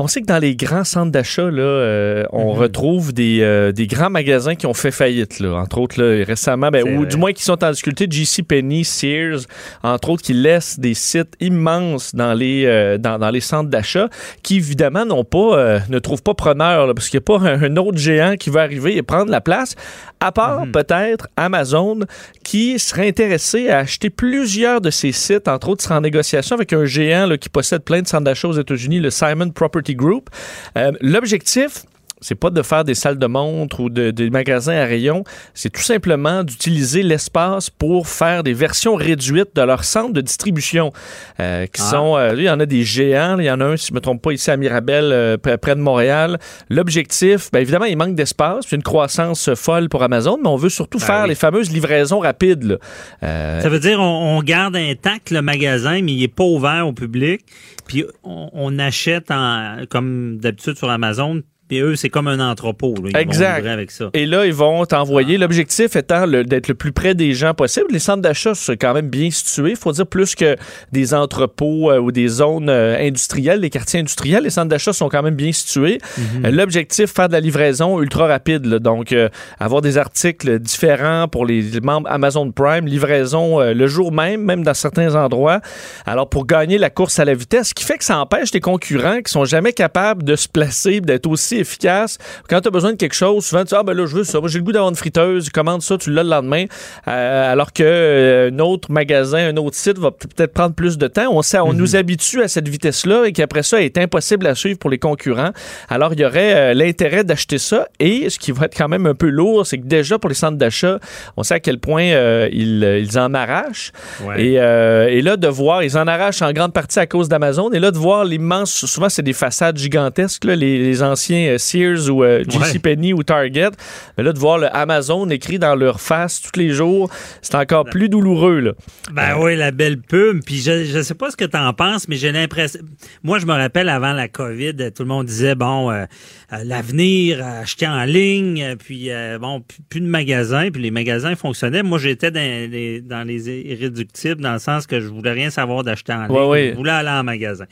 Q: on sait que dans les grands centres d'achat, là, euh, on mhm. retrouve des, euh, des, grands magasins qui ont fait faillite, là. entre autres là, récemment, ben, ou du moins qui sont en difficulté, JC Penney, Sears, entre autres, qui laissent des sites immenses dans les, euh, dans, dans, les centres d'achat, qui évidemment n'ont pas, ne trouvent pas preneur, là, parce qu'il n'y a pas un, autre géant qui va arriver et prendre la place, à part mhm. peut-être Amazon, qui serait intéressé à acheter plusieurs de ces sites, entre autres, sera en négociation avec un géant là, qui possède plein de centres d'achat aux États-Unis, le Simon Property Group. Euh, l'objectif, c'est pas de faire des salles de montre ou de, des magasins à rayons, c'est tout simplement d'utiliser l'espace pour faire des versions réduites de leur centre de distribution. Euh, qui
E: Ah.
Q: sont, euh, il y en a des géants, il y en a un, si je me trompe pas, ici à Mirabel, euh, près de Montréal. L'objectif, ben évidemment, il manque d'espace, puis une croissance folle pour Amazon, mais on veut surtout
E: Ben
Q: faire
E: oui.
Q: les fameuses livraisons rapides. Euh,
E: Ça veut dire on, on garde intact le magasin, mais il est pas ouvert au public. Puis on, on achète en, comme d'habitude sur Amazon. Puis eux, c'est comme un entrepôt. là. Ils
Q: Exact.
E: avec ça.
Q: Et là, ils vont t'envoyer. L'objectif étant d'être le plus près des gens possible. Les centres d'achat sont quand même bien situés. Il faut dire plus que des entrepôts euh, ou des zones euh, industrielles, des quartiers industriels. Les centres d'achat sont quand même bien situés.
E: Mhm.
Q: Euh, L'objectif, faire de la livraison ultra rapide. là. Donc, euh, avoir des articles différents pour les membres Amazon Prime, livraison le jour même, même dans certains endroits. Alors, pour gagner la course à la vitesse, ce qui fait que ça empêche les concurrents qui sont jamais capables de se placer, d'être aussi efficaces. Quand tu as besoin de quelque chose, souvent tu dis, ah ben là, je veux ça. Moi, j'ai le goût d'avoir une friteuse. Commande ça, tu l'as le lendemain. Euh, alors que euh, un autre magasin, un autre site va peut-être prendre plus de temps. On, sait, on nous habitue à cette vitesse-là et qu'après ça, elle est impossible à suivre pour les concurrents. Alors, il y aurait euh, l'intérêt d'acheter ça. Et ce qui va être quand même un peu lourd, c'est que déjà pour les centres d'achat, on sait à quel point euh, ils, ils en arrachent.
E: Ouais.
Q: Et, et là, de voir, ils en arrachent en grande partie à cause d'Amazon. Et là, de voir l'immense, souvent, c'est des façades gigantesques, là, les, les anciens euh, Sears ou euh, JCPenney ou Target. Mais là, de voir le Amazon écrit dans leur face tous les jours, c'est encore plus douloureux. Là.
E: Ben oui, la belle pub. Puis je, je sais pas ce que tu en penses, mais j'ai l'impression. Moi, je me rappelle avant la COVID, tout le monde disait bon, euh, euh, l'avenir, euh, acheter en ligne, euh, puis euh, bon, plus, de magasins, puis les magasins fonctionnaient. Moi, j'étais dans les, dans les irréductibles, dans le sens que je voulais rien savoir d'acheter en ligne.
Q: Ouais, ouais.
E: Je voulais aller en magasin.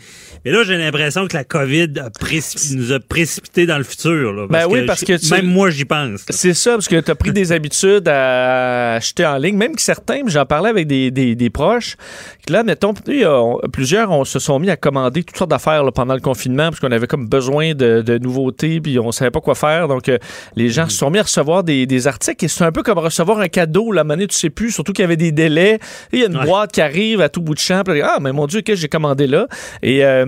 E: Mais là, j'ai l'impression que la COVID a précipi- nous a précipité dans le futur. Là,
Q: Ben oui, parce que tu-
E: même moi, j'y pense.
Q: C'est ça, parce que tu as pris des habitudes à acheter en ligne, même que certains, j'en parlais avec des, des, des proches, que là, mettons, plusieurs on se sont mis à commander toutes sortes d'affaires pendant le confinement, parce qu'on avait comme besoin de, de nouveautés, puis on savait pas quoi faire. Donc, euh, les gens se sont mis à recevoir des, des articles, et c'est un peu comme recevoir un cadeau, la monnaie, tu sais plus, surtout qu'il y avait des délais. Il y a une boîte qui arrive à tout bout de champ, puis ah, mais mon Dieu, qu'est-ce que j'ai commandé là? Et euh,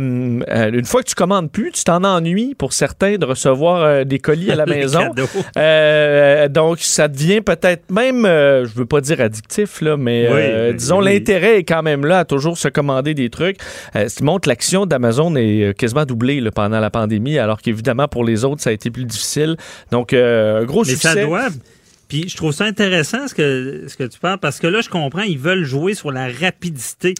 Q: euh, une fois que tu commandes plus, tu t'en ennuies pour certains de recevoir euh, des colis à la maison.
E: cadeaux.
Q: Euh, donc, ça devient peut-être même, euh, je veux pas dire addictif, là, mais
E: Oui,
Q: euh, disons,
E: oui.
Q: l'intérêt est quand même là à toujours se commander des trucs. Euh, ce qui montre que l'action d'Amazon est euh, quasiment doublée là, pendant la pandémie, alors qu'évidemment, pour les autres, ça a été plus difficile. Donc, euh, un gros
E: Mais
Q: succès.
E: ça doit. Puis je trouve ça intéressant ce que ce que tu parles parce que là je comprends ils veulent jouer sur la rapidité.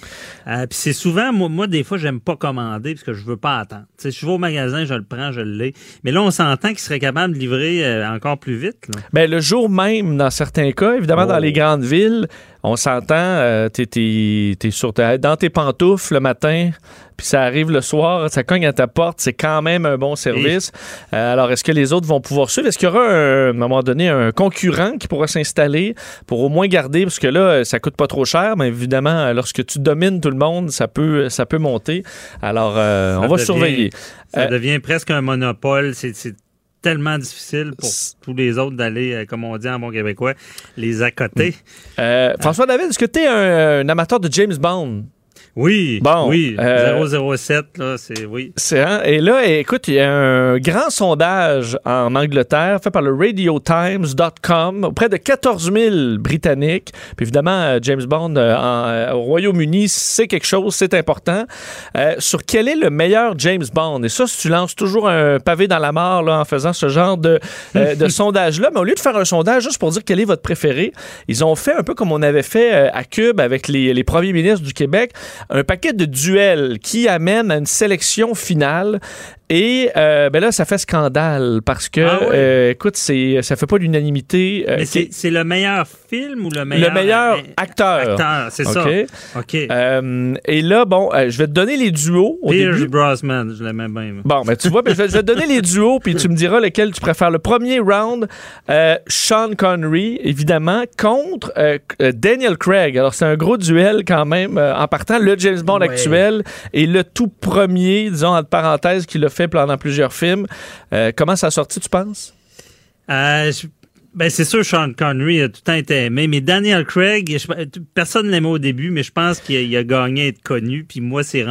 E: Euh, puis c'est souvent moi, moi des fois j'aime pas commander parce que je veux pas attendre. Tu sais, je vais au magasin, je le prends, je l'ai. Mais là on s'entend qu'ils seraient capables de livrer euh, encore plus vite. là.
Q: Ben, le jour même, dans certains cas, évidemment, dans
E: Oh.
Q: les grandes villes, on s'entend, euh, t'es, t'es- t'es sur ta- dans tes pantoufles le matin, puis ça arrive le soir, ça cogne à ta porte, c'est quand même un bon service. Euh, alors, est-ce que les autres vont pouvoir suivre? Est-ce qu'il y aura, un- à un moment donné, un concurrent qui pourra s'installer pour au moins garder, parce que là, ça coûte pas trop cher, mais évidemment, lorsque tu domines tout le monde, ça peut, ça peut monter. Alors, euh, on va
E: devient-
Q: surveiller.
E: Ça
Q: Euh,
E: devient presque un monopole. C'est c'est tellement difficile pour tous les autres d'aller, euh, comme on dit en bon québécois, les accoter.
Q: Euh, François David, est-ce que tu es un, un amateur de James Bond?
E: Oui,
Q: Bon,
E: oui,
Q: euh,
E: 007 là, c'est oui.
Q: C'est, hein? Et là, écoute, il y a un grand sondage en Angleterre fait par le radiotimes.com auprès de 14 000 Britanniques. Puis évidemment, euh, James Bond euh, en- euh, au Royaume-Uni, c'est quelque chose, c'est important. Euh, sur quel est le meilleur James Bond? Et ça, si tu lances toujours un pavé dans la mare là, en faisant ce genre de, euh, de sondage-là, mais au lieu de faire un sondage juste pour dire quel est votre préféré, ils ont fait un peu comme on avait fait à Cube avec les, les premiers ministres du Québec, un paquet de duels qui amènent à une sélection finale. Et euh, ben là, ça fait scandale parce que,
E: Ah
Q: euh, écoute, c'est, ça fait pas l'unanimité. euh,
E: Mais
Q: qui-
E: c'est le meilleur film ou le meilleur
Q: le meilleur acteur.
E: acteur, c'est ça.
Q: OK?
E: OK.
Q: Euh, et là, bon, euh, je vais te donner les duos au
E: Pierce
Q: début.
E: Brosnan, je l'aimais bien. moi.
Q: Bon, ben tu vois, ben, je, vais, je vais te donner les duos, puis tu me diras lequel tu préfères. Le premier round, euh, Sean Connery, évidemment, contre Daniel Craig. Alors, c'est un gros duel quand même, en partant, le James Bond
E: Ouais.
Q: actuel et le tout premier, disons, entre parenthèses, qu'il a fait pendant plusieurs films. Euh, comment ça a sorti, tu penses?
E: Euh, Ben c'est sûr, Sean Connery a tout le temps été aimé, mais Daniel Craig, je, personne l'aimait au début, mais je pense qu'il a, a, gagné à être connu, puis moi, c'est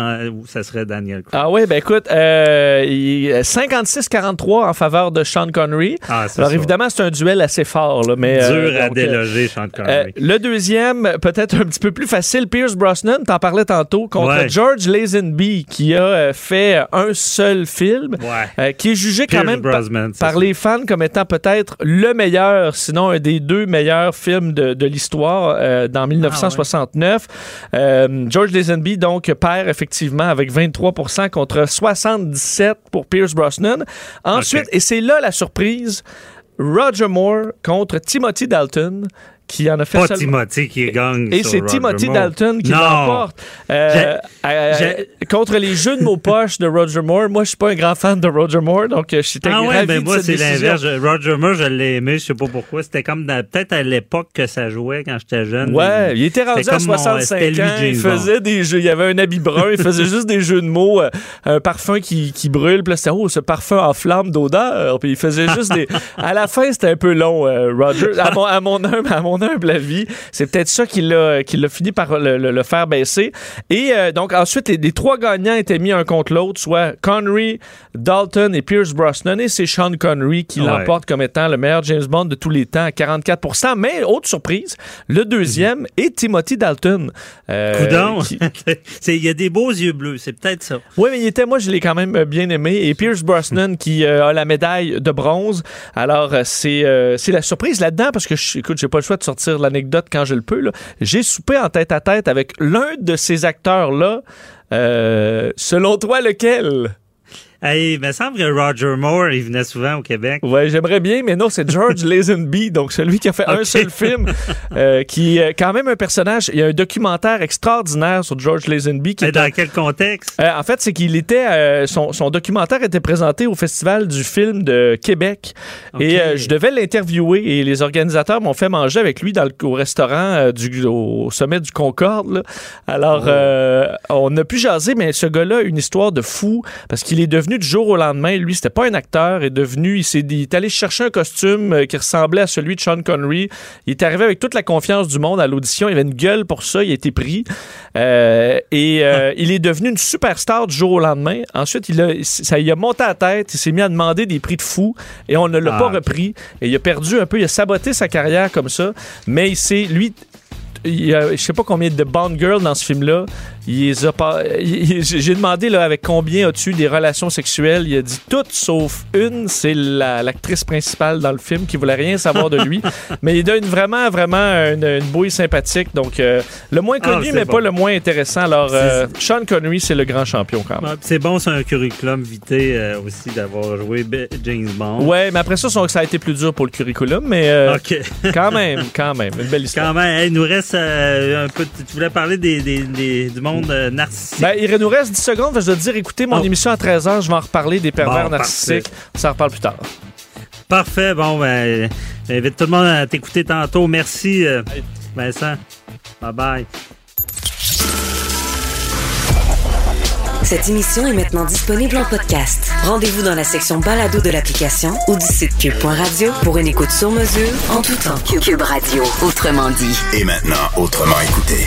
E: ça serait Daniel Craig.
Q: Ah oui, ben écoute, euh, 56-43 en faveur de Sean Connery.
E: Ah,
Q: Alors
E: ça.
Q: évidemment, c'est un duel assez fort, là, mais...
E: Dur
Q: euh,
E: à
Q: donc,
E: déloger, Sean Connery.
Q: euh, le deuxième, peut-être un petit peu plus facile, Pierce Brosnan, t'en parlais tantôt, contre
E: Ouais.
Q: George Lazenby, qui a euh, fait un seul film,
E: Ouais.
Q: euh, qui est jugé quand même par-
E: Brosnan,
Q: les fans comme étant peut-être le meilleur, sinon un des deux meilleurs films de, de l'histoire euh, dans 1969. Euh, George Lazenby, donc, perd effectivement avec 23% contre 77 pour Pierce Brosnan. Ensuite, et c'est là la surprise, Roger Moore contre Timothy Dalton, qui en a fait
E: Pas Timothy qui gagne.
Q: et c'est Timothy
E: Moore.
Q: Dalton qui l'emporte. Euh, euh, contre les jeux de mots poches de Roger Moore. Moi, je suis pas un grand fan de Roger Moore, donc euh, j'étais
E: Ah ouais, ben moi c'est l'inverse. Je- Roger Moore, je l'ai aimé, je sais pas pourquoi. C'était comme peut-être à l'époque que ça jouait quand j'étais jeune.
Q: Ouais, il était rendu à
E: comme mon-
Q: 65
E: c'était lui,
Q: ans. Il faisait des jeux. Il y avait un habit brun. Il faisait juste des jeux de mots. euh, un parfum qui, qui brûle. Puis là, c'était, oh, ce parfum en flamme d'odeur. Puis il faisait juste des. À la fin, c'était un peu long, euh, Roger. À mon, à mon à mon humble avis. C'est peut-être ça qui l'a, qui l'a fini par le, le- le faire baisser. Et euh, donc, ensuite, les, les trois gagnants étaient mis un contre l'autre, soit Connery, Dalton et Pierce Brosnan. Et c'est Sean Connery qui
E: Ouais.
Q: l'emporte comme étant le meilleur James Bond de tous les temps à 44% Mais, autre surprise, le deuxième est Timothy Dalton. Euh,
E: Coudon. Il y a des beaux yeux bleus, c'est peut-être ça.
Q: oui, mais il était, moi, je l'ai quand même euh, bien aimé. Et Pierce Brosnan qui euh, a la médaille de bronze. Alors, c'est euh, la surprise là-dedans parce que, je, écoute, j'ai pas le choix de sortir l'anecdote quand je le peux. J'ai soupé en tête à tête avec l'un de ces acteurs-là. Euh, selon toi, lequel?
E: Hey, il me semble que Roger Moore, il venait souvent au Québec.
Q: Ouais, j'aimerais bien, mais non, c'est George Lazenby, donc celui qui a fait un seul film, euh, qui est quand même un personnage. Il y a un documentaire extraordinaire sur George Lazenby qui
E: Mais dans
Q: un-
E: quel contexte?
Q: Euh, en fait, c'est qu'il était. euh, son, son documentaire était présenté au Festival du film de Québec. Et je devais l'interviewer et les organisateurs m'ont fait manger avec lui dans le, au restaurant du, au sommet du Concorde. là. Alors,
E: Oh.
Q: on a pu jaser, mais ce gars-là a une histoire de fou parce qu'il est devenu du jour au lendemain. Lui, c'était pas un acteur. Il est devenu. Il, s'est, il est allé chercher un costume euh, qui ressemblait à celui de Sean Connery. Il est arrivé avec toute la confiance du monde à l'audition. Il avait une gueule pour ça. Il a été pris. Euh, et euh, il est devenu une superstar du jour au lendemain. Ensuite, il a, ça y a monté à la tête. Il s'est mis à demander des prix de fou et on ne l'a
E: Ah,
Q: pas
E: ok.
Q: repris. Et il a perdu un peu. Il a saboté sa carrière comme ça. Mais il s'est, lui, il y a, je sais pas combien de Bond Girls dans ce film-là. J'ai demandé là, avec combien as-tu des relations sexuelles? Il a dit toutes sauf une. C'est la- l'actrice principale dans le film qui voulait rien savoir de lui. mais il donne vraiment, vraiment une, une bouille sympathique. Donc, euh, le moins
E: Ah,
Q: connu, mais
E: bon.
Q: pas le moins intéressant. Alors, euh, Sean Connery, c'est le grand champion quand même.
E: Ouais, C'est bon, c'est un curriculum vitae euh, aussi d'avoir joué James Bond.
Q: Ouais, mais après ça, ça a été plus dur pour le curriculum, mais euh, quand même, quand même, une belle histoire.
E: Quand même, il nous reste un peu. Tu voulais parler des, des- des- du monde euh, narcissique.
Q: Ben, il nous reste 10 secondes. Je dois te dire, écoutez mon
E: Oh.
Q: émission à 13h. Je vais en reparler des pervers
E: Bon,
Q: narcissiques. On s'en reparle plus tard.
E: Parfait. Bon, ben, j'invite tout le monde à t'écouter tantôt. Merci, euh, Vincent. Bye bye.
B: Cette émission est maintenant disponible en podcast. Rendez-vous dans la section balado de l'application ou du site cube.radio pour une écoute sur mesure en tout temps. Cube Radio, autrement dit.
D: Et maintenant, autrement écouté.